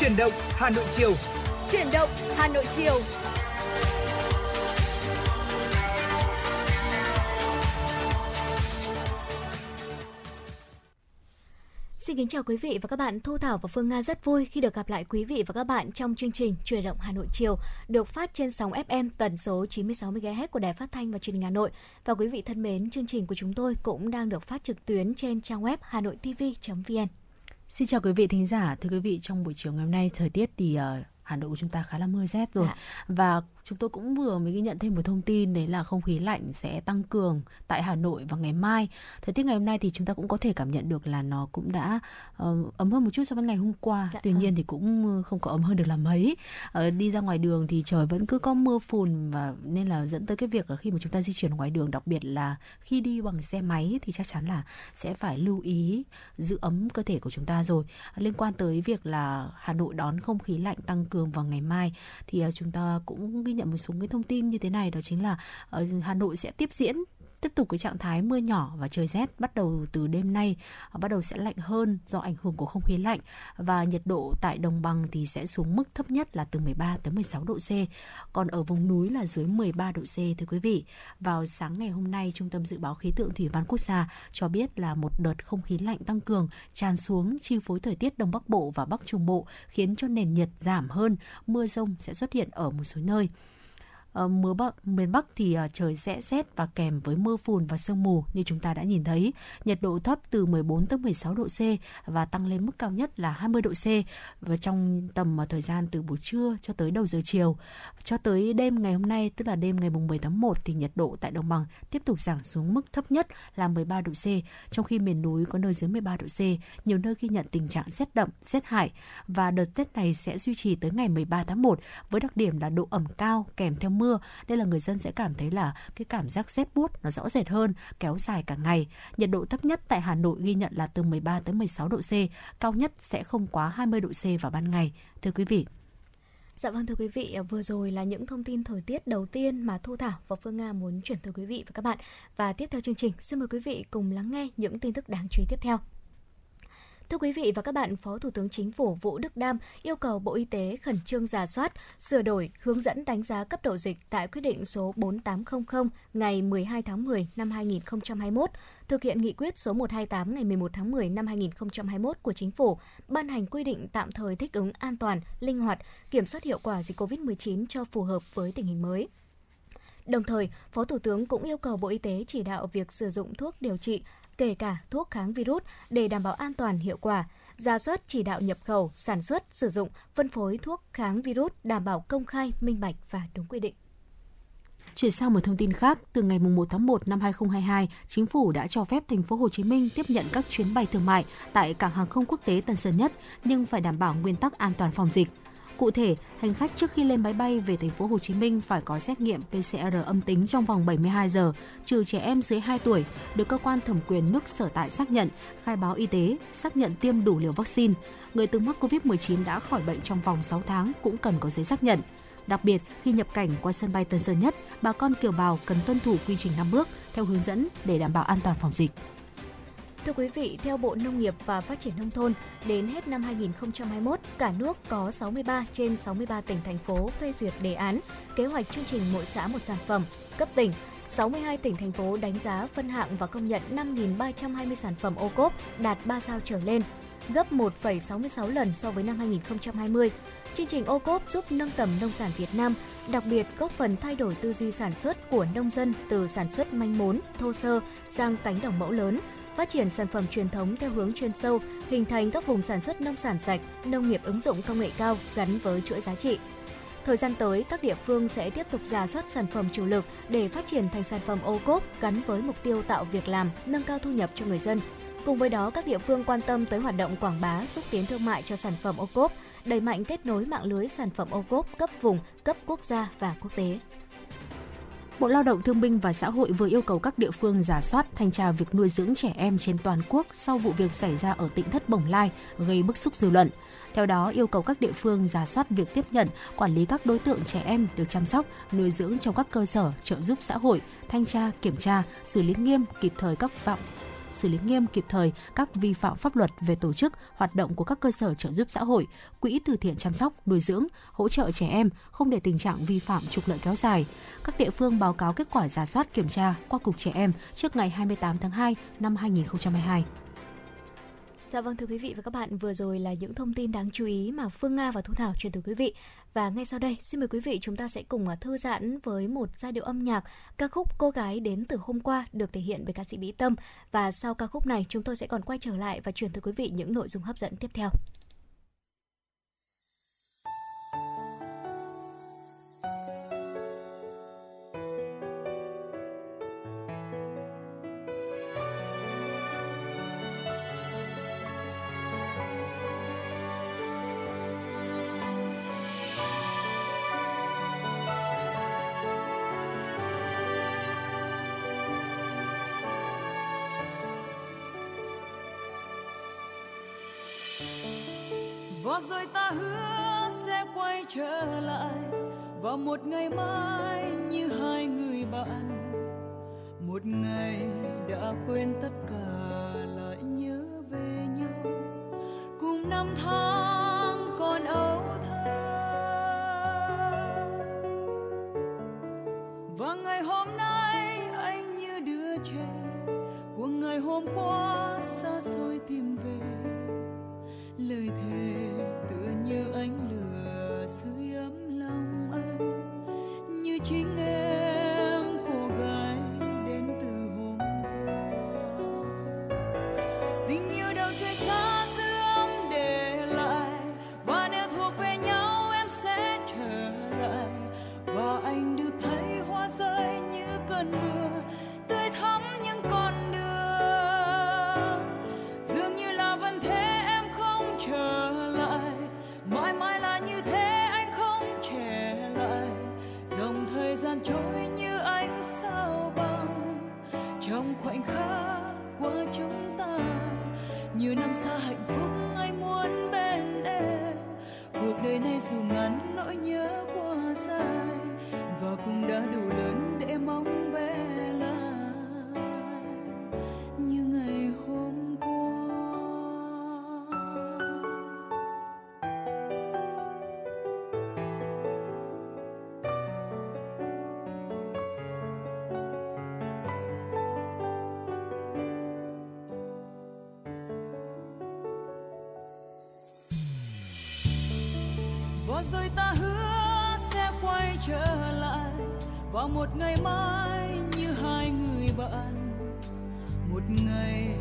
Chuyển động Hà Nội chiều. Chuyển động Hà Nội chiều. Xin kính chào quý vị và các bạn. Thu Thảo và Phương Nga rất vui khi được gặp lại quý vị và các bạn trong chương trình Truyền động Hà Nội chiều được phát trên sóng FM tần số 96 MHz của Đài Phát thanh và Truyền hình Hà Nội. Và quý vị thân mến, chương trình của chúng tôi cũng đang được phát trực tuyến trên trang web hanoitv.vn. Xin chào quý vị thính giả. Thưa quý vị, trong buổi chiều ngày hôm nay thời tiết thì uh, Hà Nội của chúng ta khá là mưa rét rồi. Dạ. Và chúng tôi cũng vừa mới ghi nhận thêm một thông tin đấy là không khí lạnh sẽ tăng cường tại Hà Nội vào ngày mai. Thời tiết ngày hôm nay thì chúng ta cũng có thể cảm nhận được là nó cũng đã uh, ấm hơn một chút so với ngày hôm qua. Dạ. Tuy nhiên thì cũng không có ấm hơn được là mấy. Uh, đi ra ngoài đường thì trời vẫn cứ có mưa phùn và nên là dẫn tới cái việc là khi mà chúng ta di chuyển ngoài đường đặc biệt là khi đi bằng xe máy thì chắc chắn là sẽ phải lưu ý giữ ấm cơ thể của chúng ta rồi. Liên quan tới việc là Hà Nội đón không khí lạnh tăng cường vào ngày mai thì uh, chúng ta cũng ghi nhận một số cái thông tin như thế này, đó chính là ở Hà Nội sẽ tiếp diễn tiếp tục cái trạng thái mưa nhỏ và trời rét bắt đầu từ đêm nay à, bắt đầu sẽ lạnh hơn do ảnh hưởng của không khí lạnh. Và nhiệt độ tại đồng bằng thì sẽ xuống mức thấp nhất là từ 13 tới 16 độ C. Còn ở vùng núi là dưới 13 độ C, thưa quý vị. Vào sáng ngày hôm nay, trung tâm dự báo khí tượng thủy văn quốc gia cho biết là một đợt không khí lạnh tăng cường tràn xuống chi phối thời tiết đông bắc bộ và bắc trung bộ, khiến cho nền nhiệt giảm hơn, mưa rông sẽ xuất hiện ở một số nơi. Ờ, mưa bắc miền Bắc thì ờ, trời sẽ rét và kèm với mưa phùn và sương mù như chúng ta đã nhìn thấy. Nhiệt độ thấp từ 14 tới 16 độ C và tăng lên mức cao nhất là 20 độ C và trong tầm ờ, thời gian từ buổi trưa cho tới đầu giờ chiều. Cho tới đêm ngày hôm nay tức là đêm ngày 10 tháng 1 thì nhiệt độ tại đồng bằng tiếp tục giảm xuống mức thấp nhất là 13 độ C, trong khi miền núi có nơi dưới 13 độ C, nhiều nơi ghi nhận tình trạng rét đậm, rét hại và đợt rét này sẽ duy trì tới ngày 13 tháng 1 với đặc điểm là độ ẩm cao kèm theo mưa nên là người dân sẽ cảm thấy là cái cảm giác rét buốt nó rõ rệt hơn kéo dài cả ngày nhiệt độ thấp nhất tại Hà Nội ghi nhận là từ 13 tới 16 độ C cao nhất sẽ không quá 20 độ C vào ban ngày thưa quý vị Dạ vâng thưa quý vị, à, vừa rồi là những thông tin thời tiết đầu tiên mà Thu Thảo và Phương Nga muốn chuyển tới quý vị và các bạn. Và tiếp theo chương trình, xin mời quý vị cùng lắng nghe những tin tức đáng chú ý tiếp theo. Thưa quý vị và các bạn, Phó Thủ tướng Chính phủ Vũ Đức Đam yêu cầu Bộ Y tế khẩn trương giả soát, sửa đổi, hướng dẫn đánh giá cấp độ dịch tại quyết định số 4800 ngày 12 tháng 10 năm 2021, thực hiện nghị quyết số 128 ngày 11 tháng 10 năm 2021 của Chính phủ, ban hành quy định tạm thời thích ứng an toàn, linh hoạt, kiểm soát hiệu quả dịch COVID-19 cho phù hợp với tình hình mới. Đồng thời, Phó Thủ tướng cũng yêu cầu Bộ Y tế chỉ đạo việc sử dụng thuốc điều trị kể cả thuốc kháng virus để đảm bảo an toàn hiệu quả, ra soát chỉ đạo nhập khẩu, sản xuất, sử dụng, phân phối thuốc kháng virus đảm bảo công khai, minh bạch và đúng quy định. Chuyển sang một thông tin khác, từ ngày 1 tháng 1 năm 2022, chính phủ đã cho phép thành phố Hồ Chí Minh tiếp nhận các chuyến bay thương mại tại cảng hàng không quốc tế Tân Sơn Nhất nhưng phải đảm bảo nguyên tắc an toàn phòng dịch. Cụ thể, hành khách trước khi lên máy bay về thành phố Hồ Chí Minh phải có xét nghiệm PCR âm tính trong vòng 72 giờ, trừ trẻ em dưới 2 tuổi, được cơ quan thẩm quyền nước sở tại xác nhận, khai báo y tế, xác nhận tiêm đủ liều vaccine. Người từng mắc COVID-19 đã khỏi bệnh trong vòng 6 tháng cũng cần có giấy xác nhận. Đặc biệt, khi nhập cảnh qua sân bay Tân Sơn Nhất, bà con kiều bào cần tuân thủ quy trình 5 bước theo hướng dẫn để đảm bảo an toàn phòng dịch. Thưa quý vị, theo Bộ Nông nghiệp và Phát triển Nông thôn, đến hết năm 2021, cả nước có 63 trên 63 tỉnh, thành phố phê duyệt đề án, kế hoạch chương trình mỗi xã một sản phẩm, cấp tỉnh. 62 tỉnh, thành phố đánh giá phân hạng và công nhận 5.320 sản phẩm ô cốp đạt 3 sao trở lên, gấp 1,66 lần so với năm 2020. Chương trình ô cốp giúp nâng tầm nông sản Việt Nam, đặc biệt góp phần thay đổi tư duy sản xuất của nông dân từ sản xuất manh mốn, thô sơ sang cánh đồng mẫu lớn, phát triển sản phẩm truyền thống theo hướng chuyên sâu, hình thành các vùng sản xuất nông sản sạch, nông nghiệp ứng dụng công nghệ cao gắn với chuỗi giá trị. Thời gian tới, các địa phương sẽ tiếp tục giả soát sản phẩm chủ lực để phát triển thành sản phẩm ô cốp gắn với mục tiêu tạo việc làm, nâng cao thu nhập cho người dân. Cùng với đó, các địa phương quan tâm tới hoạt động quảng bá, xúc tiến thương mại cho sản phẩm ô cốp, đẩy mạnh kết nối mạng lưới sản phẩm ô cốp cấp vùng, cấp quốc gia và quốc tế. Bộ Lao động Thương binh và Xã hội vừa yêu cầu các địa phương giả soát thanh tra việc nuôi dưỡng trẻ em trên toàn quốc sau vụ việc xảy ra ở tỉnh Thất Bồng Lai gây bức xúc dư luận. Theo đó, yêu cầu các địa phương giả soát việc tiếp nhận, quản lý các đối tượng trẻ em được chăm sóc, nuôi dưỡng trong các cơ sở trợ giúp xã hội, thanh tra, kiểm tra, xử lý nghiêm kịp thời các phạm xử lý nghiêm kịp thời các vi phạm pháp luật về tổ chức, hoạt động của các cơ sở trợ giúp xã hội, quỹ từ thiện chăm sóc, nuôi dưỡng, hỗ trợ trẻ em, không để tình trạng vi phạm trục lợi kéo dài. Các địa phương báo cáo kết quả giả soát kiểm tra qua Cục Trẻ Em trước ngày 28 tháng 2 năm 2022. Dạ vâng thưa quý vị và các bạn, vừa rồi là những thông tin đáng chú ý mà Phương Nga và Thu Thảo truyền tới quý vị. Và ngay sau đây, xin mời quý vị chúng ta sẽ cùng à, thư giãn với một giai điệu âm nhạc ca khúc Cô gái đến từ hôm qua được thể hiện bởi ca sĩ Mỹ Tâm. Và sau ca khúc này, chúng tôi sẽ còn quay trở lại và truyền tới quý vị những nội dung hấp dẫn tiếp theo. Trở lại và một ngày mai như hai người bạn. Một ngày đã quên tất cả lại nhớ về nhau. Cùng năm tháng còn âu thơ. Và ngày hôm nay anh như đứa trẻ. Của ngày hôm qua xa xôi tìm về. Lời thề như anh. lửa. Rồi ta hứa sẽ quay trở lại. Vào một ngày mai như hai người bạn, một ngày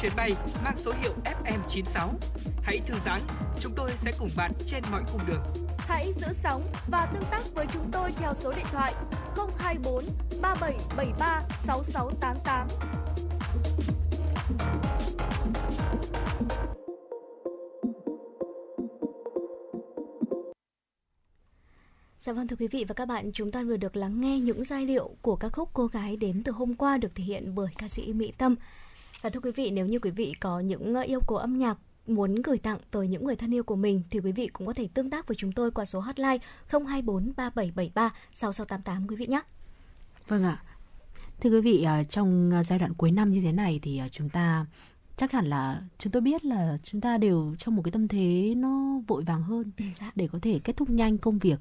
chuyến bay mang số hiệu FM96. Hãy thư giãn, chúng tôi sẽ cùng bạn trên mọi cung đường. Hãy giữ sóng và tương tác với chúng tôi theo số điện thoại 024 3773 6688. Dạ vâng thưa quý vị và các bạn, chúng ta vừa được lắng nghe những giai điệu của các khúc cô gái đến từ hôm qua được thể hiện bởi ca sĩ Mỹ Tâm. Và thưa quý vị, nếu như quý vị có những ờ, yêu cầu âm nhạc muốn gửi tặng tới những người thân yêu của mình thì quý vị cũng có thể tương tác với chúng tôi qua số hotline 024 3773 6688 quý vị nhé. Vâng ạ. Thưa quý vị, ờ, trong ờ, giai đoạn cuối năm như thế này thì chúng ta chắc hẳn là chúng tôi biết là chúng ta đều trong một cái tâm thế nó vội vàng hơn ừ, dạ. để có thể kết thúc nhanh công việc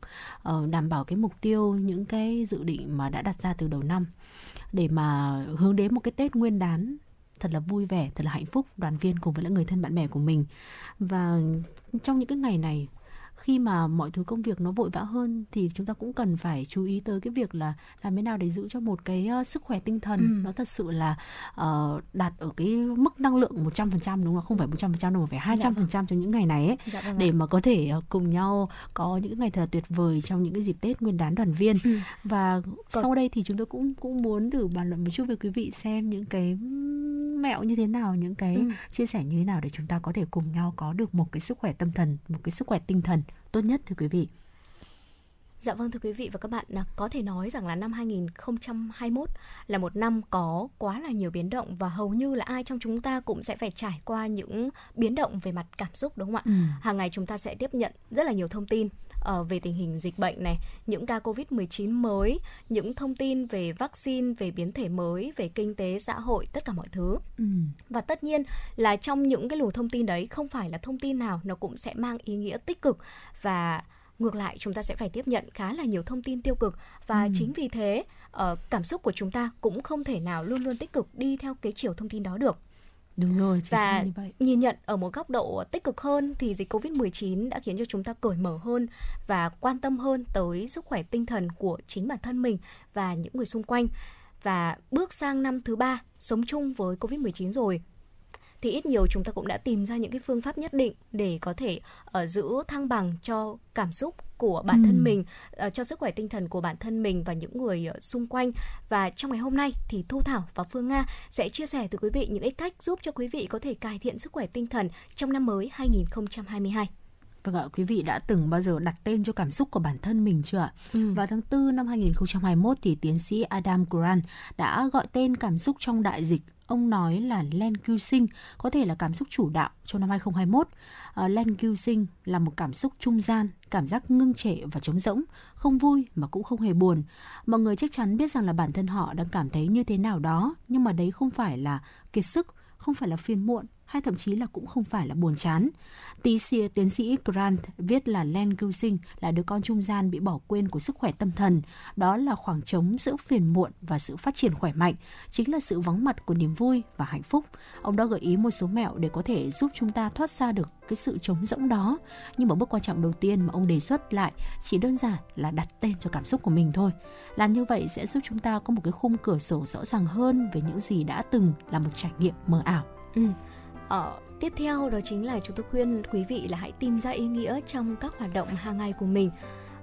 đảm bảo cái mục tiêu những cái dự định mà đã đặt ra từ đầu năm để mà hướng đến một cái Tết Nguyên đán thật là vui vẻ, thật là hạnh phúc, đoàn viên cùng với lại người thân bạn bè của mình. Và trong những cái ngày này khi mà mọi thứ công việc nó vội vã hơn thì chúng ta cũng cần phải chú ý tới cái việc là làm thế nào để giữ cho một cái uh, sức khỏe tinh thần ừ. nó thật sự là uh, đạt ở cái mức năng lượng 100% đúng không? Không phải 100% đâu mà phải 200% dạ cho những ngày này ấy dạ vâng để mà có thể uh, cùng nhau có những ngày thật là tuyệt vời trong những cái dịp Tết Nguyên đán đoàn viên. Ừ. Và Còn... sau đây thì chúng tôi cũng cũng muốn thử bàn luận một chút với quý vị xem những cái mẹo như thế nào, những cái ừ. chia sẻ như thế nào để chúng ta có thể cùng nhau có được một cái sức khỏe tâm thần, một cái sức khỏe tinh thần tốt nhất thưa quý vị. Dạ vâng thưa quý vị và các bạn, có thể nói rằng là năm 2021 là một năm có quá là nhiều biến động và hầu như là ai trong chúng ta cũng sẽ phải trải qua những biến động về mặt cảm xúc đúng không ạ? Ừ. Hàng ngày chúng ta sẽ tiếp nhận rất là nhiều thông tin uh, về tình hình dịch bệnh này, những ca Covid-19 mới, những thông tin về vaccine, về biến thể mới, về kinh tế, xã hội, tất cả mọi thứ. Ừ. Và tất nhiên là trong những cái luồng thông tin đấy không phải là thông tin nào nó cũng sẽ mang ý nghĩa tích cực và ngược lại chúng ta sẽ phải tiếp nhận khá là nhiều thông tin tiêu cực và ừ. chính vì thế uh, cảm xúc của chúng ta cũng không thể nào luôn luôn tích cực đi theo cái chiều thông tin đó được Đúng rồi, và như vậy. nhìn nhận ở một góc độ tích cực hơn thì dịch Covid-19 đã khiến cho chúng ta cởi mở hơn và quan tâm hơn tới sức khỏe tinh thần của chính bản thân mình và những người xung quanh. Và bước sang năm thứ ba sống chung với Covid-19 rồi thì ít nhiều chúng ta cũng đã tìm ra những cái phương pháp nhất định để có thể uh, giữ thăng bằng cho cảm xúc của bản ừ. thân mình uh, cho sức khỏe tinh thần của bản thân mình và những người uh, xung quanh và trong ngày hôm nay thì Thu Thảo và Phương Nga sẽ chia sẻ từ quý vị những cái cách giúp cho quý vị có thể cải thiện sức khỏe tinh thần trong năm mới 2022. Vâng ạ, quý vị đã từng bao giờ đặt tên cho cảm xúc của bản thân mình chưa ạ? Ừ. Vào tháng 4 năm 2021 thì tiến sĩ Adam Grant đã gọi tên cảm xúc trong đại dịch ông nói là Len Q có thể là cảm xúc chủ đạo trong năm 2021. Uh, ờ, Len sinh là một cảm xúc trung gian, cảm giác ngưng trệ và trống rỗng, không vui mà cũng không hề buồn. Mọi người chắc chắn biết rằng là bản thân họ đang cảm thấy như thế nào đó, nhưng mà đấy không phải là kiệt sức, không phải là phiền muộn hay thậm chí là cũng không phải là buồn chán. Tí xìa tiến sĩ Grant viết là Len Gilsing là đứa con trung gian bị bỏ quên của sức khỏe tâm thần. Đó là khoảng trống giữa phiền muộn và sự phát triển khỏe mạnh, chính là sự vắng mặt của niềm vui và hạnh phúc. Ông đã gợi ý một số mẹo để có thể giúp chúng ta thoát ra được cái sự trống rỗng đó. Nhưng mà bước quan trọng đầu tiên mà ông đề xuất lại chỉ đơn giản là đặt tên cho cảm xúc của mình thôi. Làm như vậy sẽ giúp chúng ta có một cái khung cửa sổ rõ ràng hơn về những gì đã từng là một trải nghiệm mờ ảo. Ừ Ờ, tiếp theo đó chính là chúng tôi khuyên quý vị là hãy tìm ra ý nghĩa trong các hoạt động hàng ngày của mình.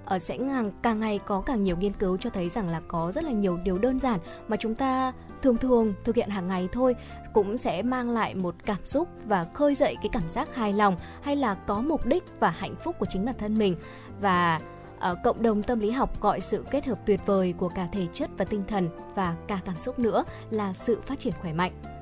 Ở sẽ càng, càng ngày có càng nhiều nghiên cứu cho thấy rằng là có rất là nhiều điều đơn giản mà chúng ta thường thường thực hiện hàng ngày thôi cũng sẽ mang lại một cảm xúc và khơi dậy cái cảm giác hài lòng hay là có mục đích và hạnh phúc của chính bản thân mình. Và ở cộng đồng tâm lý học gọi sự kết hợp tuyệt vời của cả thể chất và tinh thần và cả cảm xúc nữa là sự phát triển khỏe mạnh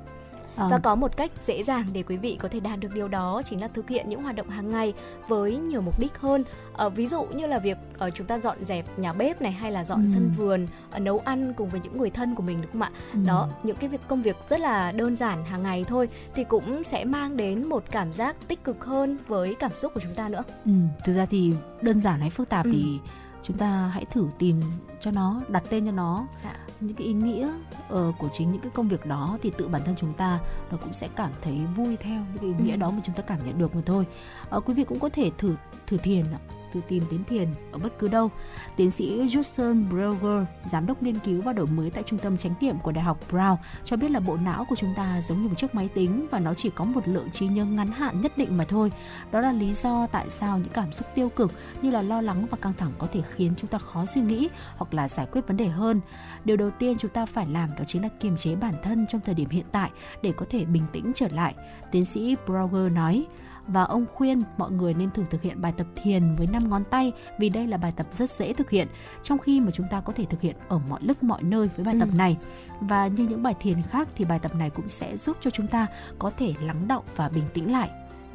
à. và có một cách dễ dàng để quý vị có thể đạt được điều đó chính là thực hiện những hoạt động hàng ngày với nhiều mục đích hơn à, ví dụ như là việc uh, chúng ta dọn dẹp nhà bếp này hay là dọn ừ. sân vườn uh, nấu ăn cùng với những người thân của mình đúng không ạ ừ. đó những cái việc công việc rất là đơn giản hàng ngày thôi thì cũng sẽ mang đến một cảm giác tích cực hơn với cảm xúc của chúng ta nữa ừ, thực ra thì đơn giản hay phức tạp ừ. thì chúng ta hãy thử tìm cho nó đặt tên cho nó dạ. những cái ý nghĩa uh, của chính những cái công việc đó thì tự bản thân chúng ta nó cũng sẽ cảm thấy vui theo những cái ý nghĩa ừ. đó mà chúng ta cảm nhận được mà thôi uh, quý vị cũng có thể thử thử thiền từ tìm đến thiền ở bất cứ đâu. Tiến sĩ Justin Broger, giám đốc nghiên cứu và đổi mới tại trung tâm chánh niệm của Đại học Brown cho biết là bộ não của chúng ta giống như một chiếc máy tính và nó chỉ có một lượng trí nhớ ngắn hạn nhất định mà thôi. Đó là lý do tại sao những cảm xúc tiêu cực như là lo lắng và căng thẳng có thể khiến chúng ta khó suy nghĩ hoặc là giải quyết vấn đề hơn. Điều đầu tiên chúng ta phải làm đó chính là kiềm chế bản thân trong thời điểm hiện tại để có thể bình tĩnh trở lại. Tiến sĩ Brower nói, và ông khuyên mọi người nên thử thực hiện bài tập thiền với 5 ngón tay vì đây là bài tập rất dễ thực hiện trong khi mà chúng ta có thể thực hiện ở mọi lúc mọi nơi với bài ừ. tập này và như những bài thiền khác thì bài tập này cũng sẽ giúp cho chúng ta có thể lắng động và bình tĩnh lại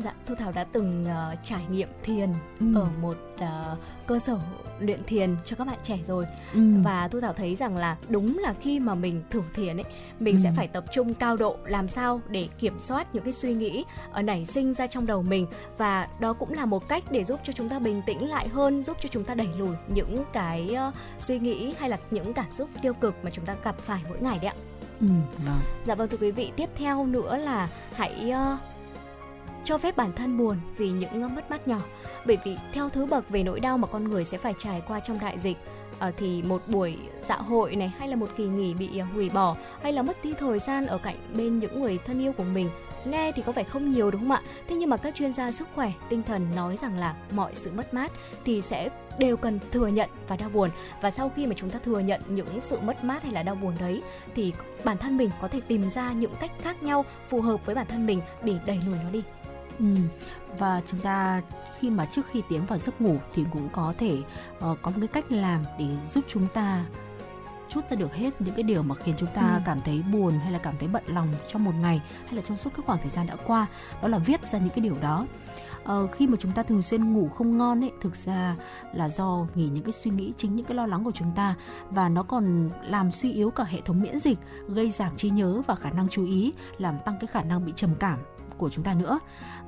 Dạ, Thu Thảo đã từng uh, trải nghiệm thiền ừ. ở một uh, cơ sở luyện thiền cho các bạn trẻ rồi ừ. và Thu Thảo thấy rằng là đúng là khi mà mình thử thiền ấy, mình ừ. sẽ phải tập trung cao độ làm sao để kiểm soát những cái suy nghĩ ở nảy sinh ra trong đầu mình và đó cũng là một cách để giúp cho chúng ta bình tĩnh lại hơn, giúp cho chúng ta đẩy lùi những cái uh, suy nghĩ hay là những cảm xúc tiêu cực mà chúng ta gặp phải mỗi ngày đấy ạ. Ừ, vâng. Dạ vâng thưa quý vị, tiếp theo nữa là hãy uh, cho phép bản thân buồn vì những mất mát nhỏ. Bởi vì theo thứ bậc về nỗi đau mà con người sẽ phải trải qua trong đại dịch à, thì một buổi dạ hội này hay là một kỳ nghỉ bị ờ, hủy bỏ hay là mất đi thời gian ở cạnh bên những người thân yêu của mình nghe thì có vẻ không nhiều đúng không ạ? Thế nhưng mà các chuyên gia sức khỏe tinh thần nói rằng là mọi sự mất mát thì sẽ đều cần thừa nhận và đau buồn. Và sau khi mà chúng ta thừa nhận những sự mất mát hay là đau buồn đấy thì bản thân mình có thể tìm ra những cách khác nhau phù hợp với bản thân mình để đẩy lùi nó đi. Ừ. Và chúng ta khi mà trước khi tiến vào giấc ngủ thì cũng có thể uh, có một cái cách làm để giúp chúng ta chút ra được hết những cái điều mà khiến chúng ta ừ. cảm thấy buồn hay là cảm thấy bận lòng trong một ngày hay là trong suốt cái khoảng thời gian đã qua đó là viết ra những cái điều đó ờ, khi mà chúng ta thường xuyên ngủ không ngon ấy thực ra là do vì những cái suy nghĩ chính những cái lo lắng của chúng ta và nó còn làm suy yếu cả hệ thống miễn dịch gây giảm trí nhớ và khả năng chú ý làm tăng cái khả năng bị trầm cảm của chúng ta nữa.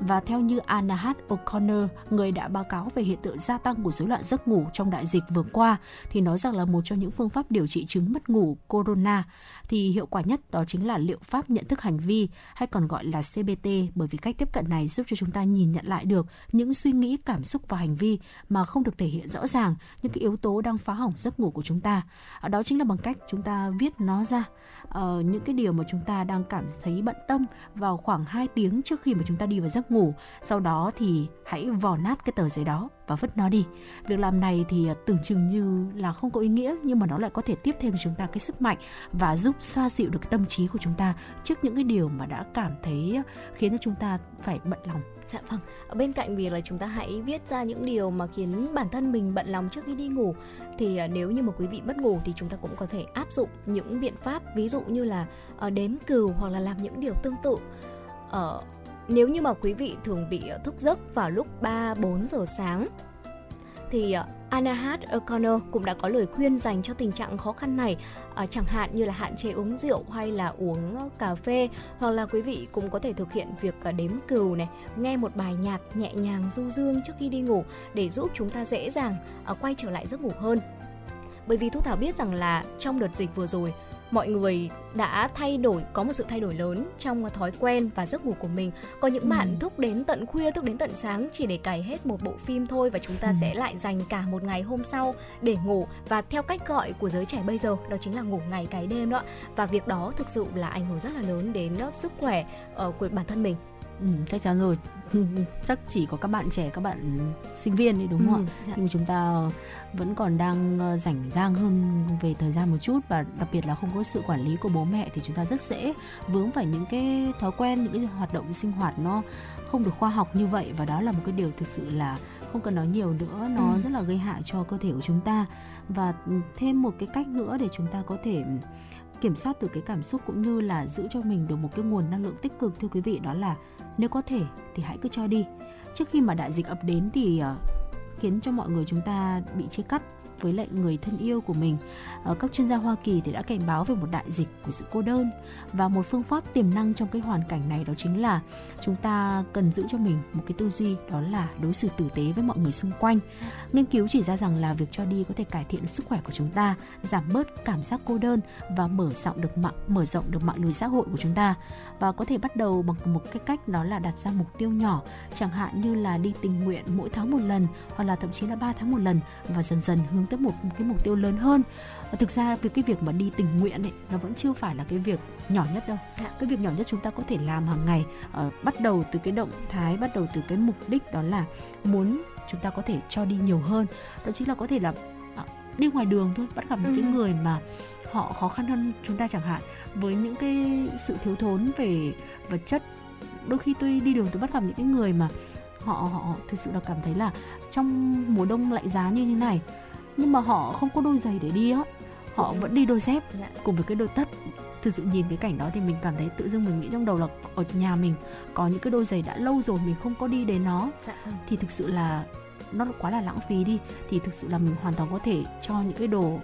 Và theo như Anahat O'Connor, người đã báo cáo về hiện tượng gia tăng của rối loạn giấc ngủ trong đại dịch vừa qua, thì nói rằng là một trong những phương pháp điều trị chứng mất ngủ corona thì hiệu quả nhất đó chính là liệu pháp nhận thức hành vi hay còn gọi là CBT bởi vì cách tiếp cận này giúp cho chúng ta nhìn nhận lại được những suy nghĩ, cảm xúc và hành vi mà không được thể hiện rõ ràng những cái yếu tố đang phá hỏng giấc ngủ của chúng ta. À, đó chính là bằng cách chúng ta viết nó ra uh, những cái điều mà chúng ta đang cảm thấy bận tâm vào khoảng 2 tiếng trước khi mà chúng ta đi vào giấc ngủ. Sau đó thì hãy vò nát cái tờ giấy đó và vứt nó đi. Việc làm này thì à, tưởng chừng như là không có ý nghĩa nhưng mà nó lại có thể tiếp thêm cho chúng ta cái sức mạnh và giúp xoa dịu được tâm trí của chúng ta trước những cái điều mà đã cảm thấy à, khiến cho chúng ta phải bận lòng Dạ vâng, ở bên cạnh việc là chúng ta hãy viết ra những điều mà khiến bản thân mình bận lòng trước khi đi ngủ thì à, nếu như mà quý vị mất ngủ thì chúng ta cũng có thể áp dụng những biện pháp ví dụ như là ờ, đếm cừu hoặc là làm những điều tương tự. Ở nếu như mà quý vị thường bị ờ, thức giấc vào lúc 3 4 giờ sáng thì ờ, Anahat O'Connor cũng đã có lời khuyên dành cho tình trạng khó khăn này, à, chẳng hạn như là hạn chế uống rượu hay là uống cà phê, hoặc là quý vị cũng có thể thực hiện việc đếm cừu này, nghe một bài nhạc nhẹ nhàng du dương trước khi đi ngủ để giúp chúng ta dễ dàng à, quay trở lại giấc ngủ hơn. Bởi vì Thu Thảo biết rằng là trong đợt dịch vừa rồi, mọi người đã thay đổi có một sự thay đổi lớn trong thói quen và giấc ngủ của mình có những ừ. bạn thức đến tận khuya thức đến tận sáng chỉ để cày hết một bộ phim thôi và chúng ta ừ. sẽ lại dành cả một ngày hôm sau để ngủ và theo cách gọi của giới trẻ bây giờ đó chính là ngủ ngày cày đêm đó và việc đó thực sự là ảnh hưởng rất là lớn đến sức khỏe uh, của bản thân mình Ừ, chắc chắn rồi chắc chỉ có các bạn trẻ các bạn sinh viên đấy đúng không ừ, ạ dạ. nhưng mà chúng ta vẫn còn đang ờ, rảnh rang hơn về thời gian một chút và đặc biệt là không có sự quản lý của bố mẹ thì chúng ta rất dễ vướng phải những cái thói quen những cái hoạt động sinh hoạt nó không được khoa học như vậy và đó là một cái điều thực sự là không cần nói nhiều nữa nó ừ. rất là gây hại cho cơ thể của chúng ta và thêm một cái cách nữa để chúng ta có thể kiểm soát được cái cảm xúc cũng như là giữ cho mình được một cái nguồn năng lượng tích cực thưa quý vị đó là nếu có thể thì hãy cứ cho đi trước khi mà đại dịch ập đến thì ờ, khiến cho mọi người chúng ta bị chia cắt với lại người thân yêu của mình. Ờ, các chuyên gia Hoa Kỳ thì đã cảnh báo về một đại dịch của sự cô đơn và một phương pháp tiềm năng trong cái hoàn cảnh này đó chính là chúng ta cần giữ cho mình một cái tư duy đó là đối xử tử tế với mọi người xung quanh. Nghiên cứu chỉ ra rằng là việc cho đi có thể cải thiện sức khỏe của chúng ta, giảm bớt cảm giác cô đơn và mở rộng được mạng mở rộng được mạng lưới xã hội của chúng ta và có thể bắt đầu bằng một cái cách đó là đặt ra mục tiêu nhỏ chẳng hạn như là đi tình nguyện mỗi tháng một lần hoặc là thậm chí là 3 tháng một lần và dần dần hướng tới một, một cái mục tiêu lớn hơn và thực ra việc cái việc mà đi tình nguyện ấy nó vẫn chưa phải là cái việc nhỏ nhất đâu dạ. cái việc nhỏ nhất chúng ta có thể làm hàng ngày uh, bắt đầu từ cái động thái bắt đầu từ cái mục đích đó là muốn chúng ta có thể cho đi nhiều hơn đó chính là có thể là uh, đi ngoài đường thôi bắt gặp những ừ. cái người mà họ khó khăn hơn chúng ta chẳng hạn với những cái sự thiếu thốn về vật chất đôi khi tôi đi đường tôi bắt gặp những cái người mà họ họ thực sự là cảm thấy là trong mùa đông lạnh giá như thế này nhưng mà họ không có đôi giày để đi á họ vẫn đi đôi dép dạ. cùng với cái đôi tất thực sự nhìn cái cảnh đó thì mình cảm thấy tự dưng mình nghĩ trong đầu là ở nhà mình có những cái đôi giày đã lâu rồi mình không có đi đến nó dạ. Vâng. thì thực sự là nó quá là lãng phí đi thì thực sự là mình hoàn toàn có thể cho những cái đồ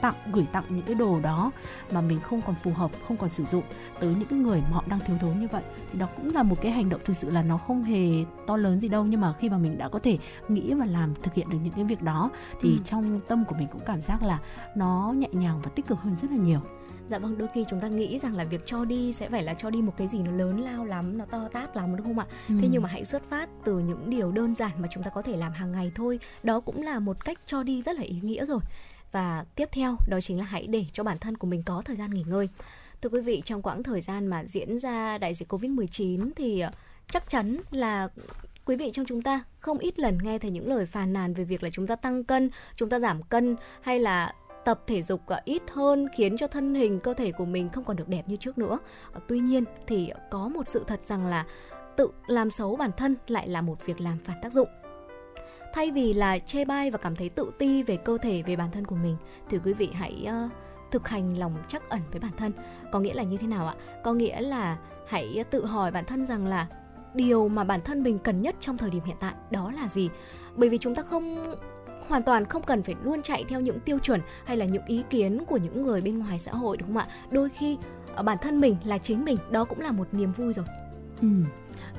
tặng gửi tặng những cái đồ đó mà mình không còn phù hợp không còn sử dụng tới những cái người mà họ đang thiếu thốn như vậy thì đó cũng là một cái hành động thực sự là nó không hề to lớn gì đâu nhưng mà khi mà mình đã có thể nghĩ và làm thực hiện được những cái việc đó thì ừ. trong tâm của mình cũng cảm giác là nó nhẹ nhàng và tích cực hơn rất là nhiều Dạ vâng, đôi khi chúng ta nghĩ rằng là việc cho đi sẽ phải là cho đi một cái gì nó lớn lao lắm, nó to tát lắm đúng không ạ? Ừ. Thế nhưng mà hãy xuất phát từ những điều đơn giản mà chúng ta có thể làm hàng ngày thôi. Đó cũng là một cách cho đi rất là ý nghĩa rồi và tiếp theo, đó chính là hãy để cho bản thân của mình có thời gian nghỉ ngơi. Thưa quý vị, trong quãng thời gian mà diễn ra đại dịch covid 19 thì ờ, chắc chắn là quý vị trong chúng ta không ít lần nghe thấy những lời phàn nàn về việc là chúng ta tăng cân, chúng ta giảm cân hay là tập thể dục ờ, ít hơn khiến cho thân hình, cơ thể của mình không còn được đẹp như trước nữa. Ờ, tuy nhiên thì có một sự thật rằng là tự làm xấu bản thân lại là một việc làm phản tác dụng thay vì là chê bai và cảm thấy tự ti về cơ thể về bản thân của mình thì quý vị hãy uh, thực hành lòng chắc ẩn với bản thân. Có nghĩa là như thế nào ạ? Có nghĩa là hãy tự hỏi bản thân rằng là điều mà bản thân mình cần nhất trong thời điểm hiện tại đó là gì? Bởi vì chúng ta không hoàn toàn không cần phải luôn chạy theo những tiêu chuẩn hay là những ý kiến của những người bên ngoài xã hội đúng không ạ? Đôi khi ờ, bản thân mình là chính mình đó cũng là một niềm vui rồi. Ừ.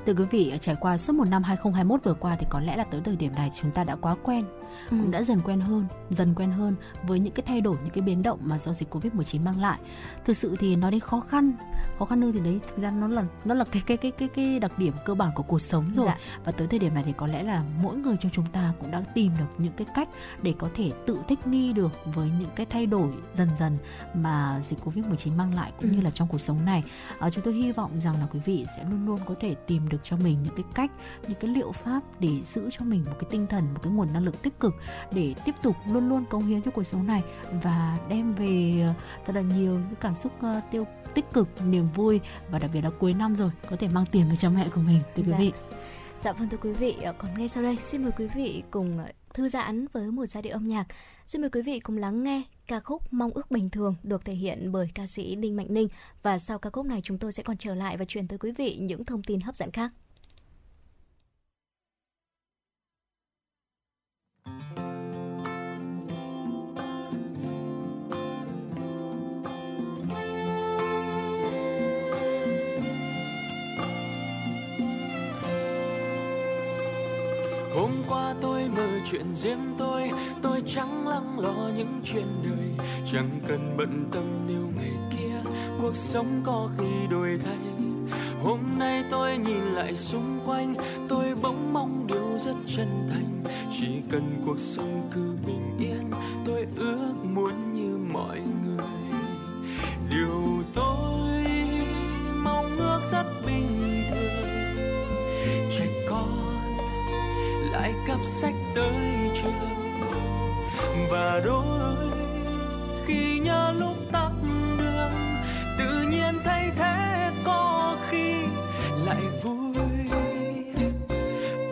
Thưa quý vị, trải qua suốt một năm 2021 vừa qua thì có lẽ là tới thời điểm này chúng ta đã quá quen, ừ. cũng đã dần quen hơn, dần quen hơn với những cái thay đổi, những cái biến động mà do dịch Covid-19 mang lại. Thực sự thì nói đến khó khăn, khó khăn hơn thì đấy thực ra nó là nó là cái cái cái cái cái đặc điểm cơ bản của cuộc sống rồi. Dạ. Và tới thời điểm này thì có lẽ là mỗi người trong chúng ta cũng đã tìm được những cái cách để có thể tự thích nghi được với những cái thay đổi dần dần mà dịch Covid-19 mang lại cũng ừ. như là trong cuộc sống này. À, chúng tôi hy vọng rằng là quý vị sẽ luôn luôn có thể tìm được cho mình những cái cách những cái liệu pháp để giữ cho mình một cái tinh thần một cái nguồn năng lượng tích cực để tiếp tục luôn luôn cống hiến cho cuộc sống này và đem về ờ, thật là nhiều những cảm xúc uh, tiêu tích cực niềm vui và đặc biệt là cuối năm rồi có thể mang tiền về cho mẹ của mình thưa quý dạ. vị Dạ vâng thưa quý vị, ờ, còn ngay sau đây xin mời quý vị cùng thư giãn với một giai điệu âm nhạc. Xin mời quý vị cùng lắng nghe ca khúc Mong ước bình thường được thể hiện bởi ca sĩ Đinh Mạnh Ninh và sau ca khúc này chúng tôi sẽ còn trở lại và truyền tới quý vị những thông tin hấp dẫn khác. Hôm qua tôi mơ chuyện riêng tôi tôi chẳng lắng lo những chuyện đời. Chẳng cần bận tâm nếu ngày kia cuộc sống có khi đổi thay. Hôm nay tôi nhìn lại xung quanh, tôi bỗng mong điều rất chân thành. Chỉ cần cuộc sống cứ bình yên, tôi ước muốn như mọi người. Điều tôi mong ước rất bình lại cặp sách tới trường. Và đôi khi nhớ lúc tắt đường, tự nhiên thay thế có khi lại vui.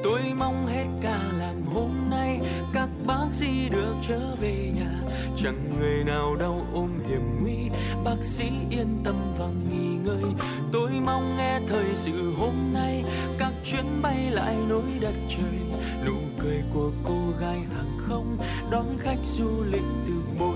Tôi mong hết cả làm hôm nay các bác sĩ được trở về nhà. Chẳng người nào đau ôm hiểm nguy, bác sĩ yên tâm và nghỉ ngơi. Tôi mong nghe thời sự hôm nay các chuyến bay lại nối đất trời. Nụ cười của cô gái hàng không đón khách du lịch từ bốn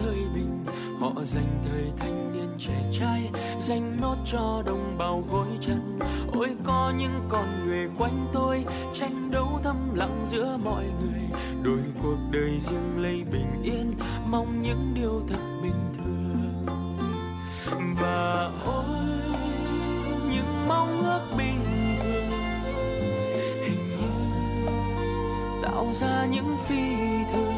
thời bình. Họ dành thời thanh niên trẻ trai, dành nốt cho đồng bào gối chân. Ôi, có những con người quanh tôi, tranh đấu thầm lặng giữa mọi người. Đôi cuộc đời riêng lấy bình yên, mong những điều thật bình thường. Và ôi, những mong ước bình thường. Hình như tạo ra những phi thường.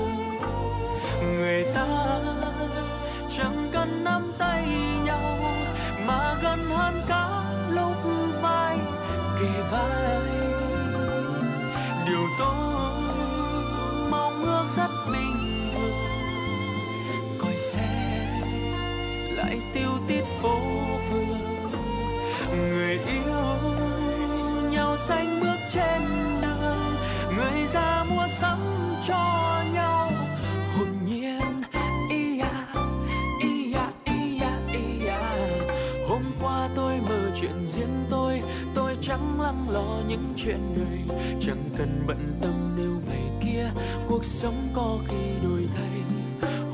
Chẳng lắng lo những chuyện đời chẳng cần bận tâm nếu ngày kia cuộc sống có khi đổi thay.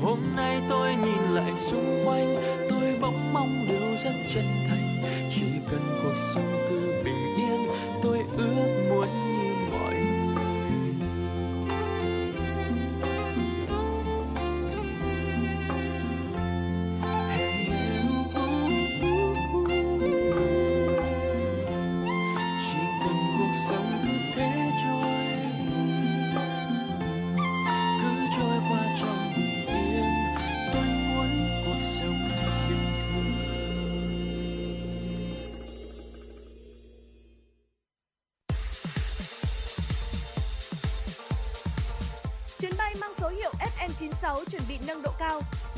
Hôm nay tôi nhìn lại xung quanh, tôi bỗng mong điều rất chân thành. Chỉ cần cuộc sống cứ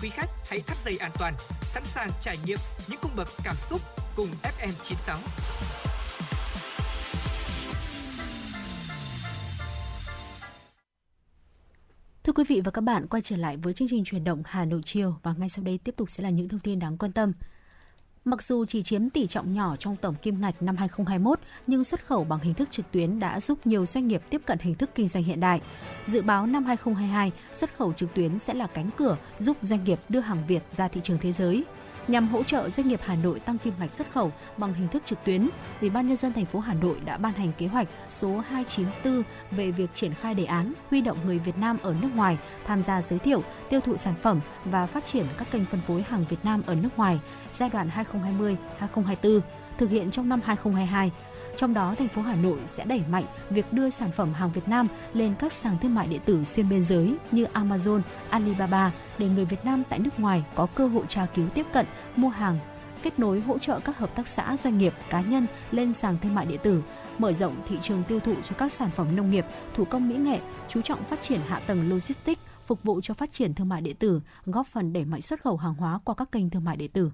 quý khách hãy thắt dây an toàn, sẵn sàng trải nghiệm những cung bậc cảm xúc cùng FM 96. Thưa quý vị và các bạn, quay trở lại với chương trình truyền động Hà Nội chiều và ngay sau đây tiếp tục sẽ là những thông tin đáng quan tâm. Mặc dù chỉ chiếm tỷ trọng nhỏ trong tổng kim ngạch năm 2021, nhưng xuất khẩu bằng hình thức trực tuyến đã giúp nhiều doanh nghiệp tiếp cận hình thức kinh doanh hiện đại. Dự báo năm 2022, xuất khẩu trực tuyến sẽ là cánh cửa giúp doanh nghiệp đưa hàng Việt ra thị trường thế giới. Nhằm hỗ trợ doanh nghiệp Hà Nội tăng kim ngạch xuất khẩu bằng hình thức trực tuyến, Ủy ban nhân dân thành phố Hà Nội đã ban hành kế hoạch số 294 về việc triển khai đề án huy động người Việt Nam ở nước ngoài tham gia giới thiệu, tiêu thụ sản phẩm và phát triển các kênh phân phối hàng Việt Nam ở nước ngoài giai đoạn 2020-2024, thực hiện trong năm 2022 trong đó, thành phố Hà Nội sẽ đẩy mạnh việc đưa sản phẩm hàng Việt Nam lên các sàn thương mại điện tử xuyên biên giới như Amazon, Alibaba để người Việt Nam tại nước ngoài có cơ hội tra cứu tiếp cận, mua hàng, kết nối hỗ trợ các hợp tác xã doanh nghiệp cá nhân lên sàn thương mại điện tử mở rộng thị trường tiêu thụ cho các sản phẩm nông nghiệp thủ công mỹ nghệ chú trọng phát triển hạ tầng logistics phục vụ cho phát triển thương mại điện tử góp phần đẩy mạnh xuất khẩu hàng hóa qua các kênh thương mại điện tử.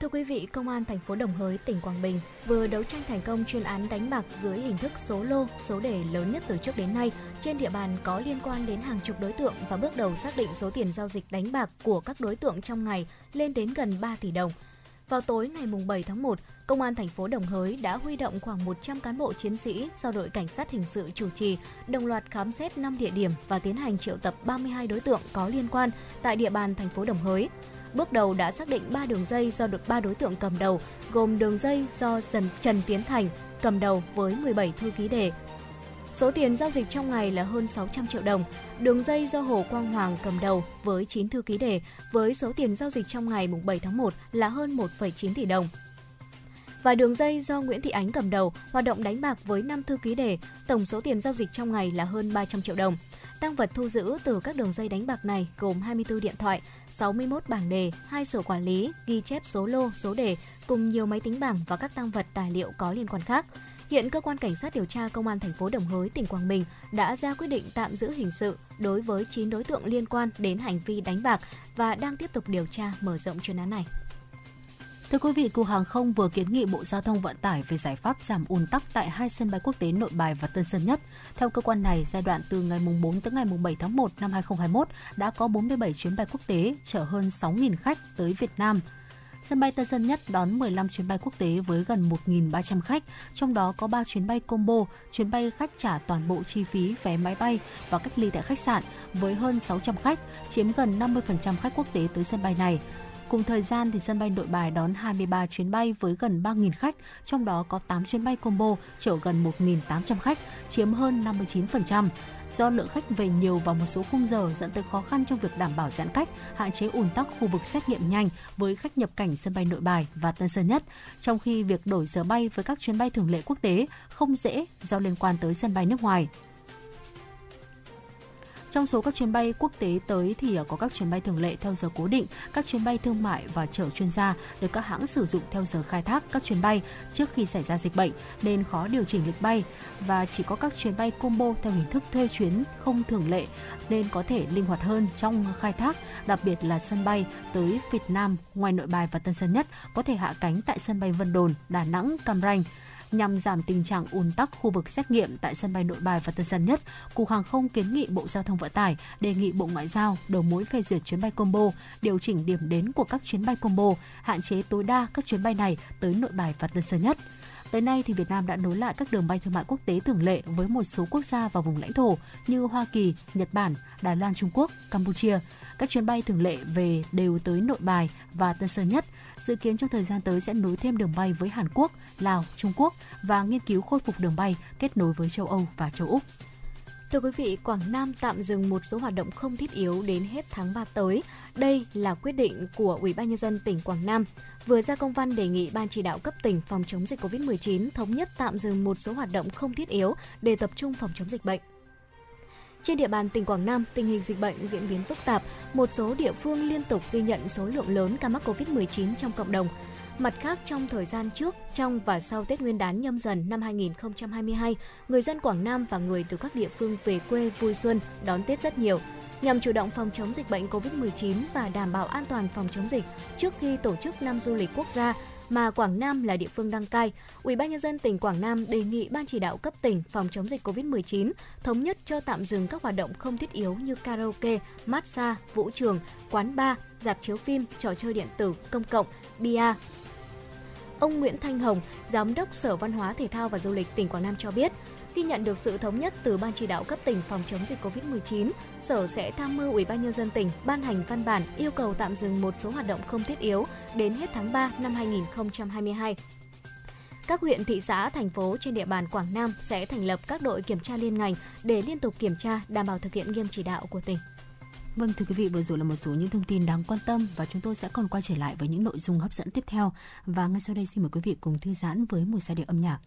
Thưa quý vị, Công an thành phố Đồng Hới, tỉnh Quảng Bình vừa đấu tranh thành công chuyên án đánh bạc dưới hình thức số lô, số đề lớn nhất từ trước đến nay trên địa bàn có liên quan đến hàng chục đối tượng và bước đầu xác định số tiền giao dịch đánh bạc của các đối tượng trong ngày lên đến gần 3 tỷ đồng. Vào tối ngày 7 tháng 1, Công an thành phố Đồng Hới đã huy động khoảng 100 cán bộ chiến sĩ do đội cảnh sát hình sự chủ trì, đồng loạt khám xét 5 địa điểm và tiến hành triệu tập 32 đối tượng có liên quan tại địa bàn thành phố Đồng Hới. Bước đầu đã xác định 3 đường dây do được 3 đối tượng cầm đầu, gồm đường dây do Trần, Trần Tiến Thành cầm đầu với 17 thư ký đề. Số tiền giao dịch trong ngày là hơn 600 triệu đồng. Đường dây do Hồ Quang Hoàng cầm đầu với 9 thư ký đề với số tiền giao dịch trong ngày 7 tháng 1 là hơn 1,9 tỷ đồng và đường dây do Nguyễn Thị Ánh cầm đầu hoạt động đánh bạc với 5 thư ký đề, tổng số tiền giao dịch trong ngày là hơn 300 triệu đồng. Tăng vật thu giữ từ các đường dây đánh bạc này gồm 24 điện thoại, 61 bảng đề, hai sổ quản lý, ghi chép số lô, số đề cùng nhiều máy tính bảng và các tăng vật tài liệu có liên quan khác. Hiện cơ quan cảnh sát điều tra công an thành phố Đồng Hới, tỉnh Quảng Bình đã ra quyết định tạm giữ hình sự đối với 9 đối tượng liên quan đến hành vi đánh bạc và đang tiếp tục điều tra mở rộng chuyên án này. Thưa quý vị, Cục Hàng không vừa kiến nghị Bộ Giao thông Vận tải về giải pháp giảm ùn tắc tại hai sân bay quốc tế Nội Bài và Tân Sơn Nhất. Theo cơ quan này, giai đoạn từ ngày 4 tới ngày 7 tháng 1 năm 2021 đã có 47 chuyến bay quốc tế chở hơn 6.000 khách tới Việt Nam. Sân bay Tân Sơn Nhất đón 15 chuyến bay quốc tế với gần 1.300 khách, trong đó có 3 chuyến bay combo, chuyến bay khách trả toàn bộ chi phí vé máy bay và cách ly tại khách sạn với hơn 600 khách, chiếm gần 50% khách quốc tế tới sân bay này. Cùng thời gian thì sân bay Nội Bài đón 23 chuyến bay với gần 3.000 khách, trong đó có 8 chuyến bay combo chở gần 1.800 khách, chiếm hơn 59%. Do lượng khách về nhiều vào một số khung giờ dẫn tới khó khăn trong việc đảm bảo giãn cách, hạn chế ùn tắc khu vực xét nghiệm nhanh với khách nhập cảnh sân bay Nội Bài và Tân Sơn Nhất, trong khi việc đổi giờ bay với các chuyến bay thường lệ quốc tế không dễ do liên quan tới sân bay nước ngoài. Trong số các chuyến bay quốc tế tới thì à, có các chuyến bay thường lệ theo giờ cố định, các chuyến bay thương mại và chở chuyên gia được các hãng sử dụng theo giờ khai thác các chuyến bay trước khi xảy ra dịch bệnh nên khó điều chỉnh lịch bay. Và chỉ có các chuyến bay combo theo hình thức thuê chuyến không thường lệ nên có thể linh hoạt hơn trong khai thác, đặc biệt là sân bay tới Việt Nam ngoài Nội Bài và Tân Sơn Nhất có thể hạ cánh tại sân bay Vân Đồn, Đà Nẵng, Cam Ranh nhằm giảm tình trạng ùn tắc khu vực xét nghiệm tại sân bay Nội Bài và Tân Sơn Nhất, Cục Hàng không kiến nghị Bộ Giao thông Vận tải đề nghị Bộ Ngoại giao đầu mối phê duyệt chuyến bay combo, điều chỉnh điểm đến của các chuyến bay combo, hạn chế tối đa các chuyến bay này tới Nội Bài và Tân Sơn Nhất. Tới nay thì Việt Nam đã nối lại các đường bay thương mại quốc tế thường lệ với một số quốc gia và vùng lãnh thổ như Hoa Kỳ, Nhật Bản, Đài Loan Trung Quốc, Campuchia. Các chuyến bay thường lệ về đều tới Nội Bài và Tân Sơn Nhất. Dự kiến trong thời gian tới sẽ nối thêm đường bay với Hàn Quốc, Lào, Trung Quốc và nghiên cứu khôi phục đường bay kết nối với châu Âu và châu Úc. Thưa quý vị, Quảng Nam tạm dừng một số hoạt động không thiết yếu đến hết tháng 3 tới. Đây là quyết định của Ủy ban nhân dân tỉnh Quảng Nam vừa ra công văn đề nghị Ban chỉ đạo cấp tỉnh phòng chống dịch COVID-19 thống nhất tạm dừng một số hoạt động không thiết yếu để tập trung phòng chống dịch bệnh. Trên địa bàn tỉnh Quảng Nam, tình hình dịch bệnh diễn biến phức tạp, một số địa phương liên tục ghi nhận số lượng lớn ca mắc COVID-19 trong cộng đồng. Mặt khác, trong thời gian trước, trong và sau Tết Nguyên đán nhâm dần năm 2022, người dân Quảng Nam và người từ các địa phương về quê vui xuân đón Tết rất nhiều. Nhằm chủ động phòng chống dịch bệnh COVID-19 và đảm bảo an toàn phòng chống dịch trước khi tổ chức năm du lịch quốc gia mà Quảng Nam là địa phương đăng cai, Ủy ban nhân dân tỉnh Quảng Nam đề nghị ban chỉ đạo cấp tỉnh phòng chống dịch COVID-19 thống nhất cho tạm dừng các hoạt động không thiết yếu như karaoke, massage, vũ trường, quán bar, dạp chiếu phim, trò chơi điện tử, công cộng, bia, Ông Nguyễn Thanh Hồng, Giám đốc Sở Văn hóa Thể thao và Du lịch tỉnh Quảng Nam cho biết, khi nhận được sự thống nhất từ Ban chỉ đạo cấp tỉnh phòng chống dịch COVID-19, Sở sẽ tham mưu Ủy ban nhân dân tỉnh ban hành văn bản yêu cầu tạm dừng một số hoạt động không thiết yếu đến hết tháng 3 năm 2022. Các huyện, thị xã, thành phố trên địa bàn Quảng Nam sẽ thành lập các đội kiểm tra liên ngành để liên tục kiểm tra, đảm bảo thực hiện nghiêm chỉ đạo của tỉnh. Vâng thưa quý vị, vừa rồi là một số những thông tin đáng quan tâm và chúng tôi sẽ còn quay trở lại với những nội dung hấp dẫn tiếp theo. Và ngay sau đây xin mời quý vị cùng thư giãn với một giai điệu âm nhạc.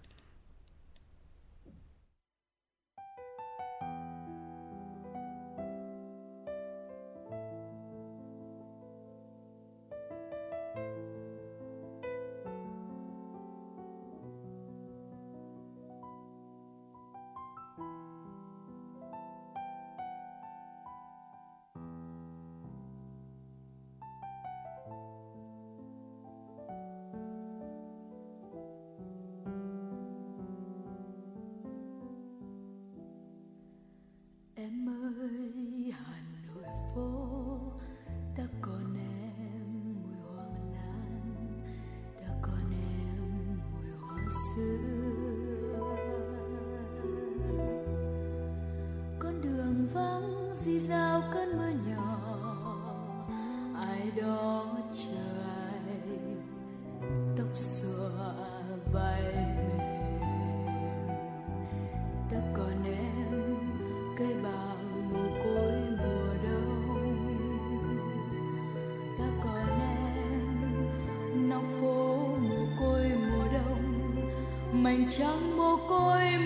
Trăng mồ côi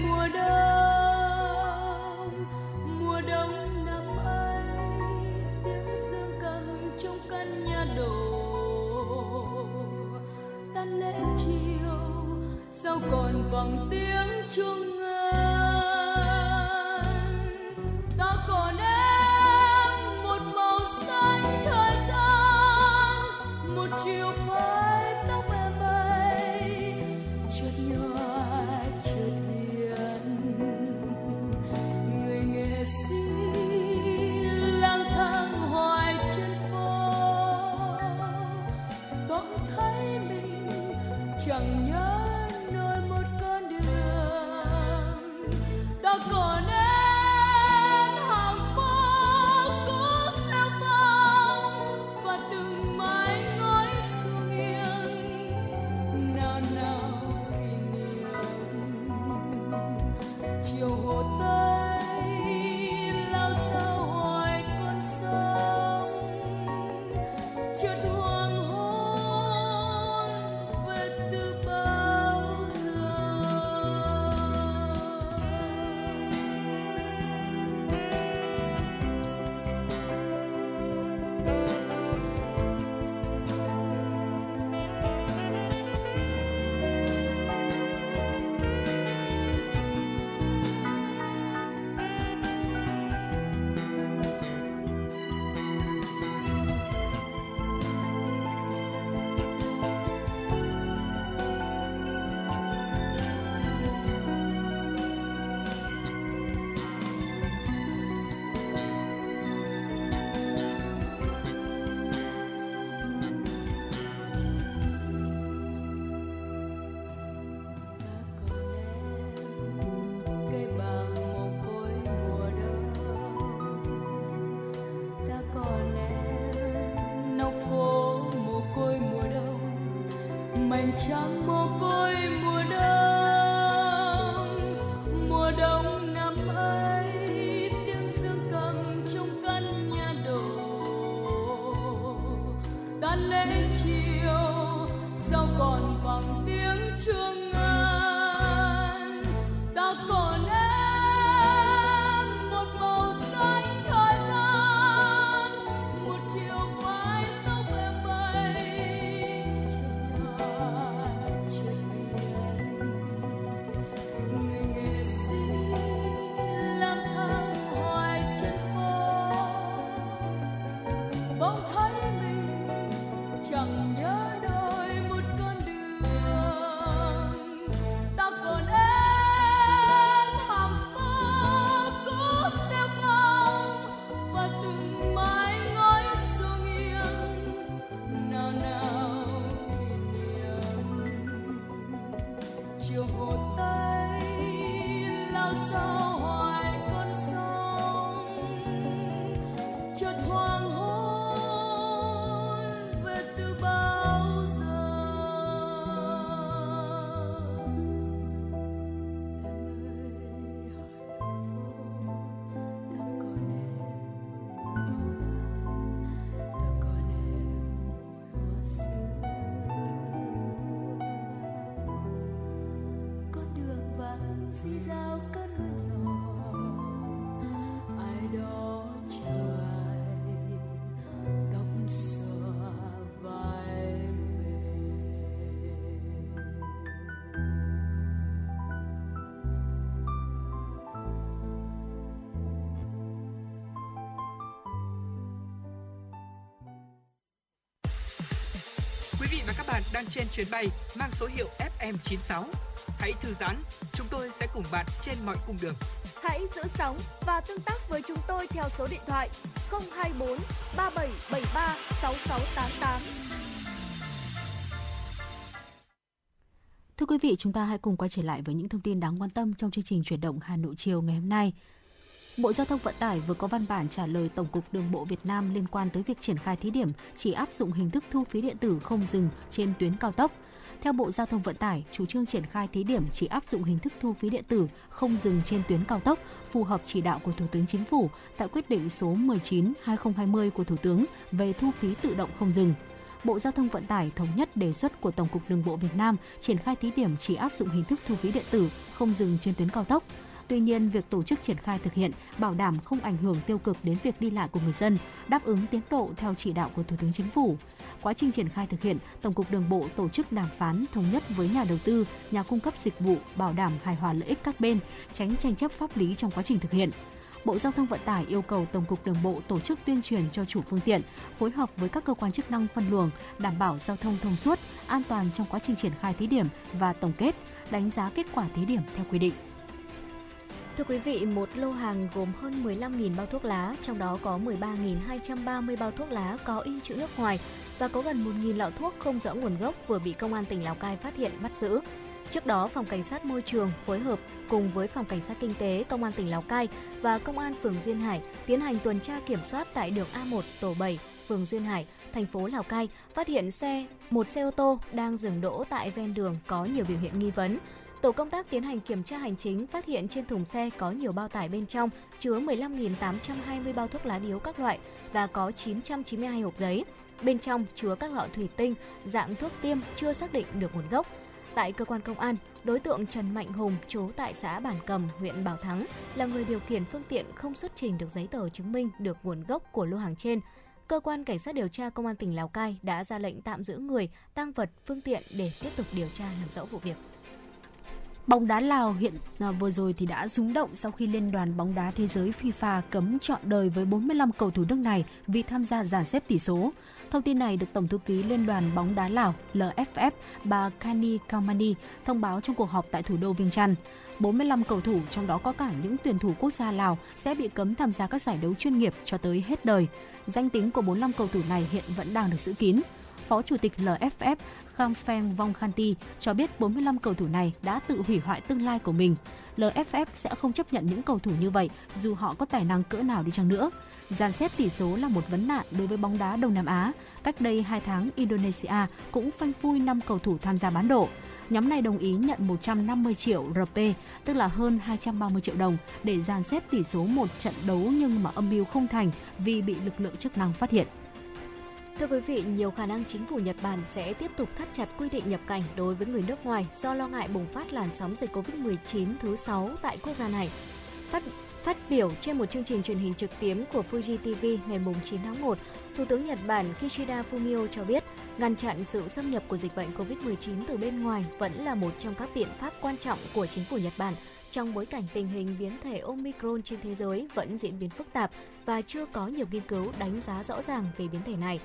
job. Đang trên chuyến bay mang số hiệu FM96. Hãy thư giãn, chúng tôi sẽ cùng bạn trên mọi cung đường. Hãy giữ sóng và tương tác với chúng tôi theo số điện thoại 024 3773 6688. Thưa quý vị, chúng ta hãy cùng quay trở lại với những thông tin đáng quan tâm trong chương trình chuyển động Hà Nội chiều ngày hôm nay. Bộ Giao thông Vận tải vừa có văn bản trả lời Tổng cục Đường bộ Việt Nam liên quan tới việc triển khai thí điểm chỉ áp dụng hình thức thu phí điện tử không dừng trên tuyến cao tốc. Theo Bộ Giao thông Vận tải, chủ trương triển khai thí điểm chỉ áp dụng hình thức thu phí điện tử không dừng trên tuyến cao tốc phù hợp chỉ đạo của Thủ tướng Chính phủ tại quyết định số 19/2020 của Thủ tướng về thu phí tự động không dừng. Bộ Giao thông Vận tải thống nhất đề xuất của Tổng cục Đường bộ Việt Nam triển khai thí điểm chỉ áp dụng hình thức thu phí điện tử không dừng trên tuyến cao tốc Tuy nhiên, việc tổ chức triển khai thực hiện bảo đảm không ảnh hưởng tiêu cực đến việc đi lại của người dân, đáp ứng tiến độ theo chỉ đạo của Thủ tướng Chính phủ. Quá trình triển khai thực hiện, Tổng cục Đường bộ tổ chức đàm phán thống nhất với nhà đầu tư, nhà cung cấp dịch vụ bảo đảm hài hòa lợi ích các bên, tránh tranh chấp pháp lý trong quá trình thực hiện. Bộ Giao thông Vận tải yêu cầu Tổng cục Đường bộ tổ chức tuyên truyền cho chủ phương tiện, phối hợp với các cơ quan chức năng phân luồng, đảm bảo giao thông thông suốt, an toàn trong quá trình triển khai thí điểm và tổng kết, đánh giá kết quả thí điểm theo quy định. Thưa quý vị, một lô hàng gồm hơn 15.000 bao thuốc lá, trong đó có 13.230 bao thuốc lá có in chữ nước ngoài và có gần 1.000 lọ thuốc không rõ nguồn gốc vừa bị Công an tỉnh Lào Cai phát hiện bắt giữ. Trước đó, Phòng Cảnh sát Môi trường phối hợp cùng với Phòng Cảnh sát Kinh tế Công an tỉnh Lào Cai và Công an phường Duyên Hải tiến hành tuần tra kiểm soát tại đường A1 tổ 7, phường Duyên Hải, thành phố Lào Cai, phát hiện xe một xe ô tô đang dừng đỗ tại ven đường có nhiều biểu hiện nghi vấn. Tổ công tác tiến hành kiểm tra hành chính, phát hiện trên thùng xe có nhiều bao tải bên trong chứa 15.820 bao thuốc lá điếu các loại và có 992 hộp giấy. Bên trong chứa các lọ thủy tinh dạng thuốc tiêm chưa xác định được nguồn gốc. Tại cơ quan công an, đối tượng Trần Mạnh Hùng, trú tại xã Bản Cầm, huyện Bảo Thắng, là người điều khiển phương tiện không xuất trình được giấy tờ chứng minh được nguồn gốc của lô hàng trên. Cơ quan Cảnh sát điều tra Công an tỉnh Lào Cai đã ra lệnh tạm giữ người, tăng vật, phương tiện để tiếp tục điều tra làm rõ vụ việc. Bóng đá Lào hiện à, vừa rồi thì đã rúng động sau khi Liên đoàn bóng đá thế giới FIFA cấm chọn đời với 45 cầu thủ nước này vì tham gia giả xếp tỷ số. Thông tin này được Tổng thư ký Liên đoàn bóng đá Lào LFF bà Kani Kamani thông báo trong cuộc họp tại thủ đô Viêng Chăn. 45 cầu thủ, trong đó có cả những tuyển thủ quốc gia Lào, sẽ bị cấm tham gia các giải đấu chuyên nghiệp cho tới hết đời. Danh tính của 45 cầu thủ này hiện vẫn đang được giữ kín. Phó Chủ tịch LFF Khampheng Vongkhanti cho biết 45 cầu thủ này đã tự hủy hoại tương lai của mình. LFF sẽ không chấp nhận những cầu thủ như vậy dù họ có tài năng cỡ nào đi chăng nữa. Giàn xếp tỷ số là một vấn nạn đối với bóng đá Đông Nam Á. Cách đây 2 tháng, Indonesia cũng phanh phui 5 cầu thủ tham gia bán độ. Nhóm này đồng ý nhận 150 triệu RP, tức là hơn 230 triệu đồng, để dàn xếp tỷ số một trận đấu nhưng mà âm mưu không thành vì bị lực lượng chức năng phát hiện. Thưa quý vị, nhiều khả năng chính phủ Nhật Bản sẽ tiếp tục thắt chặt quy định nhập cảnh đối với người nước ngoài do lo ngại bùng phát làn sóng dịch COVID-19 thứ 6 tại quốc gia này. Phát Phát biểu trên một chương trình truyền hình trực tuyến của Fuji TV ngày 9 tháng 1, Thủ tướng Nhật Bản Kishida Fumio cho biết ngăn chặn sự xâm nhập của dịch bệnh COVID-19 từ bên ngoài vẫn là một trong các biện pháp quan trọng của chính phủ Nhật Bản trong bối cảnh tình hình biến thể Omicron trên thế giới vẫn diễn biến phức tạp và chưa có nhiều nghiên cứu đánh giá rõ ràng về biến thể này.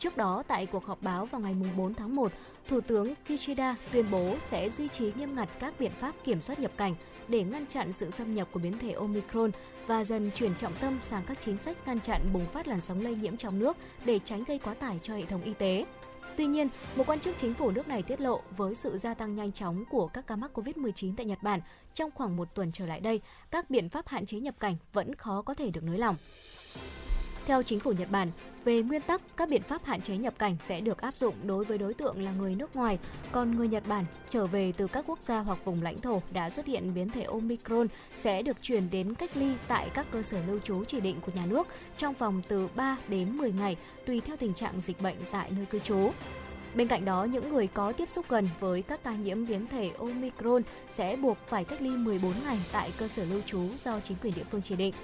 Trước đó, tại cuộc họp báo vào ngày 4 tháng 1, Thủ tướng Kishida tuyên bố sẽ duy trì nghiêm ngặt các biện pháp kiểm soát nhập cảnh để ngăn chặn sự xâm nhập của biến thể Omicron và dần chuyển trọng tâm sang các chính sách ngăn chặn bùng phát làn sóng lây nhiễm trong nước để tránh gây quá tải cho hệ thống y tế. Tuy nhiên, một quan chức chính phủ nước này tiết lộ với sự gia tăng nhanh chóng của các ca mắc COVID-19 tại Nhật Bản trong khoảng một tuần trở lại đây, các biện pháp hạn chế nhập cảnh vẫn khó có thể được nới lỏng. Theo chính phủ Nhật Bản, về nguyên tắc, các biện pháp hạn chế nhập cảnh sẽ được áp dụng đối với đối tượng là người nước ngoài, còn người Nhật Bản trở về từ các quốc gia hoặc vùng lãnh thổ đã xuất hiện biến thể Omicron sẽ được chuyển đến cách ly tại các cơ sở lưu trú chỉ định của nhà nước trong vòng từ 3 đến 10 ngày tùy theo tình trạng dịch bệnh tại nơi cư trú. Bên cạnh đó, những người có tiếp xúc gần với các ca nhiễm biến thể Omicron sẽ buộc phải cách ly 14 ngày tại cơ sở lưu trú do chính quyền địa phương chỉ định.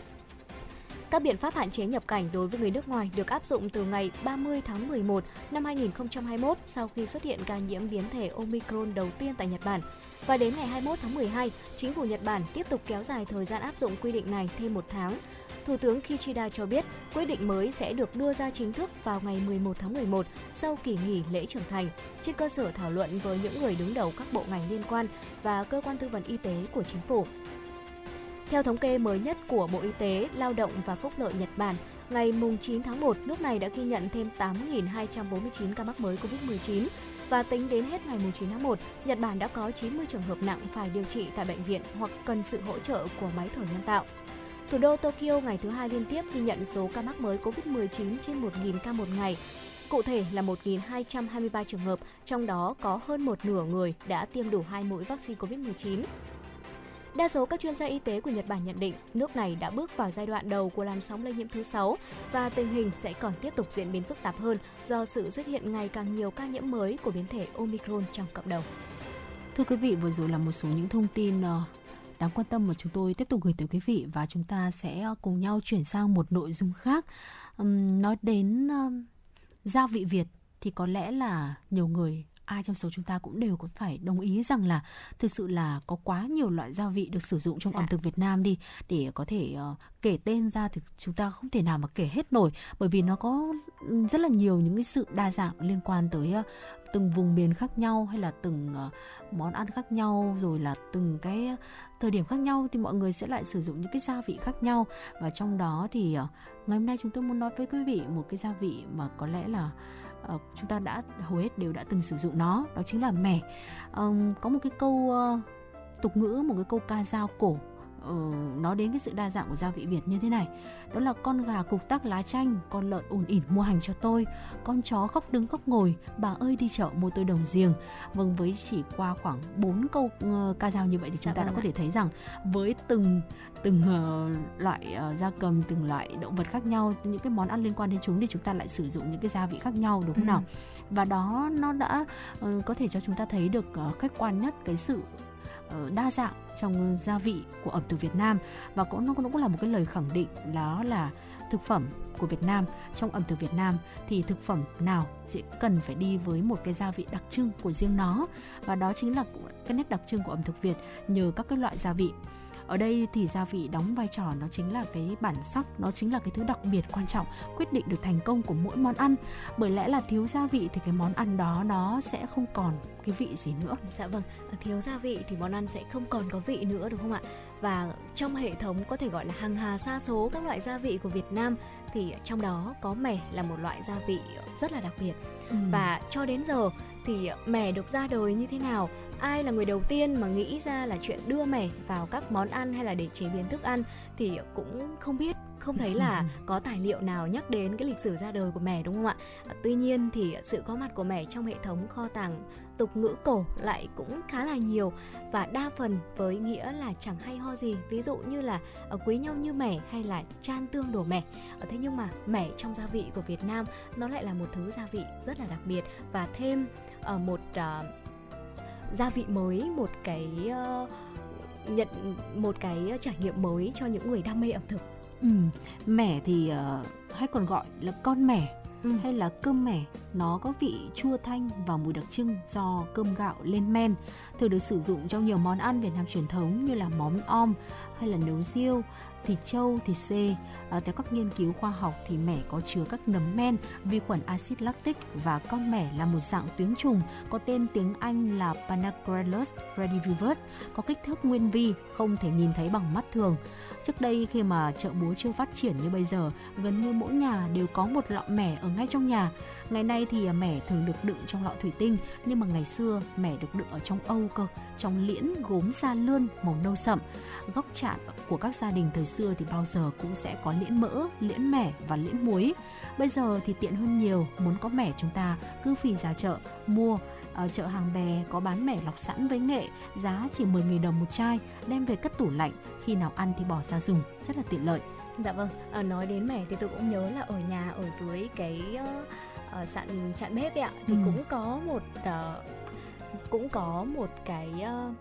Các biện pháp hạn chế nhập cảnh đối với người nước ngoài được áp dụng từ ngày 30 tháng 11 năm 2021 sau khi xuất hiện ca nhiễm biến thể Omicron đầu tiên tại Nhật Bản. Và đến ngày 21 tháng 12, chính phủ Nhật Bản tiếp tục kéo dài thời gian áp dụng quy định này thêm một tháng. Thủ tướng Kishida cho biết quyết định mới sẽ được đưa ra chính thức vào ngày 11 tháng 11 sau kỳ nghỉ lễ trưởng thành, trên cơ sở thảo luận với những người đứng đầu các bộ ngành liên quan và cơ quan tư vấn y tế của chính phủ. Theo thống kê mới nhất của Bộ Y tế, Lao động và Phúc lợi Nhật Bản, ngày 9 tháng 1, nước này đã ghi nhận thêm 8.249 ca mắc mới COVID-19 và tính đến hết ngày 9 tháng 1, Nhật Bản đã có 90 trường hợp nặng phải điều trị tại bệnh viện hoặc cần sự hỗ trợ của máy thở nhân tạo. Thủ đô Tokyo ngày thứ hai liên tiếp ghi nhận số ca mắc mới COVID-19 trên 1.000 ca một ngày. Cụ thể là 1.223 trường hợp, trong đó có hơn một nửa người đã tiêm đủ hai mũi vaccine COVID-19. Đa số các chuyên gia y tế của Nhật Bản nhận định nước này đã bước vào giai đoạn đầu của làn sóng lây nhiễm thứ 6 và tình hình sẽ còn tiếp tục diễn biến phức tạp hơn do sự xuất hiện ngày càng nhiều ca nhiễm mới của biến thể Omicron trong cộng đồng. Thưa quý vị, vừa rồi là một số những thông tin ờ, đáng quan tâm mà chúng tôi tiếp tục gửi tới quý vị và chúng ta sẽ ờ, cùng nhau chuyển sang một nội dung khác. Nói đến um, gia vị Việt thì có lẽ là nhiều người ai trong số chúng ta cũng đều có phải đồng ý rằng là thực sự là có quá nhiều loại gia vị được sử dụng trong dạ. ẩm thực Việt Nam đi để có thể uh, kể tên ra thì chúng ta không thể nào mà kể hết nổi bởi vì nó có rất là nhiều những cái sự đa dạng liên quan tới uh, từng vùng miền khác nhau hay là từng uh, món ăn khác nhau rồi là từng cái thời điểm khác nhau thì mọi người sẽ lại sử dụng những cái gia vị khác nhau và trong đó thì uh, ngày hôm nay chúng tôi muốn nói với quý vị một cái gia vị mà có lẽ là uh, Ờ, chúng ta đã hầu hết đều đã từng sử dụng nó đó chính là mẻ. Um, có một cái câu uh, tục ngữ một cái câu ca dao cổ uh, nói đến cái sự đa dạng của gia vị Việt như thế này đó là con gà cục tắc lá chanh con lợn ủn ỉn mua hành cho tôi con chó khóc đứng khóc ngồi bà ơi đi chợ mua tôi đồng giềng vâng với chỉ qua khoảng 4 câu uh, ca dao như vậy thì chúng dạ, ta vâng đã ạ. có thể thấy rằng với từng từng uh, loại uh, gia cầm từng loại động vật khác nhau những cái món ăn liên quan đến chúng thì chúng ta lại sử dụng những cái gia vị khác nhau đúng không ừ. nào và đó nó đã uh, có thể cho chúng ta thấy được uh, khách quan nhất cái sự Ờ, đa dạng trong gia vị của ẩm thực Việt Nam. Và cũng, nó cũng là một cái lời khẳng định đó là thực phẩm của Việt Nam. Trong ẩm thực Việt Nam thì thực phẩm nào sẽ cần phải đi với một cái gia vị đặc trưng của riêng nó? Và đó chính là cái nét đặc trưng của ẩm thực Việt nhờ các cái loại gia vị ở đây thì gia vị đóng vai trò nó chính là cái bản sắc nó chính là cái thứ đặc biệt quan trọng quyết định được thành công của mỗi món ăn. Bởi lẽ là thiếu gia vị thì cái món ăn đó nó sẽ không còn cái vị gì nữa. Dạ vâng thiếu gia vị thì món ăn sẽ không còn có vị nữa đúng không ạ? Và trong hệ thống có thể gọi là hàng hà sa số các loại gia vị của Việt Nam thì trong đó có mè là một loại gia vị rất là đặc biệt. Ừ. và cho đến giờ thì mè được ra đời như thế nào ai là người đầu tiên mà nghĩ ra là chuyện đưa mẻ vào các món ăn hay là để chế biến thức ăn thì cũng không biết không thấy là có tài liệu nào nhắc đến cái lịch sử ra đời của mẻ đúng không ạ? Tuy nhiên thì sự có mặt của mẻ trong hệ thống kho tàng tục ngữ cổ lại cũng khá là nhiều và đa phần với nghĩa là chẳng hay ho gì. Ví dụ như là ở quý nhau như mẻ hay là chan tương đổ mẻ. Thế nhưng mà mẻ trong gia vị của Việt Nam nó lại là một thứ gia vị rất là đặc biệt và thêm ở một uh, gia vị mới một cái uh, nhận một cái trải nghiệm mới cho những người đam mê ẩm thực? Ừ, mẻ thì uh, hay còn gọi là con mẻ ừ. hay là cơm mẻ. Nó có vị chua thanh và mùi đặc trưng do cơm gạo lên men thường được sử dụng trong nhiều món ăn Việt Nam truyền thống như là món om hay là nấu riêu thịt trâu, thịt xê. À, theo các nghiên cứu khoa học thì mẻ có chứa các nấm men, vi khuẩn axit lactic và con mẻ là một dạng tuyến trùng có tên tiếng Anh là panagrellus redivivus, có kích thước nguyên vi, không thể nhìn thấy bằng mắt thường. Trước đây khi mà chợ búa chưa phát triển như bây giờ, gần như mỗi nhà đều có một lọ mẻ ở ngay trong nhà. Ngày nay thì à, mẻ thường được đựng trong lọ thủy tinh, nhưng mà ngày xưa mẻ được đựng ở trong âu cơ, trong liễn gốm sa lươn màu nâu sậm. Góc chạn của các gia đình thời xưa thì bao giờ cũng sẽ có liễn mỡ, liễn mẻ và liễn muối. Bây giờ thì tiện hơn nhiều, muốn có mẻ chúng ta cứ phì ra chợ mua ở chợ hàng bè có bán mẻ lọc sẵn với nghệ, giá chỉ 10.000 đồng một chai, đem về cất tủ lạnh, khi nào ăn thì bỏ ra dùng, rất là tiện lợi. Dạ vâng, à, nói đến mẻ thì tôi cũng nhớ là ở nhà ở dưới cái uh, uh, sạn chạn bếp ấy ạ, thì ừ. cũng có một uh, cũng có một cái uh,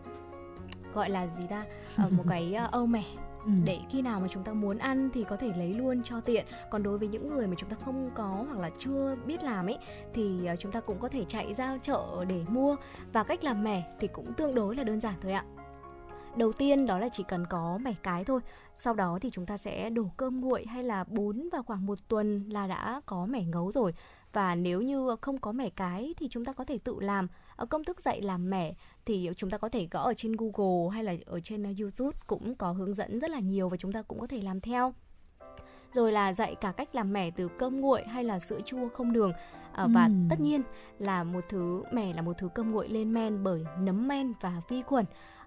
gọi là gì ta, uh, một cái uh, âu mẻ. Ừ. để khi nào mà chúng ta muốn ăn thì có thể lấy luôn cho tiện. Còn đối với những người mà chúng ta không có hoặc là chưa biết làm ấy thì chúng ta cũng có thể chạy ra chợ để mua. Và cách làm mẻ thì cũng tương đối là đơn giản thôi ạ. Đầu tiên đó là chỉ cần có mẻ cái thôi. Sau đó thì chúng ta sẽ đổ cơm nguội hay là bún vào khoảng một tuần là đã có mẻ ngấu rồi và nếu như không có mẻ cái thì chúng ta có thể tự làm. Ở công thức dạy làm mẻ thì chúng ta có thể gõ ở trên Google hay là ở trên YouTube cũng có hướng dẫn rất là nhiều và chúng ta cũng có thể làm theo. Rồi là dạy cả cách làm mẻ từ cơm nguội hay là sữa chua không đường. À, và tất nhiên là một thứ mẻ là một thứ cơm nguội lên men bởi nấm men và vi khuẩn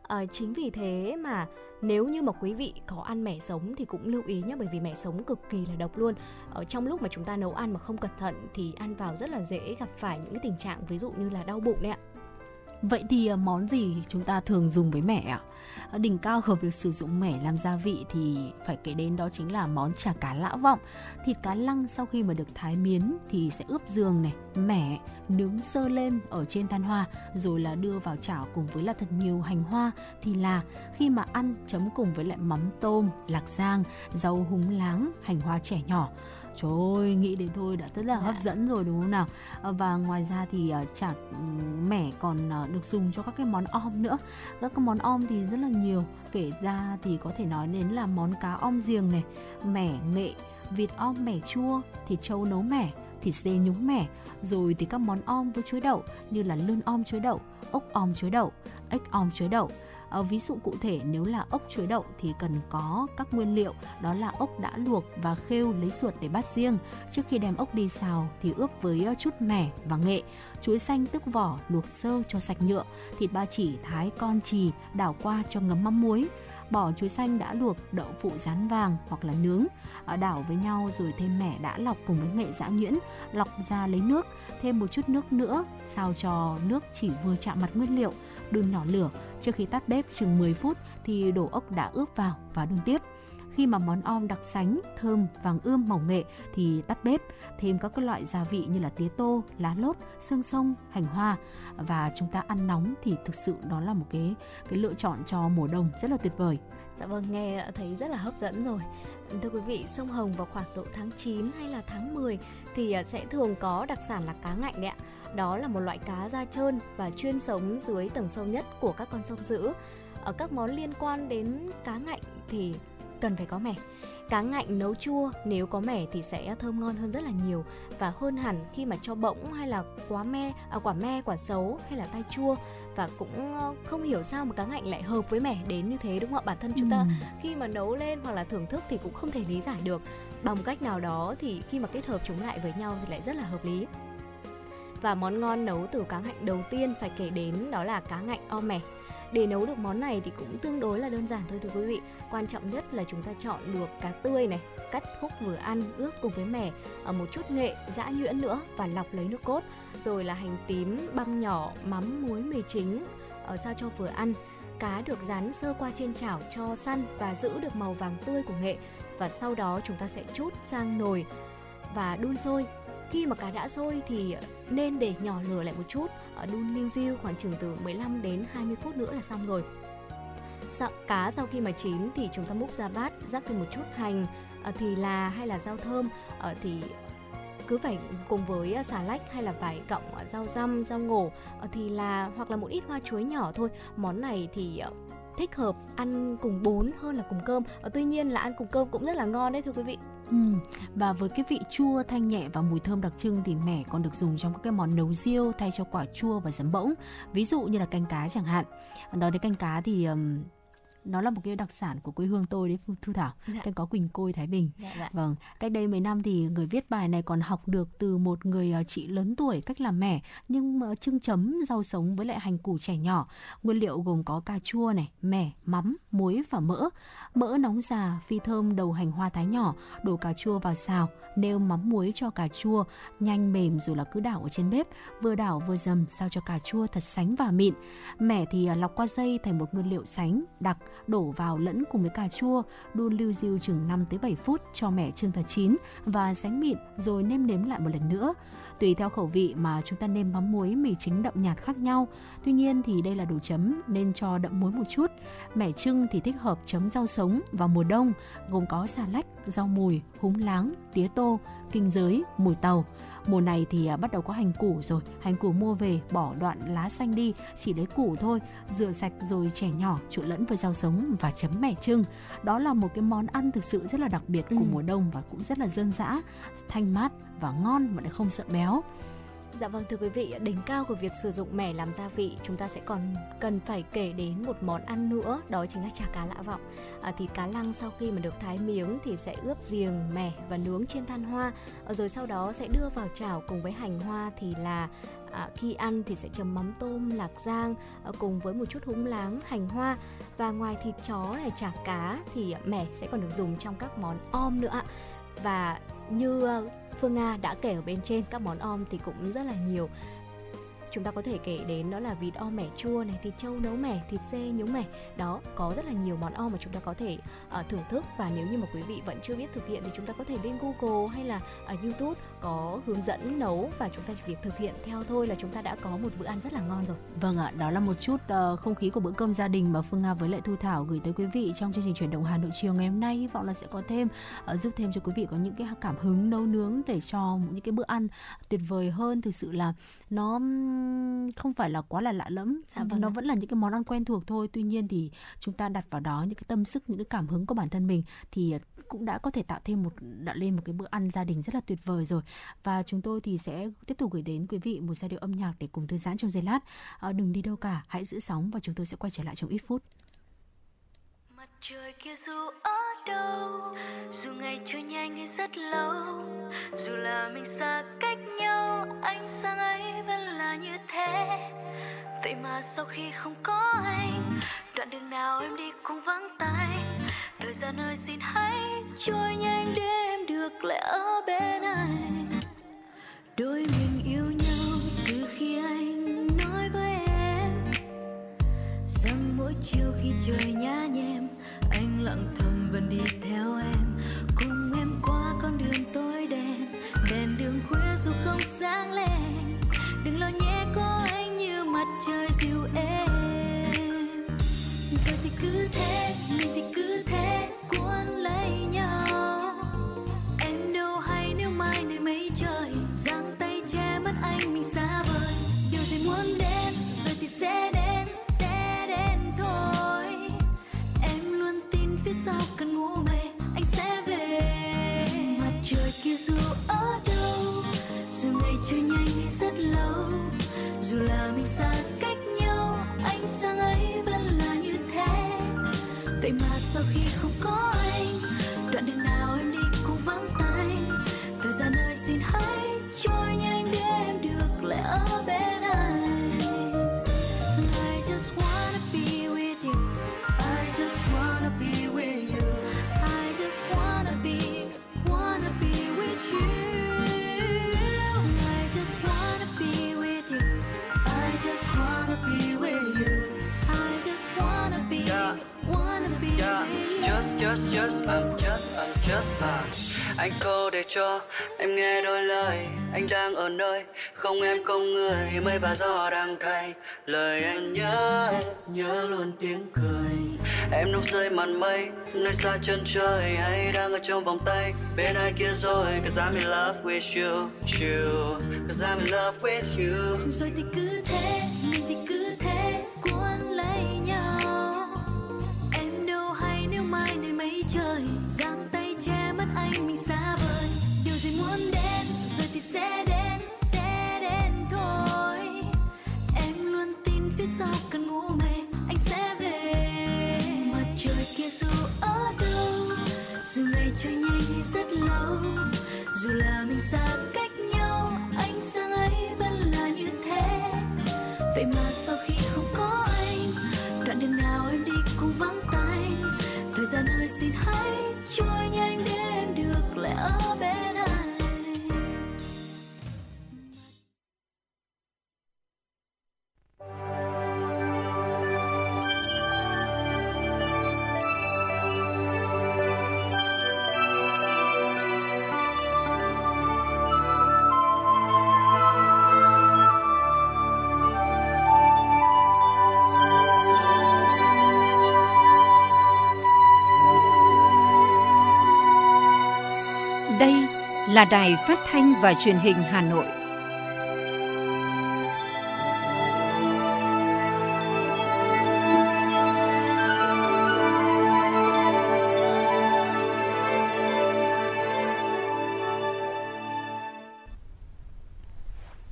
à, chính vì thế mà nếu như mà quý vị có ăn mẻ sống thì cũng lưu ý nhé bởi vì mẻ sống cực kỳ là độc luôn. Ở trong lúc mà chúng ta nấu ăn mà không cẩn thận thì ăn vào rất là dễ gặp phải những cái tình trạng ví dụ như là đau bụng đấy ạ. Vậy thì à, món gì chúng ta thường dùng với mẻ ạ? À, đỉnh cao của việc sử dụng mẻ làm gia vị thì phải kể đến đó chính là món chả cá lã vọng. Thịt cá lăng sau khi mà được thái miến thì sẽ ướp giường này, mẻ, nướng sơ lên ở trên than hoa rồi là đưa vào chảo cùng với là thật nhiều hành hoa thì là khi mà ăn chấm cùng với lại mắm tôm, lạc giang, rau húng láng, hành hoa trẻ nhỏ Trời ơi, nghĩ đến thôi đã rất là dạ. hấp dẫn rồi đúng không nào? Ờ, và ngoài ra thì uh, chả mẻ còn uh, được dùng cho các cái món om nữa. Các cái món om thì rất là nhiều. Kể ra thì có thể nói đến là món cá om giềng này, mẻ nghệ, vịt om mẻ chua, thịt trâu nấu mẻ, thịt dê nhúng mẻ, rồi thì các món om với chuối đậu như là lươn om chuối đậu, ốc om chuối đậu, ếch om chuối đậu À, ví dụ cụ thể nếu là ốc chuối đậu thì cần có các nguyên liệu đó là ốc đã luộc và khêu lấy ruột để bát riêng. Trước khi đem ốc đi xào thì ướp với chút mẻ và nghệ. Chuối xanh tước vỏ luộc sơ cho sạch nhựa. Thịt ba chỉ thái con chì đảo qua cho ngấm mắm muối bỏ chuối xanh đã luộc, đậu phụ rán vàng hoặc là nướng, đảo với nhau rồi thêm mẻ đã lọc cùng với nghệ giã nhuyễn, lọc ra lấy nước, thêm một chút nước nữa, sao cho nước chỉ vừa chạm mặt nguyên liệu, đun nhỏ lửa. Trước khi tắt bếp chừng 10 phút thì đổ ốc đã ướp vào và đun tiếp. Khi mà món om đặc sánh, thơm, vàng ươm, mỏng nghệ thì tắt bếp, thêm các loại gia vị như là tía tô, lá lốt, xương sông, hành hoa và chúng ta ăn nóng thì thực sự đó là một cái cái lựa chọn cho mùa đông rất là tuyệt vời. Dạ vâng, nghe đã thấy rất là hấp dẫn rồi. Thưa quý vị, sông Hồng vào khoảng độ tháng 9 hay là tháng 10 thì à, sẽ thường có đặc sản là cá ngạnh đấy ạ. Đó là một loại cá da trơn và chuyên sống dưới tầng sâu nhất của các con sông dữ. Ở các món liên quan đến cá ngạnh thì cần phải có mẻ. Cá ngạnh nấu chua nếu có mẻ thì sẽ thơm ngon hơn rất là nhiều và hơn hẳn khi mà cho bỗng hay là quá me, à, quả me, quả xấu hay là tai chua và cũng ờ, không hiểu sao mà cá ngạnh lại hợp với mẻ đến như thế đúng không ạ? Bản thân chúng ta ừ. khi mà nấu lên hoặc là thưởng thức thì cũng không thể lý giải được bằng cách nào đó thì khi mà kết hợp chúng lại với nhau thì lại rất là hợp lý và món ngon nấu từ cá ngạnh đầu tiên phải kể đến đó là cá ngạnh o mẻ để nấu được món này thì cũng tương đối là đơn giản thôi thưa quý vị. Quan trọng nhất là chúng ta chọn được cá tươi này, cắt khúc vừa ăn, ướp cùng với mẻ ở một chút nghệ, giã nhuyễn nữa và lọc lấy nước cốt. Rồi là hành tím, băm nhỏ, mắm, muối, mì chính ờ, ở sao cho vừa ăn. Cá được rán sơ qua trên chảo cho săn và giữ được màu vàng tươi của nghệ và sau đó chúng ta sẽ chút sang nồi và đun sôi khi mà cá đã sôi thì nên để nhỏ lửa lại một chút ờ, đun liu riu khoảng chừng từ 15 đến 20 phút nữa là xong rồi cá sau khi mà chín thì chúng ta múc ra bát rắc thêm một chút hành ờ, thì là hay là rau thơm ờ, thì cứ phải cùng với xà lách hay là vài cọng rau răm, rau ngổ thì là hoặc là một ít hoa chuối nhỏ thôi. Món này thì thích hợp ăn cùng bún hơn là cùng cơm. Tuy nhiên là ăn cùng cơm cũng rất là ngon đấy thưa quý vị. Ừ. Và với cái vị chua thanh nhẹ và mùi thơm đặc trưng thì mẻ còn được dùng trong các cái món nấu riêu thay cho quả chua và giấm bỗng. Ví dụ như là canh cá chẳng hạn. Nói đến canh cá thì um, nó là một cái đặc sản của quê hương tôi đấy Thu Thảo. Dạ. canh có Quỳnh Côi Thái Bình. Dạ, dạ. vâng cách đây mấy năm thì người viết bài này còn học được từ một người ờ, chị lớn tuổi cách làm mẻ nhưng trưng chấm rau sống với lại hành củ trẻ nhỏ. Nguyên liệu gồm có cà chua này mẻ mắm muối và mỡ. Mỡ nóng già phi thơm đầu hành hoa thái nhỏ. Đổ cà chua vào xào nêu mắm muối cho cà chua nhanh mềm rồi là cứ đảo ở trên bếp. Vừa đảo vừa dầm sao cho cà chua thật sánh và mịn. Mẻ thì ờ, lọc qua dây thành một nguyên liệu sánh đặc đổ vào lẫn cùng với cà chua, đun lưu diêu chừng 5 tới 7 phút cho mẻ trưng thật chín và sánh mịn rồi nêm nếm lại một lần nữa. Tùy theo khẩu vị mà chúng ta nêm mắm muối mì chính đậm nhạt khác nhau. Tuy nhiên thì đây là đồ chấm nên cho đậm muối một chút. Mẻ trưng thì thích hợp chấm rau sống vào mùa đông gồm có xà lách, rau mùi, húng láng, tía tô, kinh giới, mùi tàu. Mùa này thì à, bắt đầu có hành củ rồi, hành củ mua về bỏ đoạn lá xanh đi, chỉ lấy củ thôi, rửa sạch rồi chẻ nhỏ trộn lẫn với rau sống và chấm mẻ trưng. Đó là một cái món ăn thực sự rất là đặc biệt của ừ. mùa đông và cũng rất là dân dã, thanh mát và ngon mà lại không sợ béo. Dạ vâng thưa quý vị, đỉnh cao của việc sử dụng mẻ làm gia vị chúng ta sẽ còn cần phải kể đến một món ăn nữa đó chính là chả cá lạ vọng. À, thịt cá lăng sau khi mà được thái miếng thì sẽ ướp giềng, mẻ và nướng trên than hoa à, rồi sau đó sẽ đưa vào chảo cùng với hành hoa thì là à, khi ăn thì sẽ chấm mắm tôm, lạc giang à, cùng với một chút húng láng, hành hoa và ngoài thịt chó này chả cá thì mẻ sẽ còn được dùng trong các món om nữa ạ. Và như Phương Nga đã kể ở bên trên các món om thì cũng rất là nhiều. Chúng ta có thể kể đến đó là vịt o mẻ chua này thịt trâu nấu mẻ thịt dê nhúng mẻ. Đó có rất là nhiều món o mà chúng ta có thể uh, thưởng thức. Và nếu như mà quý vị vẫn chưa biết thực hiện thì chúng ta có thể lên Google hay là ở YouTube có hướng dẫn nấu và chúng ta chỉ việc thực hiện theo thôi là chúng ta đã có một bữa ăn rất là ngon rồi. Vâng ạ, đó là một chút uh, không khí của bữa cơm gia đình mà Phương Nga với lại Thu Thảo gửi tới quý vị trong chương trình chuyển động Hà Nội chiều ngày hôm nay. Hy vọng là sẽ có thêm uh, giúp thêm cho quý vị có những cái cảm hứng nấu nướng để cho những cái bữa ăn tuyệt vời hơn. Thực sự là nó không phải là quá là lạ lẫm, dạ, vâng nó ạ. vẫn là những cái món ăn quen thuộc thôi. Tuy nhiên thì chúng ta đặt vào đó những cái tâm sức, những cái cảm hứng của bản thân mình thì cũng đã có thể tạo thêm một đã lên một cái bữa ăn gia đình rất là tuyệt vời rồi. Và chúng tôi thì sẽ tiếp tục gửi đến quý vị một giai điệu âm nhạc để cùng thư giãn trong giây lát. À, đừng đi đâu cả hãy giữ sóng và chúng tôi sẽ quay trở lại trong ít phút. Mặt trời kia dù ở đâu dù ngày trôi nhanh hay rất lâu dù là mình xa cách nhau ánh sáng ấy vẫn là như thế. Vậy mà sau khi không có anh đoạn đường nào em đi cũng vắng tay thời gian ơi, xin hãy trôi nhanh để em được lại ở bên anh đôi mình yêu nhau từ khi anh nói với em. Rằng mỗi chiều khi trời nhá nhem, anh lặng thầm vẫn đi theo em. Cùng em qua con đường tối đen, đèn đường khuya dù không sáng lên. Đừng lo nhé, có anh như mặt trời dịu êm rồi thì cứ thế mình thì cứ thế, cuốn lấy nhau. Em đâu hay nếu mai này mấy trời, giang tay che mất anh mình xa vời. Điều gì muốn đến, rồi thì sẽ đến sẽ đến thôi. Em luôn tin phía sau cần ngủ mê, anh sẽ về. Mặt trời kia dù ở đâu, dù ngày trôi nhanh hay rất lâu, dù là mình xa vậy mà sau khi không có anh, đoạn đường nào em đi cũng vắng tay just, just, I'm just, I'm just à. Anh câu để cho em nghe đôi lời. Anh đang ở nơi không em không người. Mây và gió đang thay lời anh nhớ em Nhớ luôn tiếng cười. Em núp rơi màn mây Nơi xa chân trời. Hay đang ở trong vòng tay Bên ai kia rồi? Cause I'm in love with you, you. Cause I'm in love with you. Rồi thì cứ thế. Trời, giang tay che mất anh, mình xa vời. Điều gì muốn đến, rồi thì sẽ đến sẽ đến thôi. Em luôn tin phía sau cần ngủ mê, anh sẽ về. Mặt trời kia dù ở đâu, dù ngày trôi nhanh hay rất lâu, dù là mình xa cách là đài phát thanh và truyền hình Hà Nội.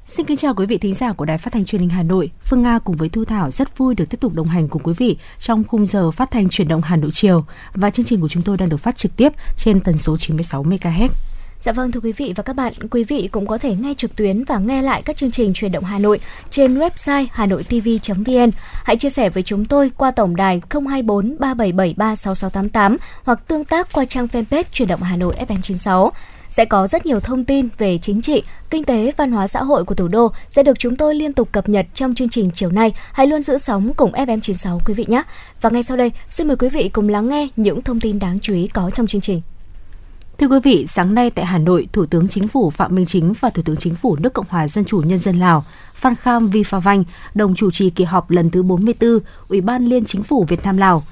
Xin kính chào quý vị thính giả của Đài Phát thanh Truyền hình Hà Nội. Phương Nga cùng với Thu Thảo rất vui được tiếp tục đồng hành cùng quý vị trong khung giờ phát thanh chuyển động Hà Nội chiều và chương trình của chúng tôi đang được phát trực tiếp trên tần số 96 MHz. Dạ vâng thưa quý vị và các bạn, quý vị cũng có thể nghe trực tuyến và nghe lại các chương trình truyền động Hà Nội trên website hanoitv.vn. Hãy chia sẻ với chúng tôi qua tổng đài 024 3773 6688 hoặc tương tác qua trang fanpage truyền động Hà Nội FM96. Sẽ có rất nhiều thông tin về chính trị, kinh tế, văn hóa xã hội của thủ đô sẽ được chúng tôi liên tục cập nhật trong chương trình chiều nay. Hãy luôn giữ sóng cùng FM96 quý vị nhé. Và ngay sau đây, xin mời quý vị cùng lắng nghe những thông tin đáng chú ý có trong chương trình. Thưa quý vị, sáng nay tại Hà Nội, Thủ tướng Chính phủ Phạm Minh Chính và Thủ tướng Chính phủ nước Cộng hòa Dân chủ Nhân dân Lào Phan Kham Vi Pha Vanh đồng chủ trì kỳ họp lần thứ 44 Ủy ban Liên Chính phủ Việt Nam Lào.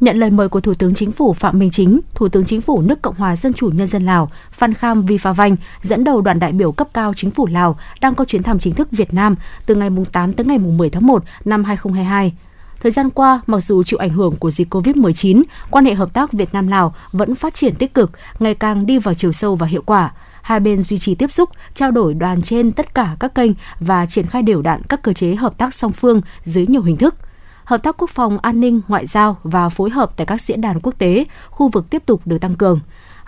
Nhận lời mời của Thủ tướng Chính phủ Phạm Minh Chính, Thủ tướng Chính phủ nước Cộng hòa Dân chủ Nhân dân Lào Phan Kham Vi Pha Vanh dẫn đầu đoàn đại biểu cấp cao Chính phủ Lào đang có chuyến thăm chính thức Việt Nam từ ngày 8 tới ngày 10 tháng 1 năm 2022. Thời gian qua, mặc dù chịu ảnh hưởng của dịch COVID-19, quan hệ hợp tác Việt Nam Lào vẫn phát triển tích cực, ngày càng đi vào chiều sâu và hiệu quả. Hai bên duy trì tiếp xúc, trao đổi đoàn trên tất cả các kênh và triển khai đều đặn các cơ chế hợp tác song phương dưới nhiều hình thức hợp tác quốc phòng, an ninh, ngoại giao và phối hợp tại các diễn đàn quốc tế, khu vực tiếp tục được tăng cường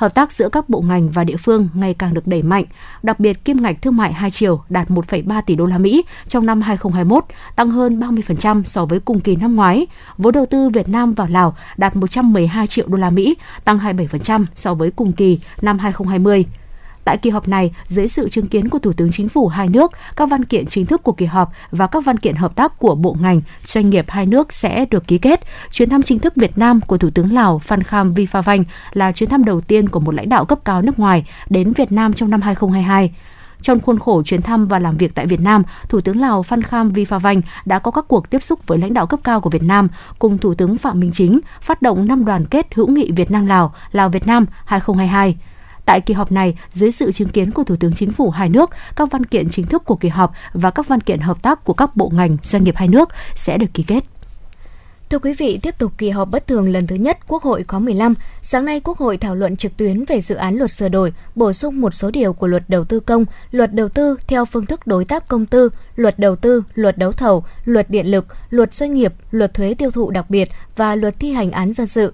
hợp tác giữa các bộ ngành và địa phương ngày càng được đẩy mạnh, đặc biệt kim ngạch thương mại hai chiều đạt 1,3 tỷ đô la Mỹ trong năm 2021, tăng hơn 30% so với cùng kỳ năm ngoái. Vốn đầu tư Việt Nam vào Lào đạt 112 triệu đô la Mỹ, tăng 27% so với cùng kỳ năm 2020. Tại kỳ họp này, dưới sự chứng kiến của Thủ tướng Chính phủ hai nước, các văn kiện chính thức của kỳ họp và các văn kiện hợp tác của bộ ngành, doanh nghiệp hai nước sẽ được ký kết. Chuyến thăm chính thức Việt Nam của Thủ tướng Lào Phan Kham Vi Pha Vanh là chuyến thăm đầu tiên của một lãnh đạo cấp cao nước ngoài đến Việt Nam trong năm 2022. Trong khuôn khổ chuyến thăm và làm việc tại Việt Nam, Thủ tướng Lào Phan Kham Vi Pha Vanh đã có các cuộc tiếp xúc với lãnh đạo cấp cao của Việt Nam cùng Thủ tướng Phạm Minh Chính phát động năm đoàn kết hữu nghị Việt Nam Lào, Lào Việt Nam 2022. Tại kỳ họp này, dưới sự chứng kiến của Thủ tướng Chính phủ hai nước, các văn kiện chính thức của kỳ họp và các văn kiện hợp tác của các bộ ngành, doanh nghiệp hai nước sẽ được ký kết. Thưa quý vị, tiếp tục kỳ họp bất thường lần thứ nhất Quốc hội khóa 15, sáng nay Quốc hội thảo luận trực tuyến về dự án luật sửa đổi, bổ sung một số điều của luật đầu tư công, luật đầu tư theo phương thức đối tác công tư, luật đầu tư, luật đấu thầu, luật điện lực, luật doanh nghiệp, luật thuế tiêu thụ đặc biệt và luật thi hành án dân sự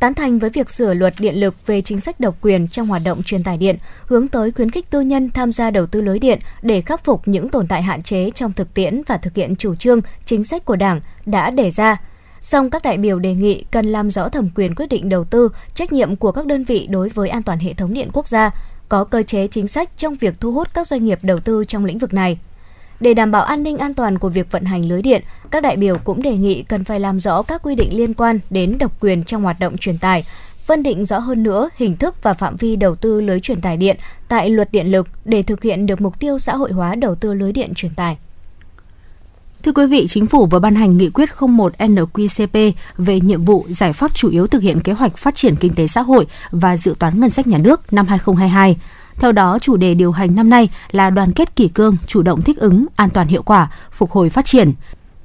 tán thành với việc sửa luật điện lực về chính sách độc quyền trong hoạt động truyền tải điện, hướng tới khuyến khích tư nhân tham gia đầu tư lưới điện để khắc phục những tồn tại hạn chế trong thực tiễn và thực hiện chủ trương, chính sách của Đảng đã đề ra. Song các đại biểu đề nghị cần làm rõ thẩm quyền quyết định đầu tư, trách nhiệm của các đơn vị đối với an toàn hệ thống điện quốc gia, có cơ chế chính sách trong việc thu hút các doanh nghiệp đầu tư trong lĩnh vực này. Để đảm bảo an ninh an toàn của việc vận hành lưới điện, các đại biểu cũng đề nghị cần phải làm rõ các quy định liên quan đến độc quyền trong hoạt động truyền tải, phân định rõ hơn nữa hình thức và phạm vi đầu tư lưới truyền tải điện tại luật điện lực để thực hiện được mục tiêu xã hội hóa đầu tư lưới điện truyền tải. Thưa quý vị, Chính phủ vừa ban hành nghị quyết 01 NQCP về nhiệm vụ giải pháp chủ yếu thực hiện kế hoạch phát triển kinh tế xã hội và dự toán ngân sách nhà nước năm 2022. Theo đó, chủ đề điều hành năm nay là đoàn kết kỷ cương, chủ động thích ứng, an toàn hiệu quả, phục hồi phát triển.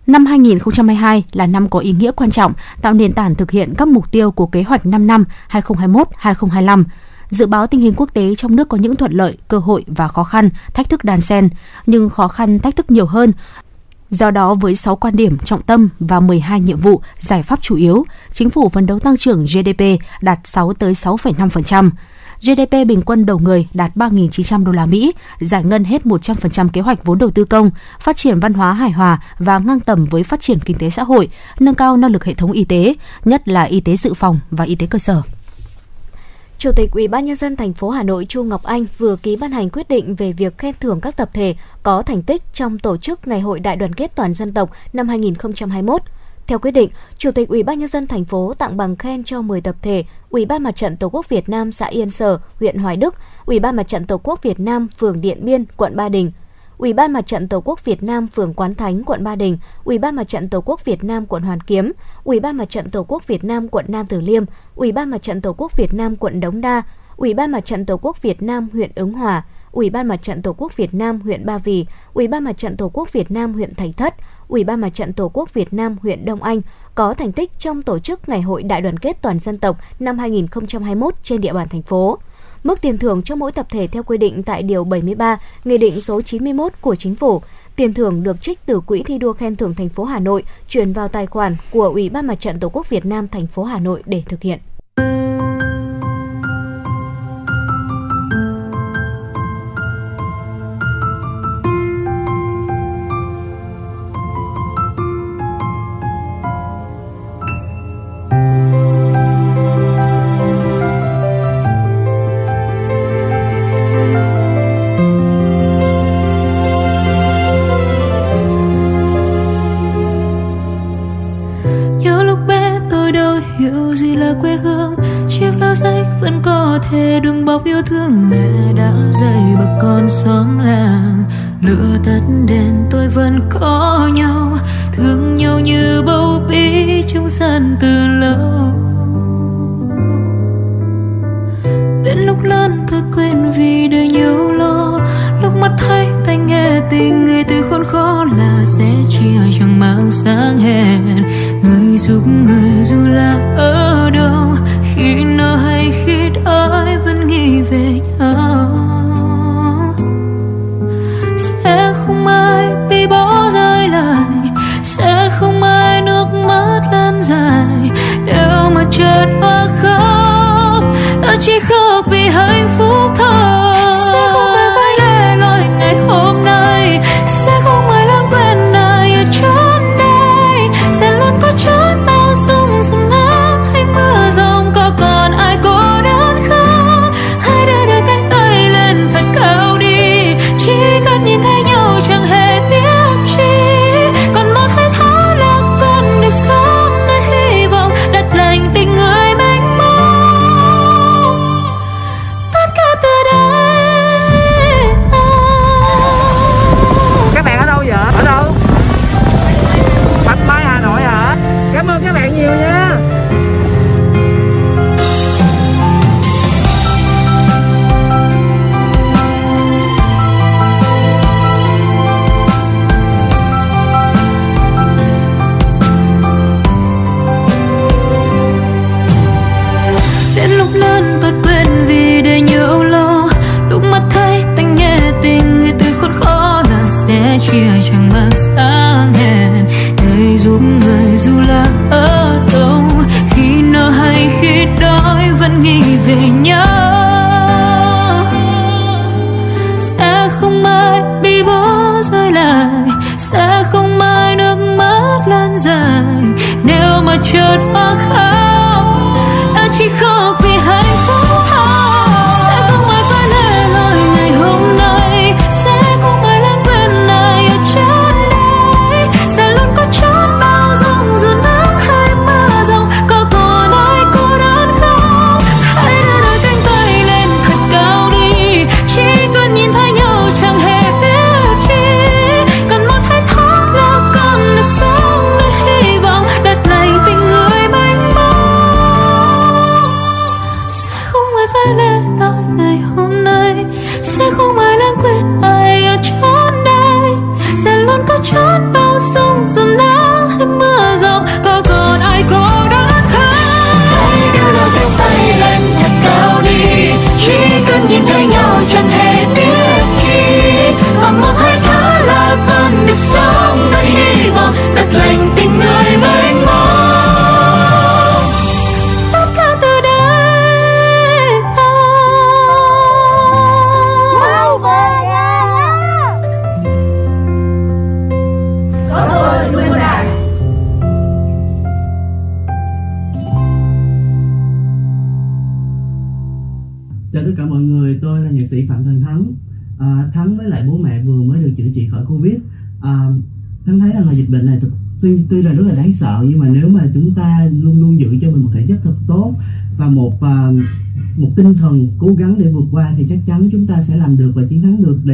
Năm 2022 là năm có ý nghĩa quan trọng, tạo nền tảng thực hiện các mục tiêu của kế hoạch 5 năm 2021-2025. Dự báo tình hình quốc tế trong nước có những thuận lợi, cơ hội và khó khăn, thách thức đan xen, nhưng khó khăn, thách thức nhiều hơn. Do đó, với 6 quan điểm trọng tâm và 12 nhiệm vụ, giải pháp chủ yếu, chính phủ phấn đấu tăng trưởng GDP đạt 6 tới 6,5%. GDP bình quân đầu người đạt 3.900 đô la Mỹ, giải ngân hết 100% kế hoạch vốn đầu tư công, phát triển văn hóa hài hòa và ngang tầm với phát triển kinh tế xã hội, nâng cao năng lực hệ thống y tế, nhất là y tế dự phòng và y tế cơ sở. Chủ tịch Ủy ban nhân dân thành phố Hà Nội Chu Ngọc Anh vừa ký ban hành quyết định về việc khen thưởng các tập thể có thành tích trong tổ chức Ngày hội Đại đoàn kết toàn dân tộc năm 2021. Theo quyết định, Chủ tịch Ủy ban nhân dân thành phố tặng bằng khen cho 10 tập thể, Ủy ban Mặt trận Tổ quốc Việt Nam xã Yên Sở, huyện Hoài Đức, Ủy ban Mặt trận Tổ quốc Việt Nam phường Điện Biên, quận Ba Đình, Ủy ban Mặt trận Tổ quốc Việt Nam phường Quán Thánh, quận Ba Đình, Ủy ban Mặt trận Tổ quốc Việt Nam quận Hoàn Kiếm, Ủy ban Mặt trận Tổ quốc Việt Nam quận Nam Từ Liêm, Ủy ban Mặt trận Tổ quốc Việt Nam quận Đống Đa, Ủy ban Mặt trận Tổ quốc Việt Nam huyện Ứng Hòa, Ủy ban Mặt trận Tổ quốc Việt Nam huyện Ba Vì, Ủy ban Mặt trận Tổ quốc Việt Nam huyện Thạch Thất, Ủy ban Mặt trận Tổ quốc Việt Nam huyện Đông Anh có thành tích trong tổ chức Ngày hội Đại đoàn kết toàn dân tộc năm 2021 trên địa bàn thành phố. Mức tiền thưởng cho mỗi tập thể theo quy định tại Điều 73, Nghị định số 91 của Chính phủ. Tiền thưởng được trích từ Quỹ thi đua khen thưởng thành phố Hà Nội chuyển vào tài khoản của Ủy ban Mặt trận Tổ quốc Việt Nam thành phố Hà Nội để thực hiện.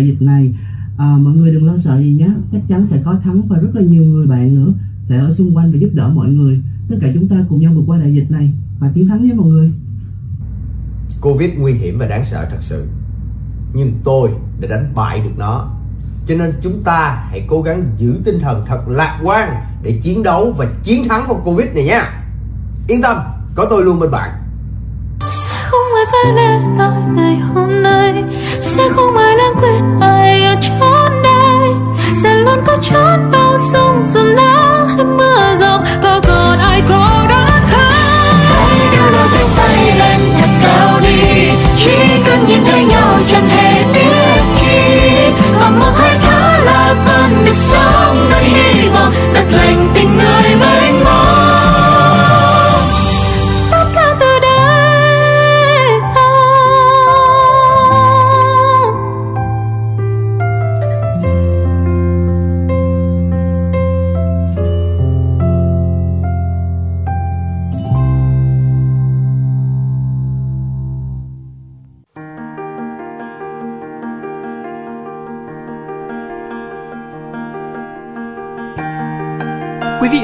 đại dịch này. À, mọi người đừng lo sợ gì nhé. Chắc chắn sẽ có thắng và rất là nhiều người bạn nữa sẽ ở xung quanh để giúp đỡ mọi người. Tất cả chúng ta cùng nhau vượt qua đại dịch này và chiến thắng nhé mọi người. Covid nguy hiểm và đáng sợ thật sự. Nhưng tôi đã đánh bại được nó. Cho nên chúng ta hãy cố gắng giữ tinh thần thật lạc quan để chiến đấu và chiến thắng con covid này nhé yên tâm có tôi luôn bên bạn sẽ không ai phải lẽ nói ngày hôm nay. Sẽ không ai lãng quên ai ở chốn đây. Sẽ luôn có chốn bao sông dù nắng hay mưa rông có còn ai cô đơn không? Hãy đưa đôi tay lên thật cao đi. Chỉ cần nhìn thấy nhau chẳng hề tiếc chi. Còn một hai tháng là con được sống nơi hy vọng. Đất lành tim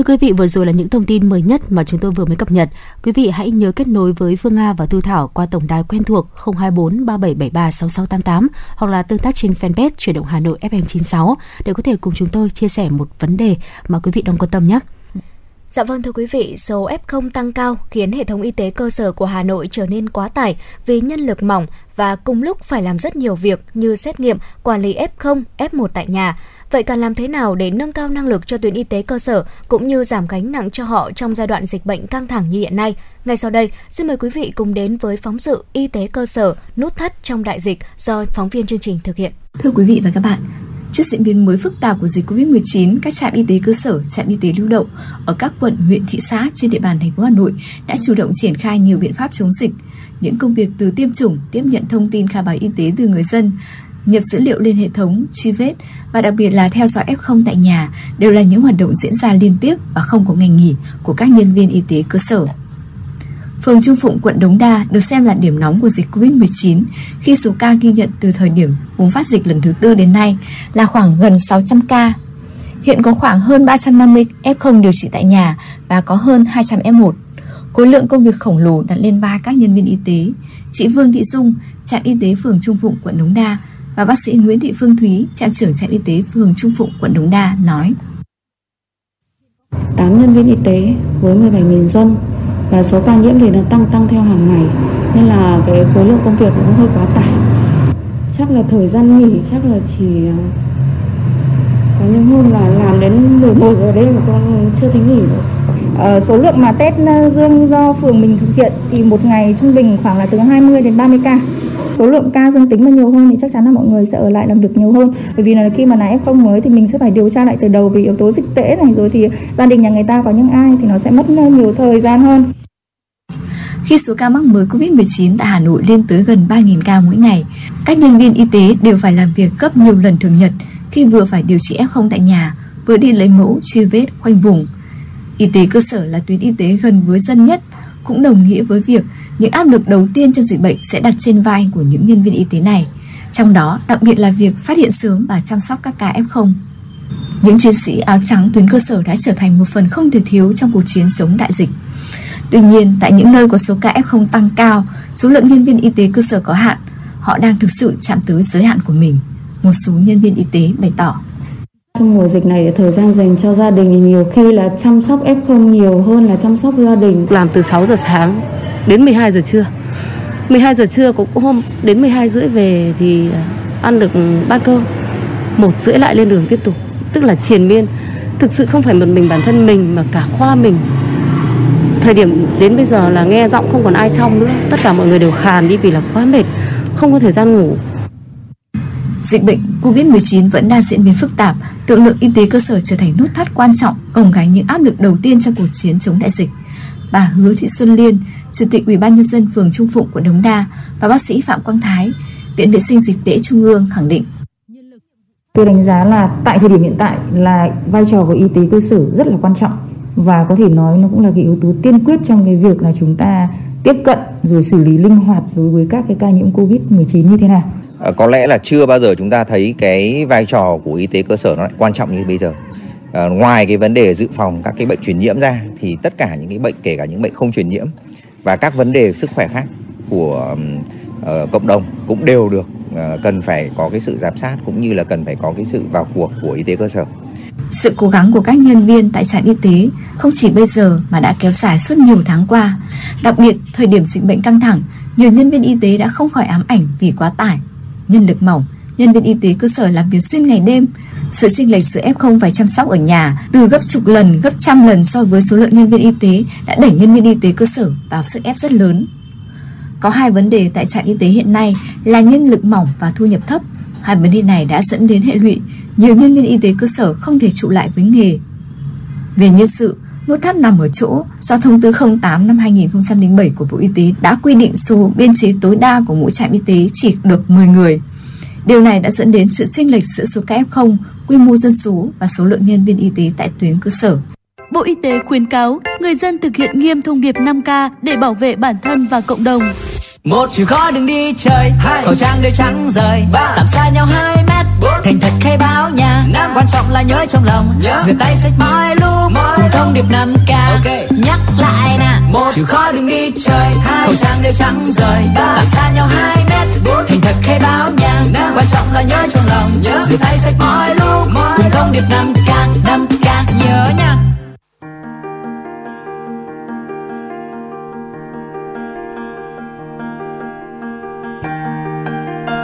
Thưa quý vị, vừa rồi là những thông tin mới nhất mà chúng tôi vừa mới cập nhật. Quý vị hãy nhớ kết nối với Phương Nga và Thu Thảo qua tổng đài quen thuộc 024 3773 6688 hoặc là tương tác trên fanpage Chuyển động Hà Nội FM96 để có thể cùng chúng tôi chia sẻ một vấn đề mà quý vị đang quan tâm nhé. Dạ vâng thưa quý vị, số F0 tăng cao khiến hệ thống y tế cơ sở của Hà Nội trở nên quá tải vì nhân lực mỏng và cùng lúc phải làm rất nhiều việc như xét nghiệm, quản lý F0, F1 tại nhà. Vậy cần làm thế nào để nâng cao năng lực cho tuyến y tế cơ sở cũng như giảm gánh nặng cho họ trong giai đoạn dịch bệnh căng thẳng như hiện nay? Ngay sau đây, xin mời quý vị cùng đến với phóng sự Y tế cơ sở nút thắt trong đại dịch do phóng viên chương trình thực hiện. Thưa quý vị và các bạn, Trước diễn biến mới phức tạp của dịch COVID-19, các trạm y tế cơ sở, trạm y tế lưu động ở các quận, huyện, thị xã trên địa bàn thành phố Hà Nội đã chủ động triển khai nhiều biện pháp chống dịch. Những công việc từ tiêm chủng, tiếp nhận thông tin khai báo y tế từ người dân, nhập dữ liệu lên hệ thống, truy vết và đặc biệt là theo dõi F0 tại nhà đều là những hoạt động diễn ra liên tiếp và không có ngày nghỉ của các nhân viên y tế cơ sở. Phường Trung Phụng, quận Đống Đa được xem là điểm nóng của dịch COVID-19 khi số ca ghi nhận từ thời điểm bùng phát dịch lần thứ tư đến nay là khoảng gần 600 ca. Hiện có khoảng hơn 350 F0 điều trị tại nhà và có hơn 200 F1. Khối lượng công việc khổng lồ đặt lên vai các nhân viên y tế. Chị Vương Thị Dung, trạm y tế phường Trung Phụng, quận Đống Đa và bác sĩ Nguyễn Thị Phương Thúy, trạm trưởng trạm y tế phường Trung Phụng, quận Đống Đa nói. 8 nhân viên y tế với 17.000 dân và số ca nhiễm thì nó tăng tăng theo hàng ngày. Nên là cái khối lượng công việc cũng hơi quá tải. Chắc là thời gian nghỉ chắc là chỉ ờ, có những hôm là làm đến 11 giờ đêm mà con chưa thấy nghỉ nữa. Ờ, số lượng mà test ờ, dương do phường mình thực hiện thì một ngày trung bình khoảng là từ 20 đến 30 ca. Số lượng ca dương tính mà nhiều hơn thì chắc chắn là mọi người sẽ ở lại làm việc nhiều hơn. Bởi vì là khi mà là f0 mới thì mình sẽ phải điều tra lại từ đầu về yếu tố dịch tễ này rồi thì gia đình nhà người ta có những ai thì nó sẽ mất ờ, nhiều thời gian hơn khi số ca mắc mới COVID-19 tại Hà Nội lên tới gần 3.000 ca mỗi ngày, các nhân viên y tế đều phải làm việc gấp nhiều lần thường nhật khi vừa phải điều trị F0 tại nhà, vừa đi lấy mẫu, truy vết, khoanh vùng. Y tế cơ sở là tuyến y tế gần với dân nhất, cũng đồng nghĩa với việc những áp lực đầu tiên trong dịch bệnh sẽ đặt trên vai của những nhân viên y tế này. Trong đó, đặc biệt là việc phát hiện sớm và chăm sóc các ca F0. Những chiến sĩ áo trắng tuyến cơ sở đã trở thành một phần không thể thiếu trong cuộc chiến chống đại dịch. Tuy nhiên, tại những nơi có số ca F0 tăng cao, số lượng nhân viên y tế cơ sở có hạn, họ đang thực sự chạm tới giới hạn của mình. Một số nhân viên y tế bày tỏ. Trong mùa dịch này thời gian dành cho gia đình nhiều khi là chăm sóc F0 nhiều hơn là chăm sóc gia đình. Làm từ 6 giờ sáng đến 12 giờ trưa. 12 giờ trưa cũng hôm đến 12 rưỡi về thì ăn được bát cơm. Một rưỡi lại lên đường tiếp tục, tức là triền miên. Thực sự không phải một mình bản thân mình mà cả khoa mình thời điểm đến bây giờ là nghe giọng không còn ai trong nữa. Tất cả mọi người đều khàn đi vì là quá mệt không có thời gian ngủ. Dịch bệnh COVID-19 vẫn đang diễn biến phức tạp, lực lượng y tế cơ sở trở thành nút thắt quan trọng gồng gánh những áp lực đầu tiên trong cuộc chiến chống đại dịch. Bà Hứa Thị Xuân Liên, Chủ tịch Ủy ban nhân dân phường Trung Phụng quận Đống Đa và bác sĩ Phạm Quang Thái, Viện Vệ sinh Dịch tễ Trung ương khẳng định. Tôi đánh giá là tại thời điểm hiện tại là vai trò của y tế cơ sở rất là quan trọng và có thể nói nó cũng là cái yếu tố tiên quyết trong cái việc là chúng ta tiếp cận rồi xử lý linh hoạt đối với các cái ca nhiễm Covid-19 như thế nào. À, có lẽ là chưa bao giờ chúng ta thấy cái vai trò của y tế cơ sở nó lại quan trọng như bây giờ. À, ngoài cái vấn đề dự phòng các cái bệnh truyền nhiễm ra thì tất cả những cái bệnh kể cả những bệnh không truyền nhiễm và các vấn đề sức khỏe khác của uh, cộng đồng cũng đều được uh, cần phải có cái sự giám sát cũng như là cần phải có cái sự vào cuộc của y tế cơ sở. Sự cố gắng của các nhân viên tại trạm y tế không chỉ bây giờ mà đã kéo dài suốt nhiều tháng qua. Đặc biệt, thời điểm dịch bệnh căng thẳng, nhiều nhân viên y tế đã không khỏi ám ảnh vì quá tải. Nhân lực mỏng, nhân viên y tế cơ sở làm việc xuyên ngày đêm. Sự chênh lệch giữa F0 phải chăm sóc ở nhà từ gấp chục lần, gấp trăm lần so với số lượng nhân viên y tế đã đẩy nhân viên y tế cơ sở vào sức ép rất lớn. Có hai vấn đề tại trạm y tế hiện nay là nhân lực mỏng và thu nhập thấp. Hai vấn đề này đã dẫn đến hệ lụy nhiều nhân viên y tế cơ sở không thể trụ lại với nghề. Về nhân sự, Nút thắt nằm ở chỗ do thông tư 08 năm 2007 của Bộ Y tế đã quy định số biên chế tối đa của mỗi trạm y tế chỉ được 10 người. Điều này đã dẫn đến sự chênh lệch giữa số ca F0, quy mô dân số và số lượng nhân viên y tế tại tuyến cơ sở. Bộ Y tế khuyến cáo người dân thực hiện nghiêm thông điệp 5K để bảo vệ bản thân và cộng đồng. Một chữ khó đừng đi chơi Hai. Khẩu trang để trắng rời Ba. Tạm xa nhau 2 mét Bốn. Thành thật khai báo nhà Năm. Quan trọng là nhớ trong lòng nhớ. Rửa tay sạch mọi lúc mọi Cùng thông điệp 5K okay. Nhắc lại nè Một chữ khó đừng đi chơi Hai. Khẩu trang để trắng rời Ba. Tạm xa nhau 2 mét Bốn. Thành thật khai báo nhà Năm. Quan trọng là nhớ trong lòng nhớ. Rửa tay sạch mọi lúc mọi Cùng thông điệp 5K 5K nhớ nha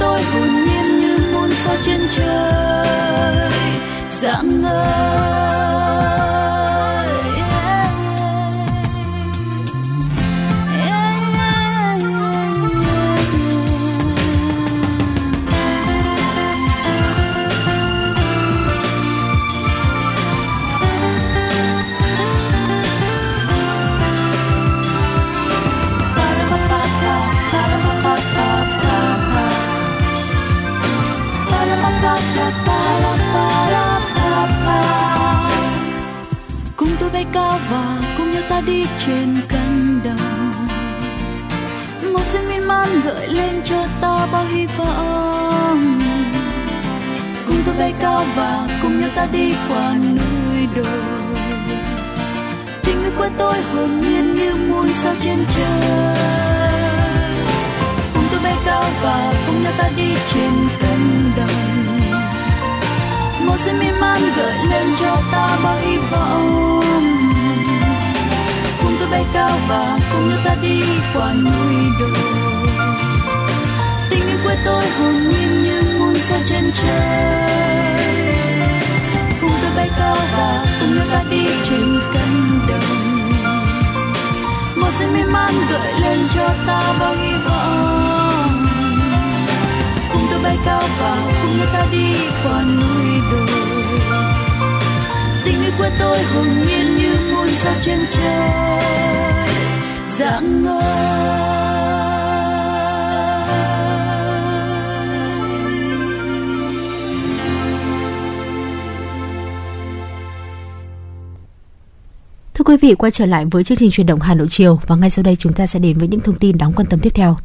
tôi hồn nhiên như muôn sao trên trời. Dạng ngời. cao và cùng nhau ta đi trên cánh đồng. Màu xanh miên man gợi lên cho ta bao hy vọng. Cùng tôi bay cao và cùng nhau ta đi qua núi đồi. Tình người của tôi hồn nhiên như muôn sao trên trời. Cùng tôi bay cao và cùng nhau ta đi trên cánh đồng. Màu xanh miên man gợi lên cho ta bao hy vọng bay cao và cùng nhau ta đi qua núi đồi. Tình yêu quê tôi hồn nhiên như muôn sao trên trời. Cùng tôi bay cao và cùng nhau ta đi trên cánh đồng. Một sự mê man gợi lên cho ta bao hy vọng. Cùng tôi bay cao và cùng nhau ta đi qua núi đồi. Tình yêu quê tôi hồn nhiên như muôn sao trên trời dạng ngời Thưa quý vị, quay trở lại với chương trình truyền động Hà Nội chiều và ngay sau đây chúng ta sẽ đến với những thông tin đáng quan tâm tiếp theo.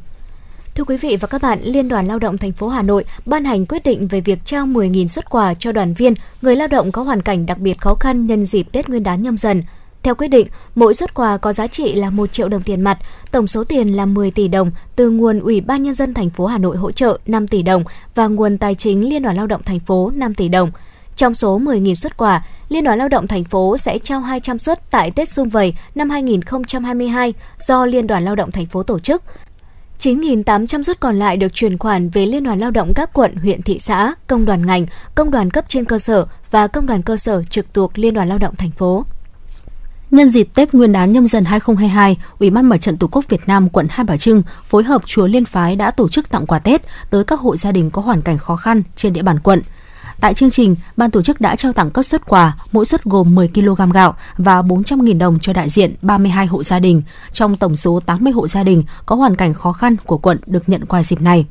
Thưa quý vị và các bạn, Liên đoàn Lao động thành phố Hà Nội ban hành quyết định về việc trao 10.000 xuất quà cho đoàn viên, người lao động có hoàn cảnh đặc biệt khó khăn nhân dịp Tết Nguyên đán nhâm dần. Theo quyết định, mỗi xuất quà có giá trị là 1 triệu đồng tiền mặt, tổng số tiền là 10 tỷ đồng từ nguồn Ủy ban nhân dân thành phố Hà Nội hỗ trợ 5 tỷ đồng và nguồn tài chính Liên đoàn Lao động thành phố 5 tỷ đồng. Trong số 10.000 xuất quà, Liên đoàn Lao động thành phố sẽ trao 200 suất tại Tết Xung Vầy năm 2022 do Liên đoàn Lao động thành phố tổ chức. 9.800 suất còn lại được chuyển khoản về Liên đoàn Lao động các quận, huyện, thị xã, công đoàn ngành, công đoàn cấp trên cơ sở và công đoàn cơ sở trực thuộc Liên đoàn Lao động thành phố. Nhân dịp Tết Nguyên đán nhâm dần 2022, Ủy ban Mặt trận Tổ quốc Việt Nam quận Hai Bà Trưng phối hợp chùa Liên Phái đã tổ chức tặng quà Tết tới các hộ gia đình có hoàn cảnh khó khăn trên địa bàn quận. Tại chương trình, ban tổ chức đã trao tặng các suất quà, mỗi suất gồm 10 kg gạo và 400.000 đồng cho đại diện 32 hộ gia đình, trong tổng số 80 hộ gia đình có hoàn cảnh khó khăn của quận được nhận quà dịp này.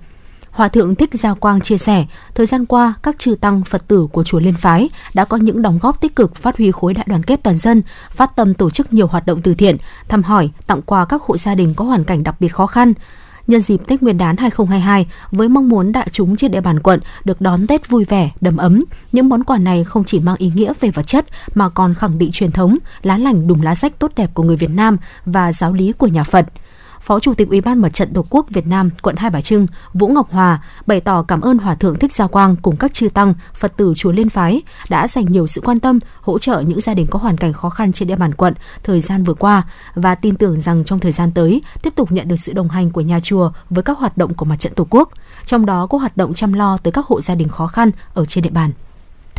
Hòa thượng Thích Gia Quang chia sẻ, thời gian qua, các trừ tăng Phật tử của chùa Liên Phái đã có những đóng góp tích cực phát huy khối đại đoàn kết toàn dân, phát tâm tổ chức nhiều hoạt động từ thiện, thăm hỏi, tặng quà các hộ gia đình có hoàn cảnh đặc biệt khó khăn. Nhân dịp Tết Nguyên đán 2022, với mong muốn đại chúng trên địa bàn quận được đón Tết vui vẻ, đầm ấm, những món quà này không chỉ mang ý nghĩa về vật chất mà còn khẳng định truyền thống, lá lành đùm lá sách tốt đẹp của người Việt Nam và giáo lý của nhà Phật. Phó Chủ tịch Ủy ban Mặt trận Tổ quốc Việt Nam quận Hai Bà Trưng Vũ Ngọc Hòa bày tỏ cảm ơn Hòa thượng Thích Gia Quang cùng các chư tăng, Phật tử chùa Liên Phái đã dành nhiều sự quan tâm, hỗ trợ những gia đình có hoàn cảnh khó khăn trên địa bàn quận thời gian vừa qua và tin tưởng rằng trong thời gian tới tiếp tục nhận được sự đồng hành của nhà chùa với các hoạt động của Mặt trận Tổ quốc, trong đó có hoạt động chăm lo tới các hộ gia đình khó khăn ở trên địa bàn.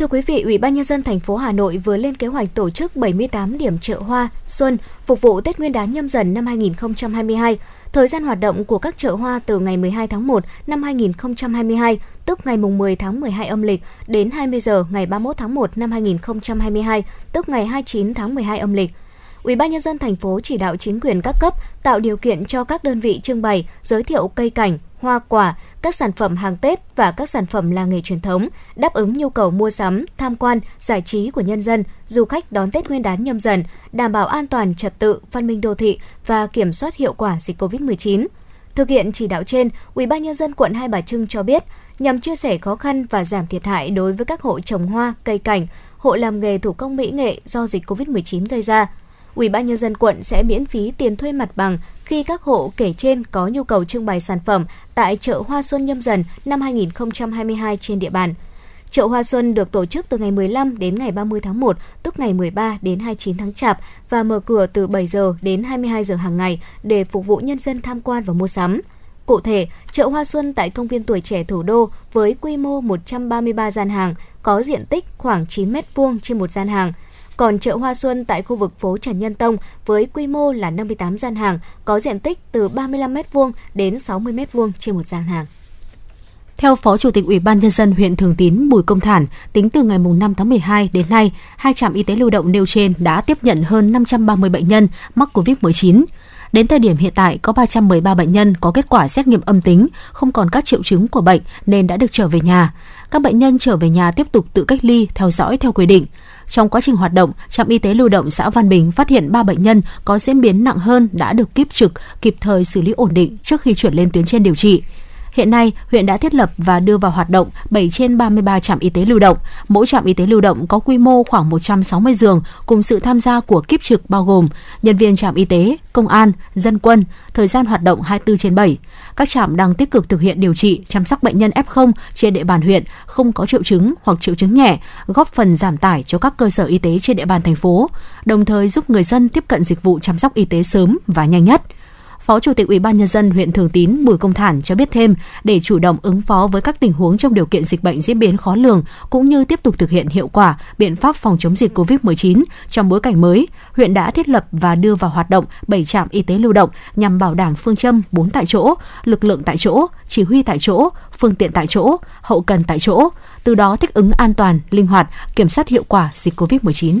Thưa quý vị, Ủy ban nhân dân thành phố Hà Nội vừa lên kế hoạch tổ chức 78 điểm chợ hoa xuân phục vụ Tết Nguyên đán nhâm dần năm 2022. Thời gian hoạt động của các chợ hoa từ ngày 12 tháng 1 năm 2022, tức ngày mùng 10 tháng 12 âm lịch đến 20 giờ ngày 31 tháng 1 năm 2022, tức ngày 29 tháng 12 âm lịch. Ủy ban nhân dân thành phố chỉ đạo chính quyền các cấp tạo điều kiện cho các đơn vị trưng bày, giới thiệu cây cảnh, hoa quả, các sản phẩm hàng Tết và các sản phẩm làng nghề truyền thống, đáp ứng nhu cầu mua sắm, tham quan, giải trí của nhân dân, du khách đón Tết Nguyên đán nhâm dần, đảm bảo an toàn trật tự, văn minh đô thị và kiểm soát hiệu quả dịch COVID-19. Thực hiện chỉ đạo trên, Ủy ban nhân dân quận Hai Bà Trưng cho biết, nhằm chia sẻ khó khăn và giảm thiệt hại đối với các hộ trồng hoa, cây cảnh, hộ làm nghề thủ công mỹ nghệ do dịch COVID-19 gây ra, Ủy ban nhân dân quận sẽ miễn phí tiền thuê mặt bằng khi các hộ kể trên có nhu cầu trưng bày sản phẩm tại chợ Hoa Xuân nhâm dần năm 2022 trên địa bàn. Chợ Hoa Xuân được tổ chức từ ngày 15 đến ngày 30 tháng 1, tức ngày 13 đến 29 tháng Chạp và mở cửa từ 7 giờ đến 22 giờ hàng ngày để phục vụ nhân dân tham quan và mua sắm. Cụ thể, chợ Hoa Xuân tại công viên tuổi trẻ thủ đô với quy mô 133 gian hàng, có diện tích khoảng 9 m vuông trên một gian hàng – còn chợ Hoa Xuân tại khu vực phố Trần Nhân Tông với quy mô là 58 gian hàng, có diện tích từ 35 m2 đến 60 m2 trên một gian hàng. Theo Phó Chủ tịch Ủy ban Nhân dân huyện Thường Tín Bùi Công Thản, tính từ ngày 5 tháng 12 đến nay, hai trạm y tế lưu động nêu trên đã tiếp nhận hơn 530 bệnh nhân mắc COVID-19. Đến thời điểm hiện tại, có 313 bệnh nhân có kết quả xét nghiệm âm tính, không còn các triệu chứng của bệnh nên đã được trở về nhà. Các bệnh nhân trở về nhà tiếp tục tự cách ly, theo dõi theo quy định. Trong quá trình hoạt động, trạm y tế lưu động xã Văn Bình phát hiện 3 bệnh nhân có diễn biến nặng hơn đã được kiếp trực, kịp thời xử lý ổn định trước khi chuyển lên tuyến trên điều trị. Hiện nay, huyện đã thiết lập và đưa vào hoạt động 7 trên 33 trạm y tế lưu động. Mỗi trạm y tế lưu động có quy mô khoảng 160 giường cùng sự tham gia của kiếp trực bao gồm nhân viên trạm y tế, công an, dân quân, thời gian hoạt động 24 trên 7. Các trạm đang tích cực thực hiện điều trị, chăm sóc bệnh nhân F0 trên địa bàn huyện không có triệu chứng hoặc triệu chứng nhẹ, góp phần giảm tải cho các cơ sở y tế trên địa bàn thành phố, đồng thời giúp người dân tiếp cận dịch vụ chăm sóc y tế sớm và nhanh nhất. Phó Chủ tịch Ủy ban nhân dân huyện Thường Tín Bùi Công Thản cho biết thêm, để chủ động ứng phó với các tình huống trong điều kiện dịch bệnh diễn biến khó lường cũng như tiếp tục thực hiện hiệu quả biện pháp phòng chống dịch COVID-19 trong bối cảnh mới, huyện đã thiết lập và đưa vào hoạt động 7 trạm y tế lưu động nhằm bảo đảm phương châm 4 tại chỗ, lực lượng tại chỗ, chỉ huy tại chỗ, phương tiện tại chỗ, hậu cần tại chỗ, từ đó thích ứng an toàn, linh hoạt, kiểm soát hiệu quả dịch COVID-19.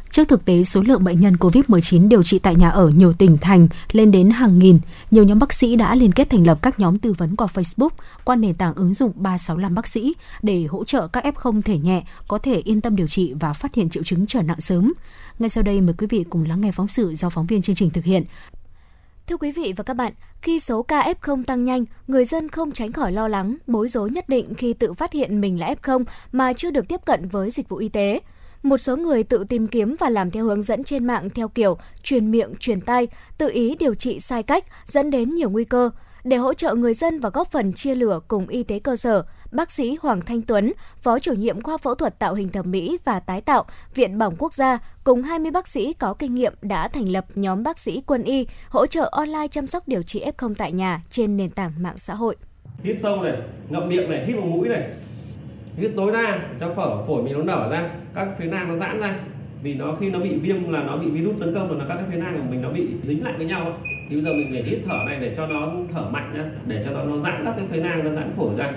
trước thực tế số lượng bệnh nhân COVID-19 điều trị tại nhà ở nhiều tỉnh thành lên đến hàng nghìn, nhiều nhóm bác sĩ đã liên kết thành lập các nhóm tư vấn qua Facebook qua nền tảng ứng dụng 365 bác sĩ để hỗ trợ các F0 thể nhẹ có thể yên tâm điều trị và phát hiện triệu chứng trở nặng sớm. Ngay sau đây mời quý vị cùng lắng nghe phóng sự do phóng viên chương trình thực hiện. Thưa quý vị và các bạn, khi số ca F0 tăng nhanh, người dân không tránh khỏi lo lắng, bối rối nhất định khi tự phát hiện mình là F0 mà chưa được tiếp cận với dịch vụ y tế. Một số người tự tìm kiếm và làm theo hướng dẫn trên mạng theo kiểu truyền miệng, truyền tay, tự ý điều trị sai cách dẫn đến nhiều nguy cơ. Để hỗ trợ người dân và góp phần chia lửa cùng y tế cơ sở, bác sĩ Hoàng Thanh Tuấn, Phó chủ nhiệm khoa phẫu thuật tạo hình thẩm mỹ và tái tạo, Viện Bỏng Quốc gia cùng 20 bác sĩ có kinh nghiệm đã thành lập nhóm bác sĩ quân y hỗ trợ online chăm sóc điều trị F0 tại nhà trên nền tảng mạng xã hội. Hít sâu này, ngậm miệng này, hít vào mũi này, hít tối đa cho phở phổi mình nó nở ra các phế nang nó giãn ra. Vì nó khi nó bị viêm là nó bị virus tấn công rồi là các cái phế nang của mình nó bị dính lại với nhau. Thì bây giờ mình phải hít thở này để cho nó thở mạnh nhá, để cho nó nó giãn các cái phế nang nó giãn phổi ra.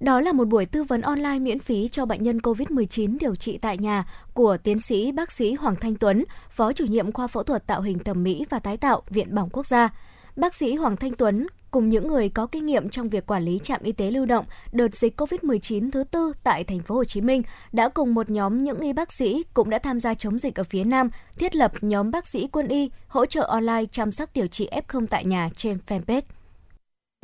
Đó là một buổi tư vấn online miễn phí cho bệnh nhân COVID-19 điều trị tại nhà của tiến sĩ bác sĩ Hoàng Thanh Tuấn, Phó chủ nhiệm khoa phẫu thuật tạo hình thẩm mỹ và tái tạo Viện Bỏng Quốc gia. Bác sĩ Hoàng Thanh Tuấn cùng những người có kinh nghiệm trong việc quản lý trạm y tế lưu động đợt dịch COVID-19 thứ tư tại thành phố Hồ Chí Minh đã cùng một nhóm những y bác sĩ cũng đã tham gia chống dịch ở phía Nam thiết lập nhóm bác sĩ quân y hỗ trợ online chăm sóc điều trị F0 tại nhà trên fanpage.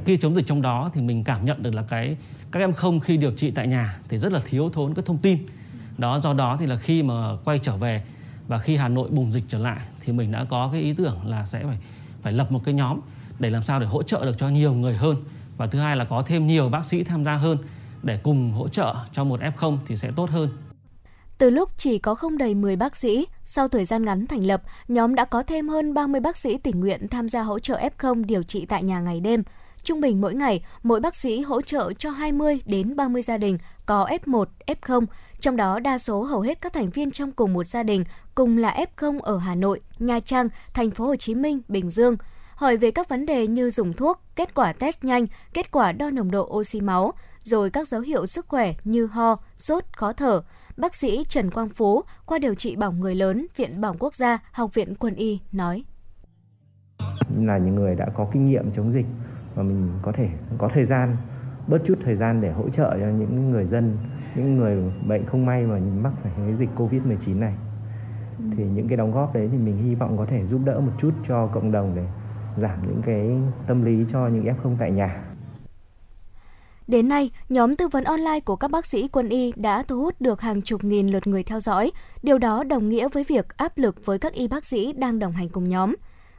Khi chống dịch trong đó thì mình cảm nhận được là cái, các em không khi điều trị tại nhà thì rất là thiếu thốn các thông tin. Đó, do đó thì là khi mà quay trở về và khi Hà Nội bùng dịch trở lại thì mình đã có cái ý tưởng là sẽ phải phải lập một cái nhóm để làm sao để hỗ trợ được cho nhiều người hơn và thứ hai là có thêm nhiều bác sĩ tham gia hơn để cùng hỗ trợ cho một F0 thì sẽ tốt hơn. Từ lúc chỉ có không đầy 10 bác sĩ, sau thời gian ngắn thành lập, nhóm đã có thêm hơn 30 bác sĩ tình nguyện tham gia hỗ trợ F0 điều trị tại nhà ngày đêm. Trung bình mỗi ngày, mỗi bác sĩ hỗ trợ cho 20 đến 30 gia đình có F1, F0, trong đó đa số hầu hết các thành viên trong cùng một gia đình cùng là F0 ở Hà Nội, Nha Trang, thành phố Hồ Chí Minh, Bình Dương – hỏi về các vấn đề như dùng thuốc, kết quả test nhanh, kết quả đo nồng độ oxy máu, rồi các dấu hiệu sức khỏe như ho, sốt, khó thở. Bác sĩ Trần Quang Phú, khoa điều trị bỏng người lớn, Viện Bỏng Quốc gia, Học viện Quân y nói. Là những người đã có kinh nghiệm chống dịch và mình có thể có thời gian bớt chút thời gian để hỗ trợ cho những người dân, những người bệnh không may mà mắc phải cái dịch Covid-19 này. Thì những cái đóng góp đấy thì mình hy vọng có thể giúp đỡ một chút cho cộng đồng để giảm những cái tâm lý cho những F0 tại nhà. Đến nay, nhóm tư vấn online của các bác sĩ quân y đã thu hút được hàng chục nghìn lượt người theo dõi. Điều đó đồng nghĩa với việc áp lực với các y bác sĩ đang đồng hành cùng nhóm.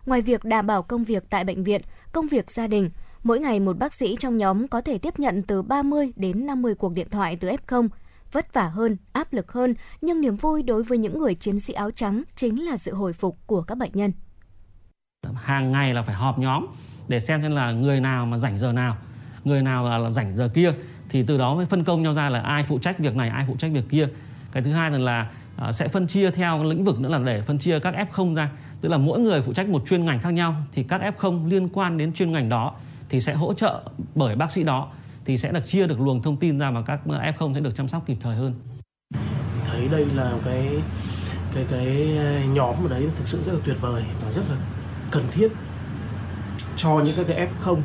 Ngoài việc đảm bảo công việc tại bệnh viện, công việc gia đình, mỗi ngày một bác sĩ trong nhóm có thể tiếp nhận từ 30 đến 50 cuộc điện thoại từ F0. Vất vả hơn, áp lực hơn, nhưng niềm vui đối với những người chiến sĩ áo trắng chính là sự hồi phục của các bệnh nhân. Hàng ngày là phải họp nhóm để xem xem là người nào mà rảnh giờ nào người nào là, rảnh giờ kia thì từ đó mới phân công nhau ra là ai phụ trách việc này ai phụ trách việc kia. Cái thứ hai là, là à, sẽ phân chia theo lĩnh vực nữa là để phân chia các f0 ra. Tức là mỗi người phụ trách một chuyên ngành khác nhau thì các f0 liên quan đến chuyên ngành đó thì sẽ hỗ trợ bởi bác sĩ đó thì sẽ được chia được luồng thông tin ra và các f0 sẽ được chăm sóc kịp thời hơn thấy đây là cái cái cái nhóm ở đấy thực sự rất là tuyệt vời và rất là cần thiết cho những các cái F0 uh,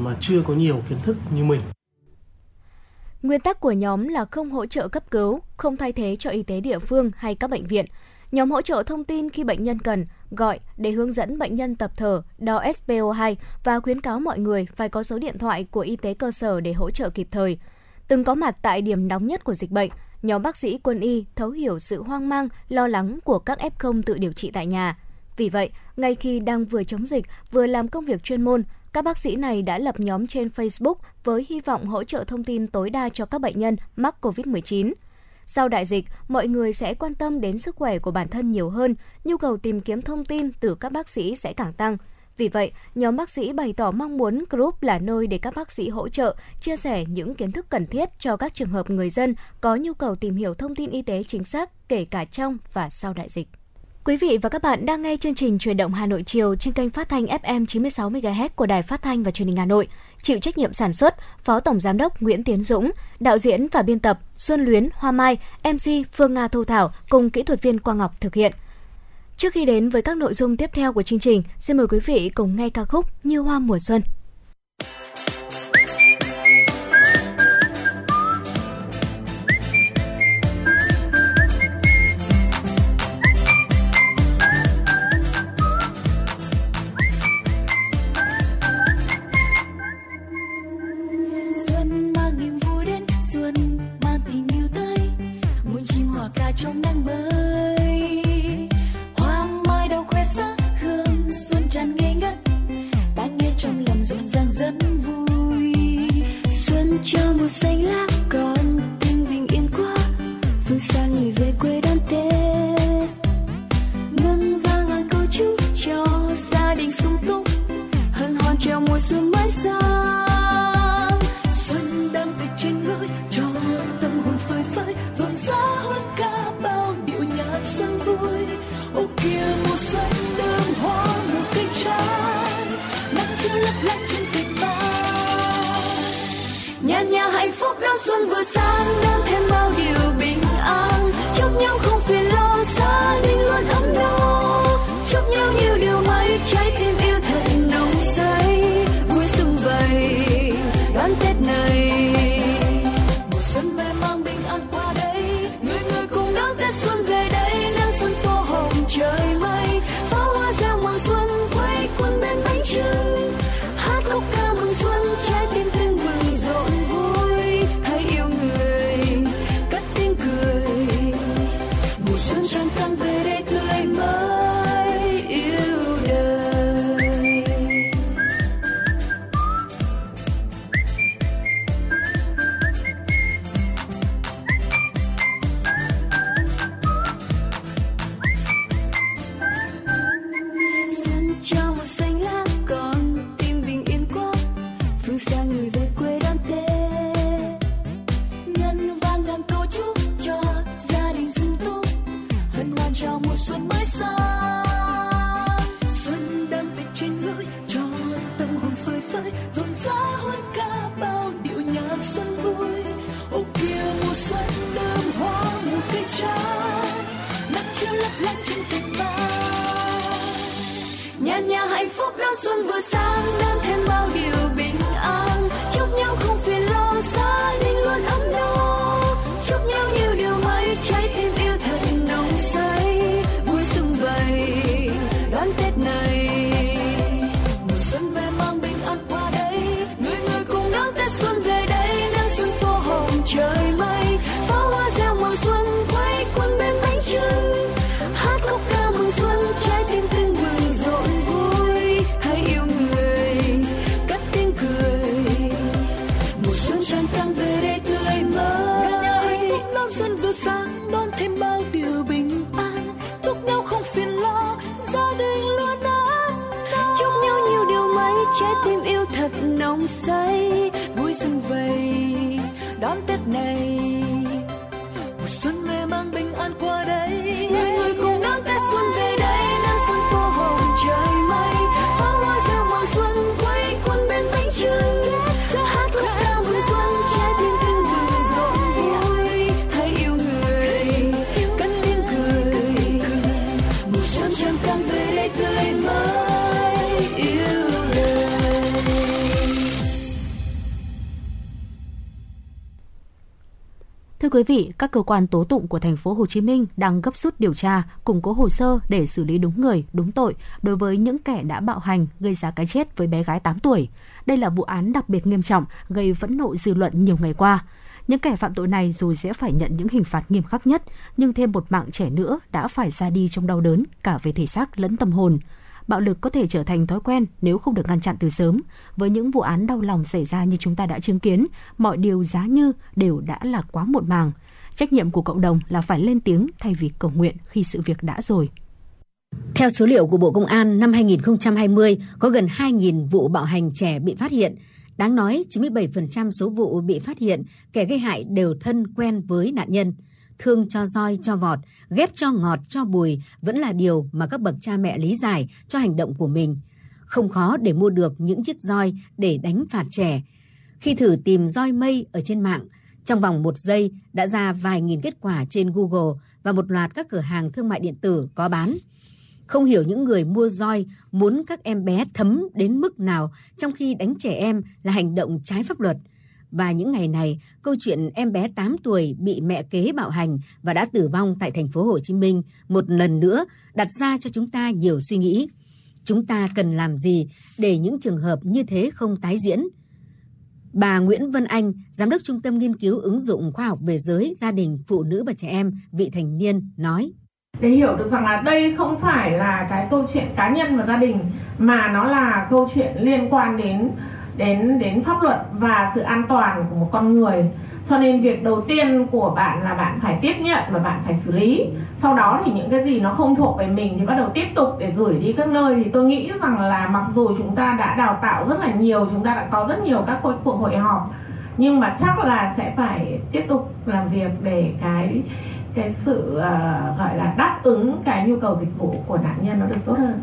mà chưa có nhiều kiến thức như mình. Nguyên tắc của nhóm là không hỗ trợ cấp cứu, không thay thế cho y tế địa phương hay các bệnh viện. Nhóm hỗ trợ thông tin khi bệnh nhân cần, gọi để hướng dẫn bệnh nhân tập thở, đo SPO2 và khuyến cáo mọi người phải có số điện thoại của y tế cơ sở để hỗ trợ kịp thời. Từng có mặt tại điểm nóng nhất của dịch bệnh, nhóm bác sĩ quân y thấu hiểu sự hoang mang, lo lắng của các F0 tự điều trị tại nhà. Vì vậy, ngay khi đang vừa chống dịch, vừa làm công việc chuyên môn, các bác sĩ này đã lập nhóm trên Facebook với hy vọng hỗ trợ thông tin tối đa cho các bệnh nhân mắc COVID-19. Sau đại dịch, mọi người sẽ quan tâm đến sức khỏe của bản thân nhiều hơn, nhu cầu tìm kiếm thông tin từ các bác sĩ sẽ càng tăng. Vì vậy, nhóm bác sĩ bày tỏ mong muốn group là nơi để các bác sĩ hỗ trợ, chia sẻ những kiến thức cần thiết cho các trường hợp người dân có nhu cầu tìm hiểu thông tin y tế chính xác kể cả trong và sau đại dịch. Quý vị và các bạn đang nghe chương trình Truyền động Hà Nội chiều trên kênh phát thanh FM 96 MHz của Đài Phát thanh và Truyền hình Hà Nội. Chịu trách nhiệm sản xuất Phó Tổng giám đốc Nguyễn Tiến Dũng, đạo diễn và biên tập Xuân Luyến, Hoa Mai, MC Phương Nga Thu Thảo cùng kỹ thuật viên Quang Ngọc thực hiện. Trước khi đến với các nội dung tiếp theo của chương trình, xin mời quý vị cùng nghe ca khúc Như Hoa Mùa Xuân. Xuân trong nắng mới. Hoa mai đâu khoe sắc hương, xuân tràn ngây ngất, ta nghe trong lòng rộn ràng rất vui. Xuân cho mùa xanh lá còn xuân vừa sang quý vị, các cơ quan tố tụng của thành phố Hồ Chí Minh đang gấp rút điều tra, củng cố hồ sơ để xử lý đúng người, đúng tội đối với những kẻ đã bạo hành gây ra cái chết với bé gái 8 tuổi. Đây là vụ án đặc biệt nghiêm trọng, gây phẫn nộ dư luận nhiều ngày qua. Những kẻ phạm tội này dù sẽ phải nhận những hình phạt nghiêm khắc nhất, nhưng thêm một mạng trẻ nữa đã phải ra đi trong đau đớn cả về thể xác lẫn tâm hồn bạo lực có thể trở thành thói quen nếu không được ngăn chặn từ sớm. Với những vụ án đau lòng xảy ra như chúng ta đã chứng kiến, mọi điều giá như đều đã là quá muộn màng. Trách nhiệm của cộng đồng là phải lên tiếng thay vì cầu nguyện khi sự việc đã rồi. Theo số liệu của Bộ Công an, năm 2020 có gần 2.000 vụ bạo hành trẻ bị phát hiện. Đáng nói, 97% số vụ bị phát hiện kẻ gây hại đều thân quen với nạn nhân. Thương cho roi cho vọt, ghét cho ngọt cho bùi vẫn là điều mà các bậc cha mẹ lý giải cho hành động của mình. Không khó để mua được những chiếc roi để đánh phạt trẻ. Khi thử tìm roi mây ở trên mạng, trong vòng một giây đã ra vài nghìn kết quả trên Google và một loạt các cửa hàng thương mại điện tử có bán. Không hiểu những người mua roi muốn các em bé thấm đến mức nào trong khi đánh trẻ em là hành động trái pháp luật. Và những ngày này, câu chuyện em bé 8 tuổi bị mẹ kế bạo hành và đã tử vong tại thành phố Hồ Chí Minh một lần nữa đặt ra cho chúng ta nhiều suy nghĩ. Chúng ta cần làm gì để những trường hợp như thế không tái diễn? Bà Nguyễn Vân Anh, Giám đốc Trung tâm Nghiên cứu ứng dụng khoa học về giới, gia đình, phụ nữ và trẻ em, vị thành niên, nói để hiểu được rằng là đây không phải là cái câu chuyện cá nhân và gia đình mà nó là câu chuyện liên quan đến đến đến pháp luật và sự an toàn của một con người. Cho nên việc đầu tiên của bạn là bạn phải tiếp nhận và bạn phải xử lý. Sau đó thì những cái gì nó không thuộc về mình thì bắt đầu tiếp tục để gửi đi các nơi. Thì tôi nghĩ rằng là mặc dù chúng ta đã đào tạo rất là nhiều chúng ta đã có rất nhiều các cuộc hội họp nhưng mà chắc là sẽ phải tiếp tục làm việc để cái cái sự uh, gọi là đáp ứng cái nhu cầu dịch vụ của nạn nhân nó được tốt hơn.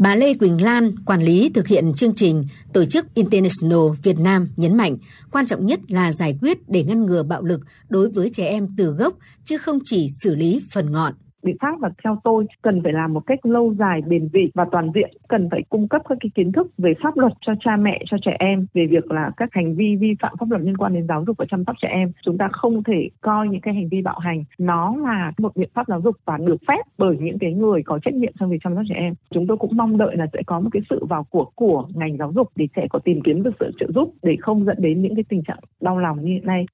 Bà Lê Quỳnh Lan, quản lý thực hiện chương trình Tổ chức International Việt Nam nhấn mạnh, quan trọng nhất là giải quyết để ngăn ngừa bạo lực đối với trẻ em từ gốc, chứ không chỉ xử lý phần ngọn biện pháp và theo tôi, cần phải làm một cách lâu dài, bền bỉ và toàn diện. Cần phải cung cấp các cái kiến thức về pháp luật cho cha mẹ, cho trẻ em, về việc là các hành vi vi phạm pháp luật liên quan đến giáo dục và chăm sóc trẻ em. Chúng ta không thể coi những cái hành vi bạo hành nó là một biện pháp giáo dục và được phép bởi những cái người có trách nhiệm trong việc chăm sóc trẻ em. Chúng tôi cũng mong đợi là sẽ có một cái sự vào cuộc của ngành giáo dục để trẻ có tìm kiếm được sự trợ giúp, để không dẫn đến những cái tình trạng đau lòng như hiện nay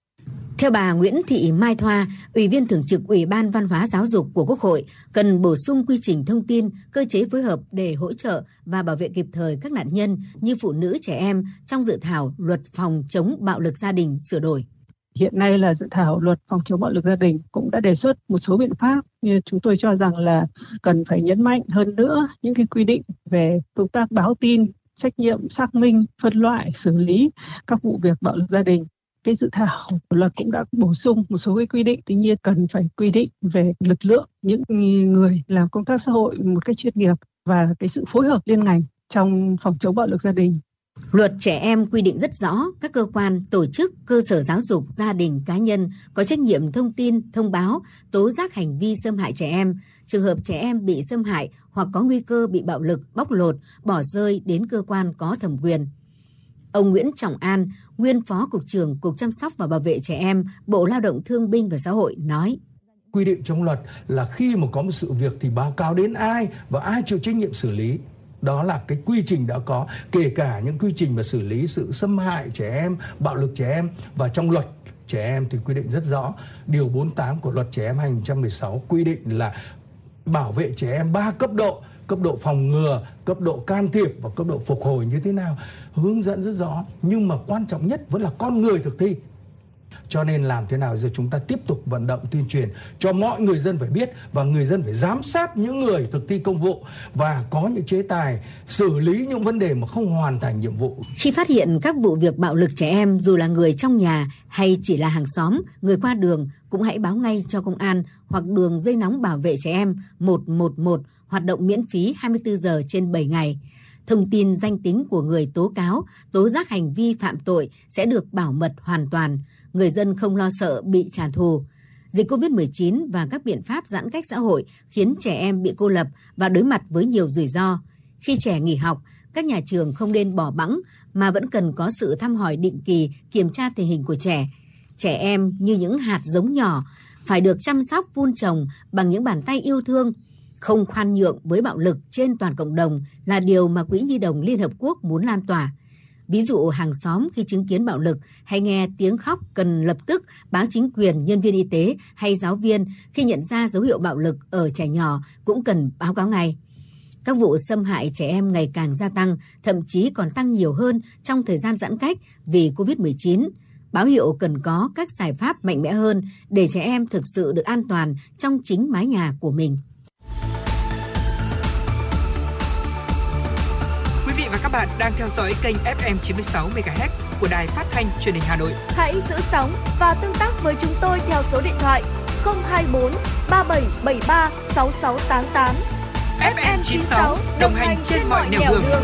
theo bà Nguyễn Thị Mai Thoa, Ủy viên Thường trực Ủy ban Văn hóa Giáo dục của Quốc hội, cần bổ sung quy trình thông tin, cơ chế phối hợp để hỗ trợ và bảo vệ kịp thời các nạn nhân như phụ nữ trẻ em trong dự thảo luật phòng chống bạo lực gia đình sửa đổi. Hiện nay là dự thảo luật phòng chống bạo lực gia đình cũng đã đề xuất một số biện pháp như chúng tôi cho rằng là cần phải nhấn mạnh hơn nữa những cái quy định về công tác báo tin trách nhiệm xác minh, phân loại, xử lý các vụ việc bạo lực gia đình cái dự thảo luật cũng đã bổ sung một số cái quy định tuy nhiên cần phải quy định về lực lượng những người làm công tác xã hội một cách chuyên nghiệp và cái sự phối hợp liên ngành trong phòng chống bạo lực gia đình Luật trẻ em quy định rất rõ các cơ quan, tổ chức, cơ sở giáo dục, gia đình, cá nhân có trách nhiệm thông tin, thông báo, tố giác hành vi xâm hại trẻ em. Trường hợp trẻ em bị xâm hại hoặc có nguy cơ bị bạo lực, bóc lột, bỏ rơi đến cơ quan có thẩm quyền. Ông Nguyễn Trọng An, nguyên Phó Cục trưởng Cục Chăm sóc và Bảo vệ Trẻ Em, Bộ Lao động Thương binh và Xã hội nói. Quy định trong luật là khi mà có một sự việc thì báo cáo đến ai và ai chịu trách nhiệm xử lý. Đó là cái quy trình đã có kể cả những quy trình mà xử lý sự xâm hại trẻ em bạo lực trẻ em. Và trong luật trẻ em thì quy định rất rõ điều 48 của luật trẻ em 2016 quy định là bảo vệ trẻ em ba cấp độ cấp độ phòng ngừa cấp độ can thiệp và cấp độ phục hồi như thế nào hướng dẫn rất rõ nhưng mà quan trọng nhất vẫn là con người thực thi cho nên làm thế nào giờ chúng ta tiếp tục vận động tuyên truyền cho mọi người dân phải biết và người dân phải giám sát những người thực thi công vụ và có những chế tài xử lý những vấn đề mà không hoàn thành nhiệm vụ. Khi phát hiện các vụ việc bạo lực trẻ em dù là người trong nhà hay chỉ là hàng xóm, người qua đường cũng hãy báo ngay cho công an hoặc đường dây nóng bảo vệ trẻ em 111 hoạt động miễn phí 24 giờ trên 7 ngày. Thông tin danh tính của người tố cáo, tố giác hành vi phạm tội sẽ được bảo mật hoàn toàn, người dân không lo sợ bị trả thù. Dịch COVID-19 và các biện pháp giãn cách xã hội khiến trẻ em bị cô lập và đối mặt với nhiều rủi ro. Khi trẻ nghỉ học, các nhà trường không nên bỏ bẵng mà vẫn cần có sự thăm hỏi định kỳ, kiểm tra tình hình của trẻ. Trẻ em như những hạt giống nhỏ, phải được chăm sóc vun trồng bằng những bàn tay yêu thương – không khoan nhượng với bạo lực trên toàn cộng đồng là điều mà Quỹ Nhi đồng Liên Hợp Quốc muốn lan tỏa. Ví dụ hàng xóm khi chứng kiến bạo lực hay nghe tiếng khóc cần lập tức báo chính quyền, nhân viên y tế hay giáo viên khi nhận ra dấu hiệu bạo lực ở trẻ nhỏ cũng cần báo cáo ngay. Các vụ xâm hại trẻ em ngày càng gia tăng, thậm chí còn tăng nhiều hơn trong thời gian giãn cách vì COVID-19. Báo hiệu cần có các giải pháp mạnh mẽ hơn để trẻ em thực sự được an toàn trong chính mái nhà của mình. Bạn đang theo dõi kênh FM 96 MHz của đài phát thanh truyền hình Hà Nội. Hãy giữ sóng và tương tác với chúng tôi theo số điện thoại 024 3773 6688. FM 96 đồng hành trên mọi nẻo đường. đường.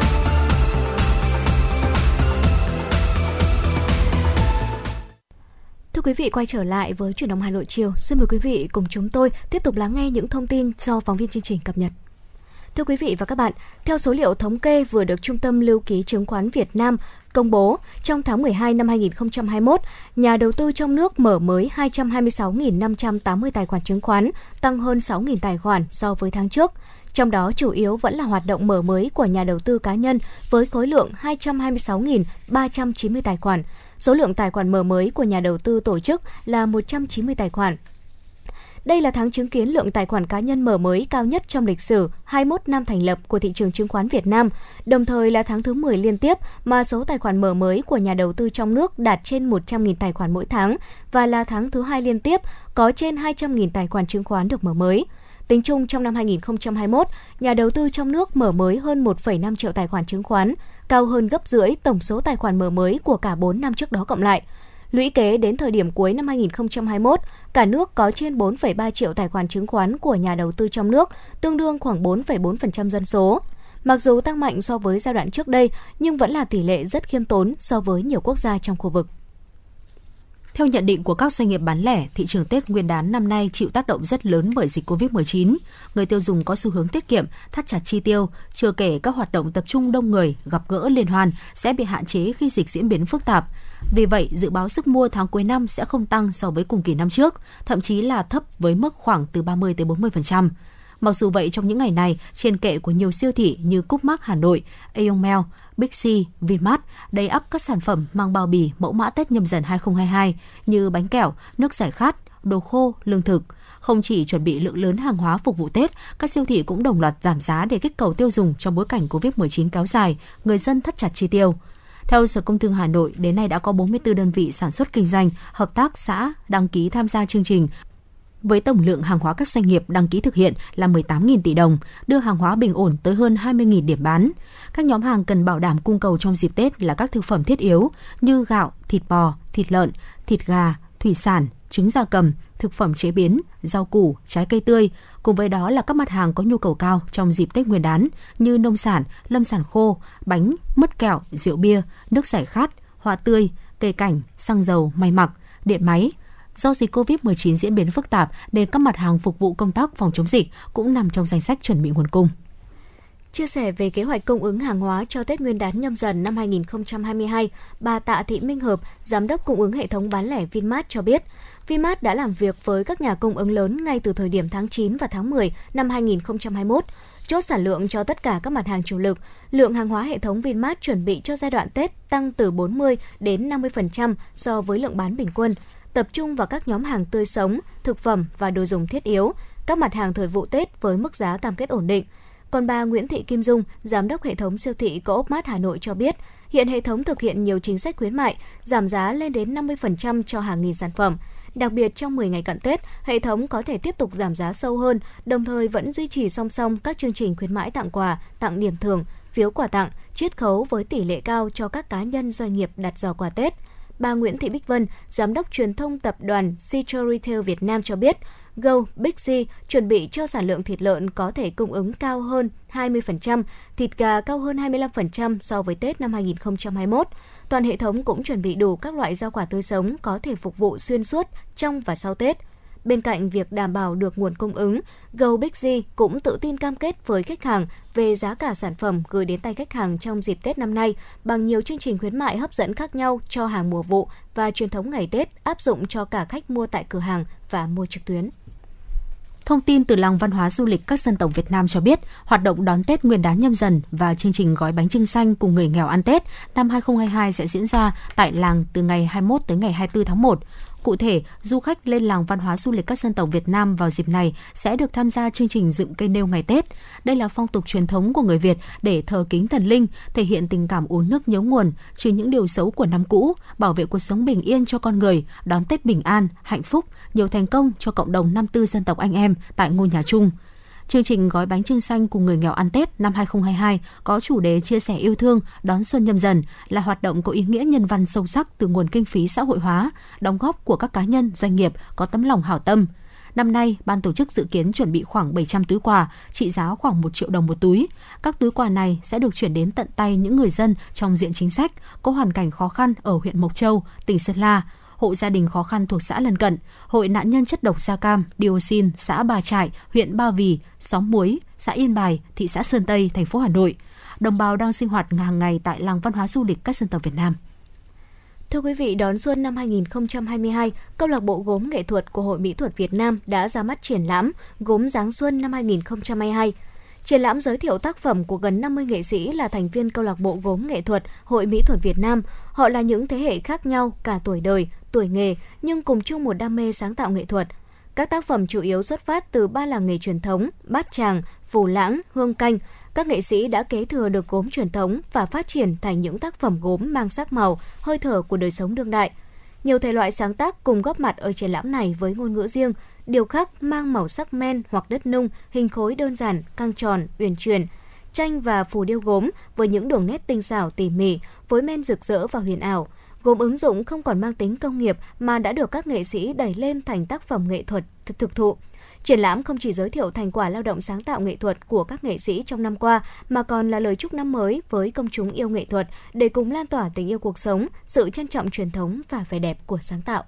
Thưa quý vị, quay trở lại với chuyển động Hà Nội chiều. Xin mời quý vị cùng chúng tôi tiếp tục lắng nghe những thông tin do phóng viên chương trình cập nhật. Thưa quý vị và các bạn, theo số liệu thống kê vừa được Trung tâm Lưu ký Chứng khoán Việt Nam công bố, trong tháng 12 năm 2021, nhà đầu tư trong nước mở mới 226.580 tài khoản chứng khoán, tăng hơn 6.000 tài khoản so với tháng trước. Trong đó chủ yếu vẫn là hoạt động mở mới của nhà đầu tư cá nhân với khối lượng 226.390 tài khoản. Số lượng tài khoản mở mới của nhà đầu tư tổ chức là 190 tài khoản. Đây là tháng chứng kiến lượng tài khoản cá nhân mở mới cao nhất trong lịch sử 21 năm thành lập của thị trường chứng khoán Việt Nam, đồng thời là tháng thứ 10 liên tiếp mà số tài khoản mở mới của nhà đầu tư trong nước đạt trên 100.000 tài khoản mỗi tháng và là tháng thứ hai liên tiếp có trên 200.000 tài khoản chứng khoán được mở mới. Tính chung trong năm 2021, nhà đầu tư trong nước mở mới hơn 1,5 triệu tài khoản chứng khoán, cao hơn gấp rưỡi tổng số tài khoản mở mới của cả 4 năm trước đó cộng lại. Lũy kế đến thời điểm cuối năm 2021, cả nước có trên 4,3 triệu tài khoản chứng khoán của nhà đầu tư trong nước, tương đương khoảng 4,4% dân số. Mặc dù tăng mạnh so với giai đoạn trước đây, nhưng vẫn là tỷ lệ rất khiêm tốn so với nhiều quốc gia trong khu vực. Theo nhận định của các doanh nghiệp bán lẻ, thị trường Tết Nguyên đán năm nay chịu tác động rất lớn bởi dịch COVID-19. Người tiêu dùng có xu hướng tiết kiệm, thắt chặt chi tiêu, chưa kể các hoạt động tập trung đông người, gặp gỡ liên hoan sẽ bị hạn chế khi dịch diễn biến phức tạp. Vì vậy, dự báo sức mua tháng cuối năm sẽ không tăng so với cùng kỳ năm trước, thậm chí là thấp với mức khoảng từ 30 tới 40%. Mặc dù vậy, trong những ngày này, trên kệ của nhiều siêu thị như Cúc Mắc Hà Nội, Aeon Mall. Big C, Vinmart đầy ắp các sản phẩm mang bao bì mẫu mã Tết nhâm dần 2022 như bánh kẹo, nước giải khát, đồ khô, lương thực. Không chỉ chuẩn bị lượng lớn hàng hóa phục vụ Tết, các siêu thị cũng đồng loạt giảm giá để kích cầu tiêu dùng trong bối cảnh Covid-19 kéo dài, người dân thắt chặt chi tiêu. Theo Sở Công Thương Hà Nội, đến nay đã có 44 đơn vị sản xuất kinh doanh, hợp tác xã đăng ký tham gia chương trình với tổng lượng hàng hóa các doanh nghiệp đăng ký thực hiện là 18.000 tỷ đồng, đưa hàng hóa bình ổn tới hơn 20.000 điểm bán. Các nhóm hàng cần bảo đảm cung cầu trong dịp Tết là các thực phẩm thiết yếu như gạo, thịt bò, thịt lợn, thịt gà, thủy sản, trứng gia cầm, thực phẩm chế biến, rau củ, trái cây tươi, cùng với đó là các mặt hàng có nhu cầu cao trong dịp Tết Nguyên đán như nông sản, lâm sản khô, bánh, mứt kẹo, rượu bia, nước giải khát, hoa tươi, cây cảnh, xăng dầu, may mặc, điện máy, Do dịch COVID-19 diễn biến phức tạp nên các mặt hàng phục vụ công tác phòng chống dịch cũng nằm trong danh sách chuẩn bị nguồn cung. Chia sẻ về kế hoạch cung ứng hàng hóa cho Tết Nguyên đán nhâm dần năm 2022, bà Tạ Thị Minh Hợp, Giám đốc Cung ứng hệ thống bán lẻ Vinmart cho biết, Vinmart đã làm việc với các nhà cung ứng lớn ngay từ thời điểm tháng 9 và tháng 10 năm 2021, chốt sản lượng cho tất cả các mặt hàng chủ lực. Lượng hàng hóa hệ thống Vinmart chuẩn bị cho giai đoạn Tết tăng từ 40 đến 50% so với lượng bán bình quân tập trung vào các nhóm hàng tươi sống, thực phẩm và đồ dùng thiết yếu, các mặt hàng thời vụ Tết với mức giá cam kết ổn định. Còn bà Nguyễn Thị Kim Dung, giám đốc hệ thống siêu thị Co-op Mart Hà Nội cho biết, hiện hệ thống thực hiện nhiều chính sách khuyến mại, giảm giá lên đến 50% cho hàng nghìn sản phẩm. Đặc biệt trong 10 ngày cận Tết, hệ thống có thể tiếp tục giảm giá sâu hơn, đồng thời vẫn duy trì song song các chương trình khuyến mãi tặng quà, tặng điểm thưởng, phiếu quà tặng, chiết khấu với tỷ lệ cao cho các cá nhân doanh nghiệp đặt giỏ quà Tết – bà Nguyễn Thị Bích Vân, giám đốc truyền thông tập đoàn Citro Retail Việt Nam cho biết, Go Big C chuẩn bị cho sản lượng thịt lợn có thể cung ứng cao hơn 20%, thịt gà cao hơn 25% so với Tết năm 2021. Toàn hệ thống cũng chuẩn bị đủ các loại rau quả tươi sống có thể phục vụ xuyên suốt trong và sau Tết. Bên cạnh việc đảm bảo được nguồn cung ứng, Go Big Z cũng tự tin cam kết với khách hàng về giá cả sản phẩm gửi đến tay khách hàng trong dịp Tết năm nay bằng nhiều chương trình khuyến mại hấp dẫn khác nhau cho hàng mùa vụ và truyền thống ngày Tết áp dụng cho cả khách mua tại cửa hàng và mua trực tuyến. Thông tin từ Làng Văn hóa Du lịch các dân tộc Việt Nam cho biết, hoạt động đón Tết Nguyên đán nhâm dần và chương trình gói bánh trưng xanh cùng người nghèo ăn Tết năm 2022 sẽ diễn ra tại làng từ ngày 21 tới ngày 24 tháng 1. Cụ thể, du khách lên làng văn hóa du lịch các dân tộc Việt Nam vào dịp này sẽ được tham gia chương trình dựng cây nêu ngày Tết. Đây là phong tục truyền thống của người Việt để thờ kính thần linh, thể hiện tình cảm uống nước nhớ nguồn, trừ những điều xấu của năm cũ, bảo vệ cuộc sống bình yên cho con người, đón Tết bình an, hạnh phúc, nhiều thành công cho cộng đồng năm tư dân tộc anh em tại ngôi nhà chung. Chương trình gói bánh trưng xanh cùng người nghèo ăn Tết năm 2022 có chủ đề chia sẻ yêu thương đón xuân nhâm dần là hoạt động có ý nghĩa nhân văn sâu sắc từ nguồn kinh phí xã hội hóa, đóng góp của các cá nhân, doanh nghiệp có tấm lòng hảo tâm. Năm nay, ban tổ chức dự kiến chuẩn bị khoảng 700 túi quà, trị giá khoảng 1 triệu đồng một túi. Các túi quà này sẽ được chuyển đến tận tay những người dân trong diện chính sách có hoàn cảnh khó khăn ở huyện Mộc Châu, tỉnh Sơn La, hộ gia đình khó khăn thuộc xã lân cận, hội nạn nhân chất độc da cam, dioxin, xã Bà Trại, huyện Ba Vì, xóm Muối, xã Yên Bài, thị xã Sơn Tây, thành phố Hà Nội. Đồng bào đang sinh hoạt hàng ngày tại làng văn hóa du lịch các dân tộc Việt Nam. Thưa quý vị, đón xuân năm 2022, câu lạc bộ gốm nghệ thuật của Hội Mỹ thuật Việt Nam đã ra mắt triển lãm Gốm Giáng Xuân năm 2022. Triển lãm giới thiệu tác phẩm của gần 50 nghệ sĩ là thành viên câu lạc bộ gốm nghệ thuật Hội Mỹ thuật Việt Nam. Họ là những thế hệ khác nhau, cả tuổi đời, tuổi nghề, nhưng cùng chung một đam mê sáng tạo nghệ thuật. Các tác phẩm chủ yếu xuất phát từ ba làng nghề truyền thống, Bát Tràng, Phù Lãng, Hương Canh. Các nghệ sĩ đã kế thừa được gốm truyền thống và phát triển thành những tác phẩm gốm mang sắc màu, hơi thở của đời sống đương đại. Nhiều thể loại sáng tác cùng góp mặt ở triển lãm này với ngôn ngữ riêng, điều khắc mang màu sắc men hoặc đất nung, hình khối đơn giản, căng tròn, uyển chuyển, tranh và phù điêu gốm với những đường nét tinh xảo tỉ mỉ, phối men rực rỡ và huyền ảo. Gốm ứng dụng không còn mang tính công nghiệp mà đã được các nghệ sĩ đẩy lên thành tác phẩm nghệ thuật thực, thực thụ. Triển lãm không chỉ giới thiệu thành quả lao động sáng tạo nghệ thuật của các nghệ sĩ trong năm qua, mà còn là lời chúc năm mới với công chúng yêu nghệ thuật để cùng lan tỏa tình yêu cuộc sống, sự trân trọng truyền thống và vẻ đẹp của sáng tạo.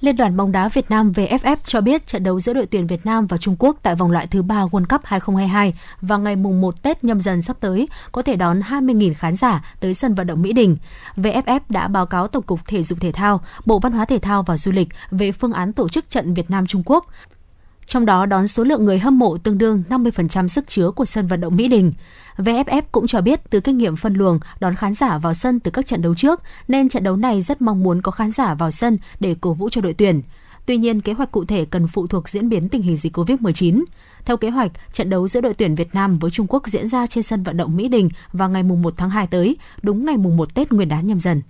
Liên đoàn bóng đá Việt Nam VFF cho biết trận đấu giữa đội tuyển Việt Nam và Trung Quốc tại vòng loại thứ 3 World Cup 2022 vào ngày mùng 1 Tết nhâm dần sắp tới có thể đón 20.000 khán giả tới sân vận động Mỹ Đình. VFF đã báo cáo Tổng cục Thể dục Thể thao, Bộ Văn hóa Thể thao và Du lịch về phương án tổ chức trận Việt Nam Trung Quốc trong đó đón số lượng người hâm mộ tương đương 50% sức chứa của sân vận động Mỹ Đình. VFF cũng cho biết từ kinh nghiệm phân luồng đón khán giả vào sân từ các trận đấu trước, nên trận đấu này rất mong muốn có khán giả vào sân để cổ vũ cho đội tuyển. Tuy nhiên, kế hoạch cụ thể cần phụ thuộc diễn biến tình hình dịch COVID-19. Theo kế hoạch, trận đấu giữa đội tuyển Việt Nam với Trung Quốc diễn ra trên sân vận động Mỹ Đình vào ngày 1 tháng 2 tới, đúng ngày 1 Tết Nguyên đán nhâm dần.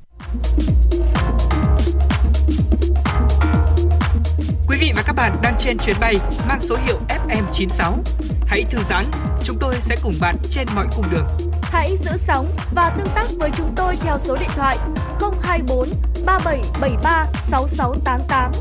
Và các bạn đang trên chuyến bay mang số hiệu FM96. Hãy thư giãn, chúng tôi sẽ cùng bạn trên mọi cung đường. Hãy giữ sóng và tương tác với chúng tôi theo số điện thoại 024 3773 6688.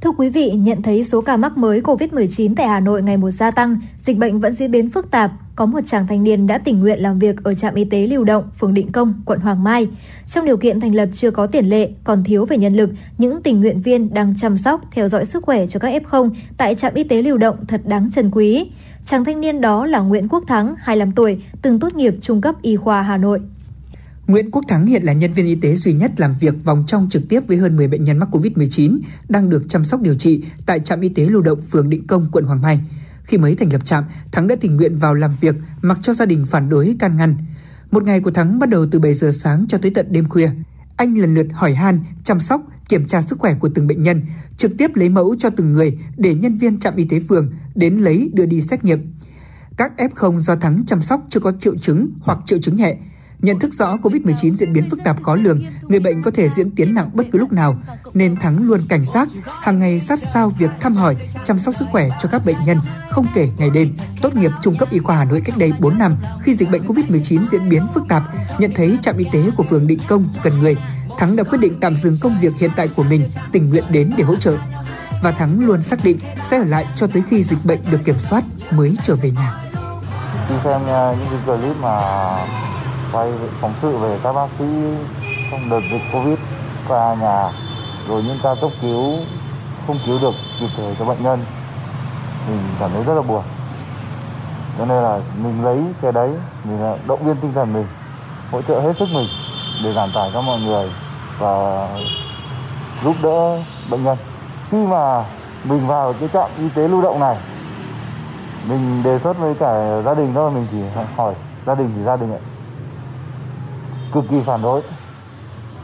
Thưa quý vị, nhận thấy số ca mắc mới COVID-19 tại Hà Nội ngày một gia tăng, dịch bệnh vẫn diễn biến phức tạp, có một chàng thanh niên đã tình nguyện làm việc ở trạm y tế lưu động, phường Định Công, quận Hoàng Mai. Trong điều kiện thành lập chưa có tiền lệ, còn thiếu về nhân lực, những tình nguyện viên đang chăm sóc, theo dõi sức khỏe cho các F0 tại trạm y tế lưu động thật đáng trân quý. Chàng thanh niên đó là Nguyễn Quốc Thắng, 25 tuổi, từng tốt nghiệp trung cấp y khoa Hà Nội. Nguyễn Quốc Thắng hiện là nhân viên y tế duy nhất làm việc vòng trong trực tiếp với hơn 10 bệnh nhân mắc COVID-19 đang được chăm sóc điều trị tại trạm y tế lưu động phường Định Công, quận Hoàng Mai. Khi mới thành lập trạm, Thắng đã tình nguyện vào làm việc mặc cho gia đình phản đối can ngăn. Một ngày của Thắng bắt đầu từ 7 giờ sáng cho tới tận đêm khuya. Anh lần lượt hỏi han, chăm sóc, kiểm tra sức khỏe của từng bệnh nhân, trực tiếp lấy mẫu cho từng người để nhân viên trạm y tế phường đến lấy đưa đi xét nghiệm. Các F0 do Thắng chăm sóc chưa có triệu chứng hoặc triệu chứng nhẹ, Nhận thức rõ COVID-19 diễn biến phức tạp khó lường, người bệnh có thể diễn tiến nặng bất cứ lúc nào, nên Thắng luôn cảnh giác, hàng ngày sát sao việc thăm hỏi, chăm sóc sức khỏe cho các bệnh nhân, không kể ngày đêm. Tốt nghiệp trung cấp y khoa Hà Nội cách đây 4 năm, khi dịch bệnh COVID-19 diễn biến phức tạp, nhận thấy trạm y tế của phường Định Công cần người, Thắng đã quyết định tạm dừng công việc hiện tại của mình, tình nguyện đến để hỗ trợ. Và Thắng luôn xác định sẽ ở lại cho tới khi dịch bệnh được kiểm soát mới trở về nhà. Khi xem ờ, những clip mà quay phóng sự về các bác sĩ trong đợt dịch covid qua nhà, rồi những ca cấp cứu không cứu được kịp thời cho bệnh nhân. Mình cảm thấy rất là buồn. Cho nên là mình lấy cái đấy, mình động viên tinh thần mình, hỗ trợ hết sức mình để giảm tải cho mọi người và giúp đỡ bệnh nhân. Khi mà mình vào cái trạm y tế lưu động này, mình đề xuất với cả gia đình thôi, mình chỉ hỏi gia đình, thì gia đình ấy cực kỳ phản đối.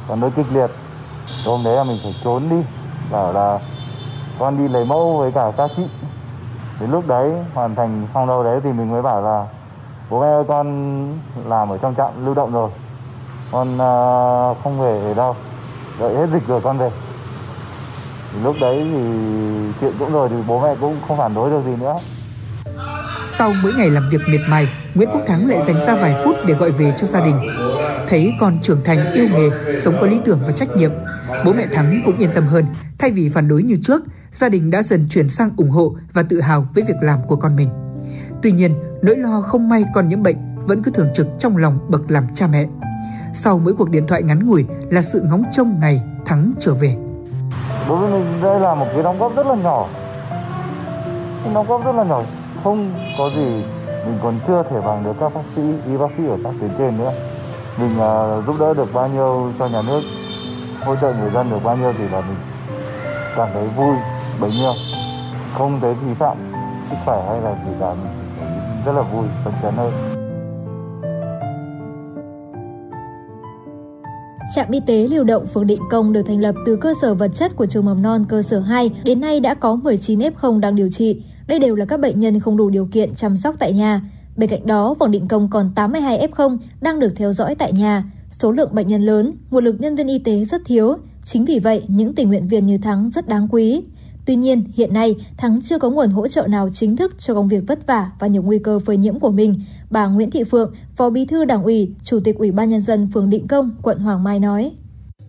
Phản đối kịch liệt. Hôm đấy là mình phải trốn đi. Bảo là con đi lấy mẫu với cả các chị. Đến lúc đấy hoàn thành xong đâu đấy thì mình mới bảo là bố mẹ ơi con làm ở trong trạm lưu động rồi. Con uh, không về ở đâu. Đợi hết dịch rồi con về. Thì lúc đấy thì chuyện cũng rồi thì bố mẹ cũng không phản đối được gì nữa sau mỗi ngày làm việc miệt mài, Nguyễn Quốc Thắng lại dành ra vài phút để gọi về cho gia đình. Thấy con trưởng thành yêu nghề, sống có lý tưởng và trách nhiệm, bố mẹ Thắng cũng yên tâm hơn. Thay vì phản đối như trước, gia đình đã dần chuyển sang ủng hộ và tự hào với việc làm của con mình. Tuy nhiên, nỗi lo không may con nhiễm bệnh vẫn cứ thường trực trong lòng bậc làm cha mẹ. Sau mỗi cuộc điện thoại ngắn ngủi là sự ngóng trông ngày Thắng trở về. Đối với mình đây là một cái đóng góp rất là nhỏ. Cái đóng góp rất là nhỏ không có gì mình còn chưa thể bằng được các bác sĩ y bác sĩ ở các tuyến trên nữa. Mình uh, giúp đỡ được bao nhiêu cho nhà nước hỗ trợ người dân được bao nhiêu thì là mình cảm thấy vui bấy nhiêu. Không thấy vi phạm sức khỏe hay là gì cả mình rất là vui phấn chấn hơn. Trạm y tế lưu động phường Định Công được thành lập từ cơ sở vật chất của trường mầm non cơ sở 2, đến nay đã có 19 F0 đang điều trị. Đây đều là các bệnh nhân không đủ điều kiện chăm sóc tại nhà. Bên cạnh đó, Phường Định Công còn 82 F0 đang được theo dõi tại nhà. Số lượng bệnh nhân lớn, nguồn lực nhân viên y tế rất thiếu. Chính vì vậy, những tình nguyện viên như Thắng rất đáng quý. Tuy nhiên, hiện nay, Thắng chưa có nguồn hỗ trợ nào chính thức cho công việc vất vả và nhiều nguy cơ phơi nhiễm của mình. Bà Nguyễn Thị Phượng, Phó Bí thư Đảng ủy, Chủ tịch Ủy ban Nhân dân phường Định Công, quận Hoàng Mai nói.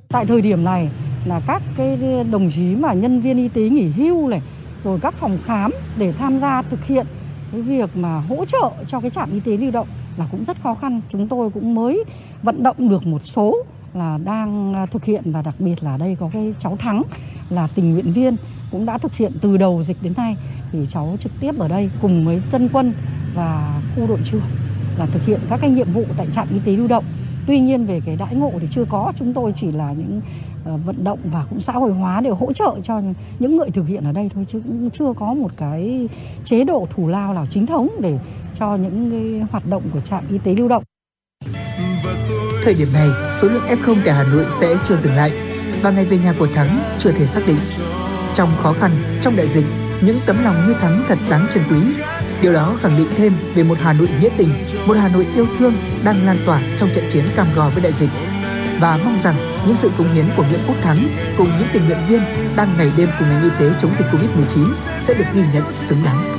Tại thời điểm này là các cái đồng chí mà nhân viên y tế nghỉ hưu này, rồi các phòng khám để tham gia thực hiện cái việc mà hỗ trợ cho cái trạm y tế lưu động là cũng rất khó khăn. Chúng tôi cũng mới vận động được một số là đang à, thực hiện và đặc biệt là đây có cái cháu Thắng là tình nguyện viên cũng đã thực hiện từ đầu dịch đến nay thì cháu trực tiếp ở đây cùng với dân quân và khu đội trưởng là thực hiện các cái nhiệm vụ tại trạm y tế lưu động. Tuy nhiên về cái đãi ngộ thì chưa có, chúng tôi chỉ là những Ờ, vận động và cũng xã hội hóa để hỗ trợ cho những người thực hiện ở đây thôi chứ cũng chưa có một cái chế độ thủ lao nào chính thống để cho những cái hoạt động của trạm y tế lưu động. Thời điểm này, số lượng F0 tại Hà Nội sẽ chưa dừng lại và ngày về nhà của Thắng chưa thể xác định. Trong khó khăn, trong đại dịch, những tấm lòng như Thắng thật đáng trân quý. Điều đó khẳng định thêm về một Hà Nội nghĩa tình, một Hà Nội yêu thương đang lan tỏa trong trận chiến cam go với đại dịch. Và mong rằng những sự cống hiến của Nguyễn Quốc Thắng cùng những tình nguyện viên đang ngày đêm cùng ngành y tế chống dịch Covid-19 sẽ được ghi nhận xứng đáng.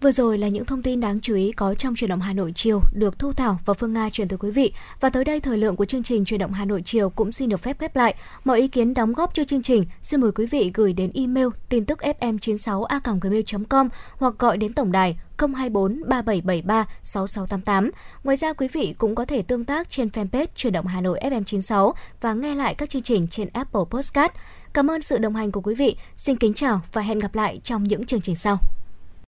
Vừa rồi là những thông tin đáng chú ý có trong truyền động Hà Nội chiều được Thu Thảo và Phương Nga truyền tới quý vị. Và tới đây thời lượng của chương trình truyền động Hà Nội chiều cũng xin được phép khép lại. Mọi ý kiến đóng góp cho chương trình, xin mời quý vị gửi đến email tin tức fm96a.gmail.com hoặc gọi đến tổng đài 024 3773 6688. Ngoài ra quý vị cũng có thể tương tác trên fanpage truyền động Hà Nội FM96 và nghe lại các chương trình trên Apple Podcast. Cảm ơn sự đồng hành của quý vị. Xin kính chào và hẹn gặp lại trong những chương trình sau.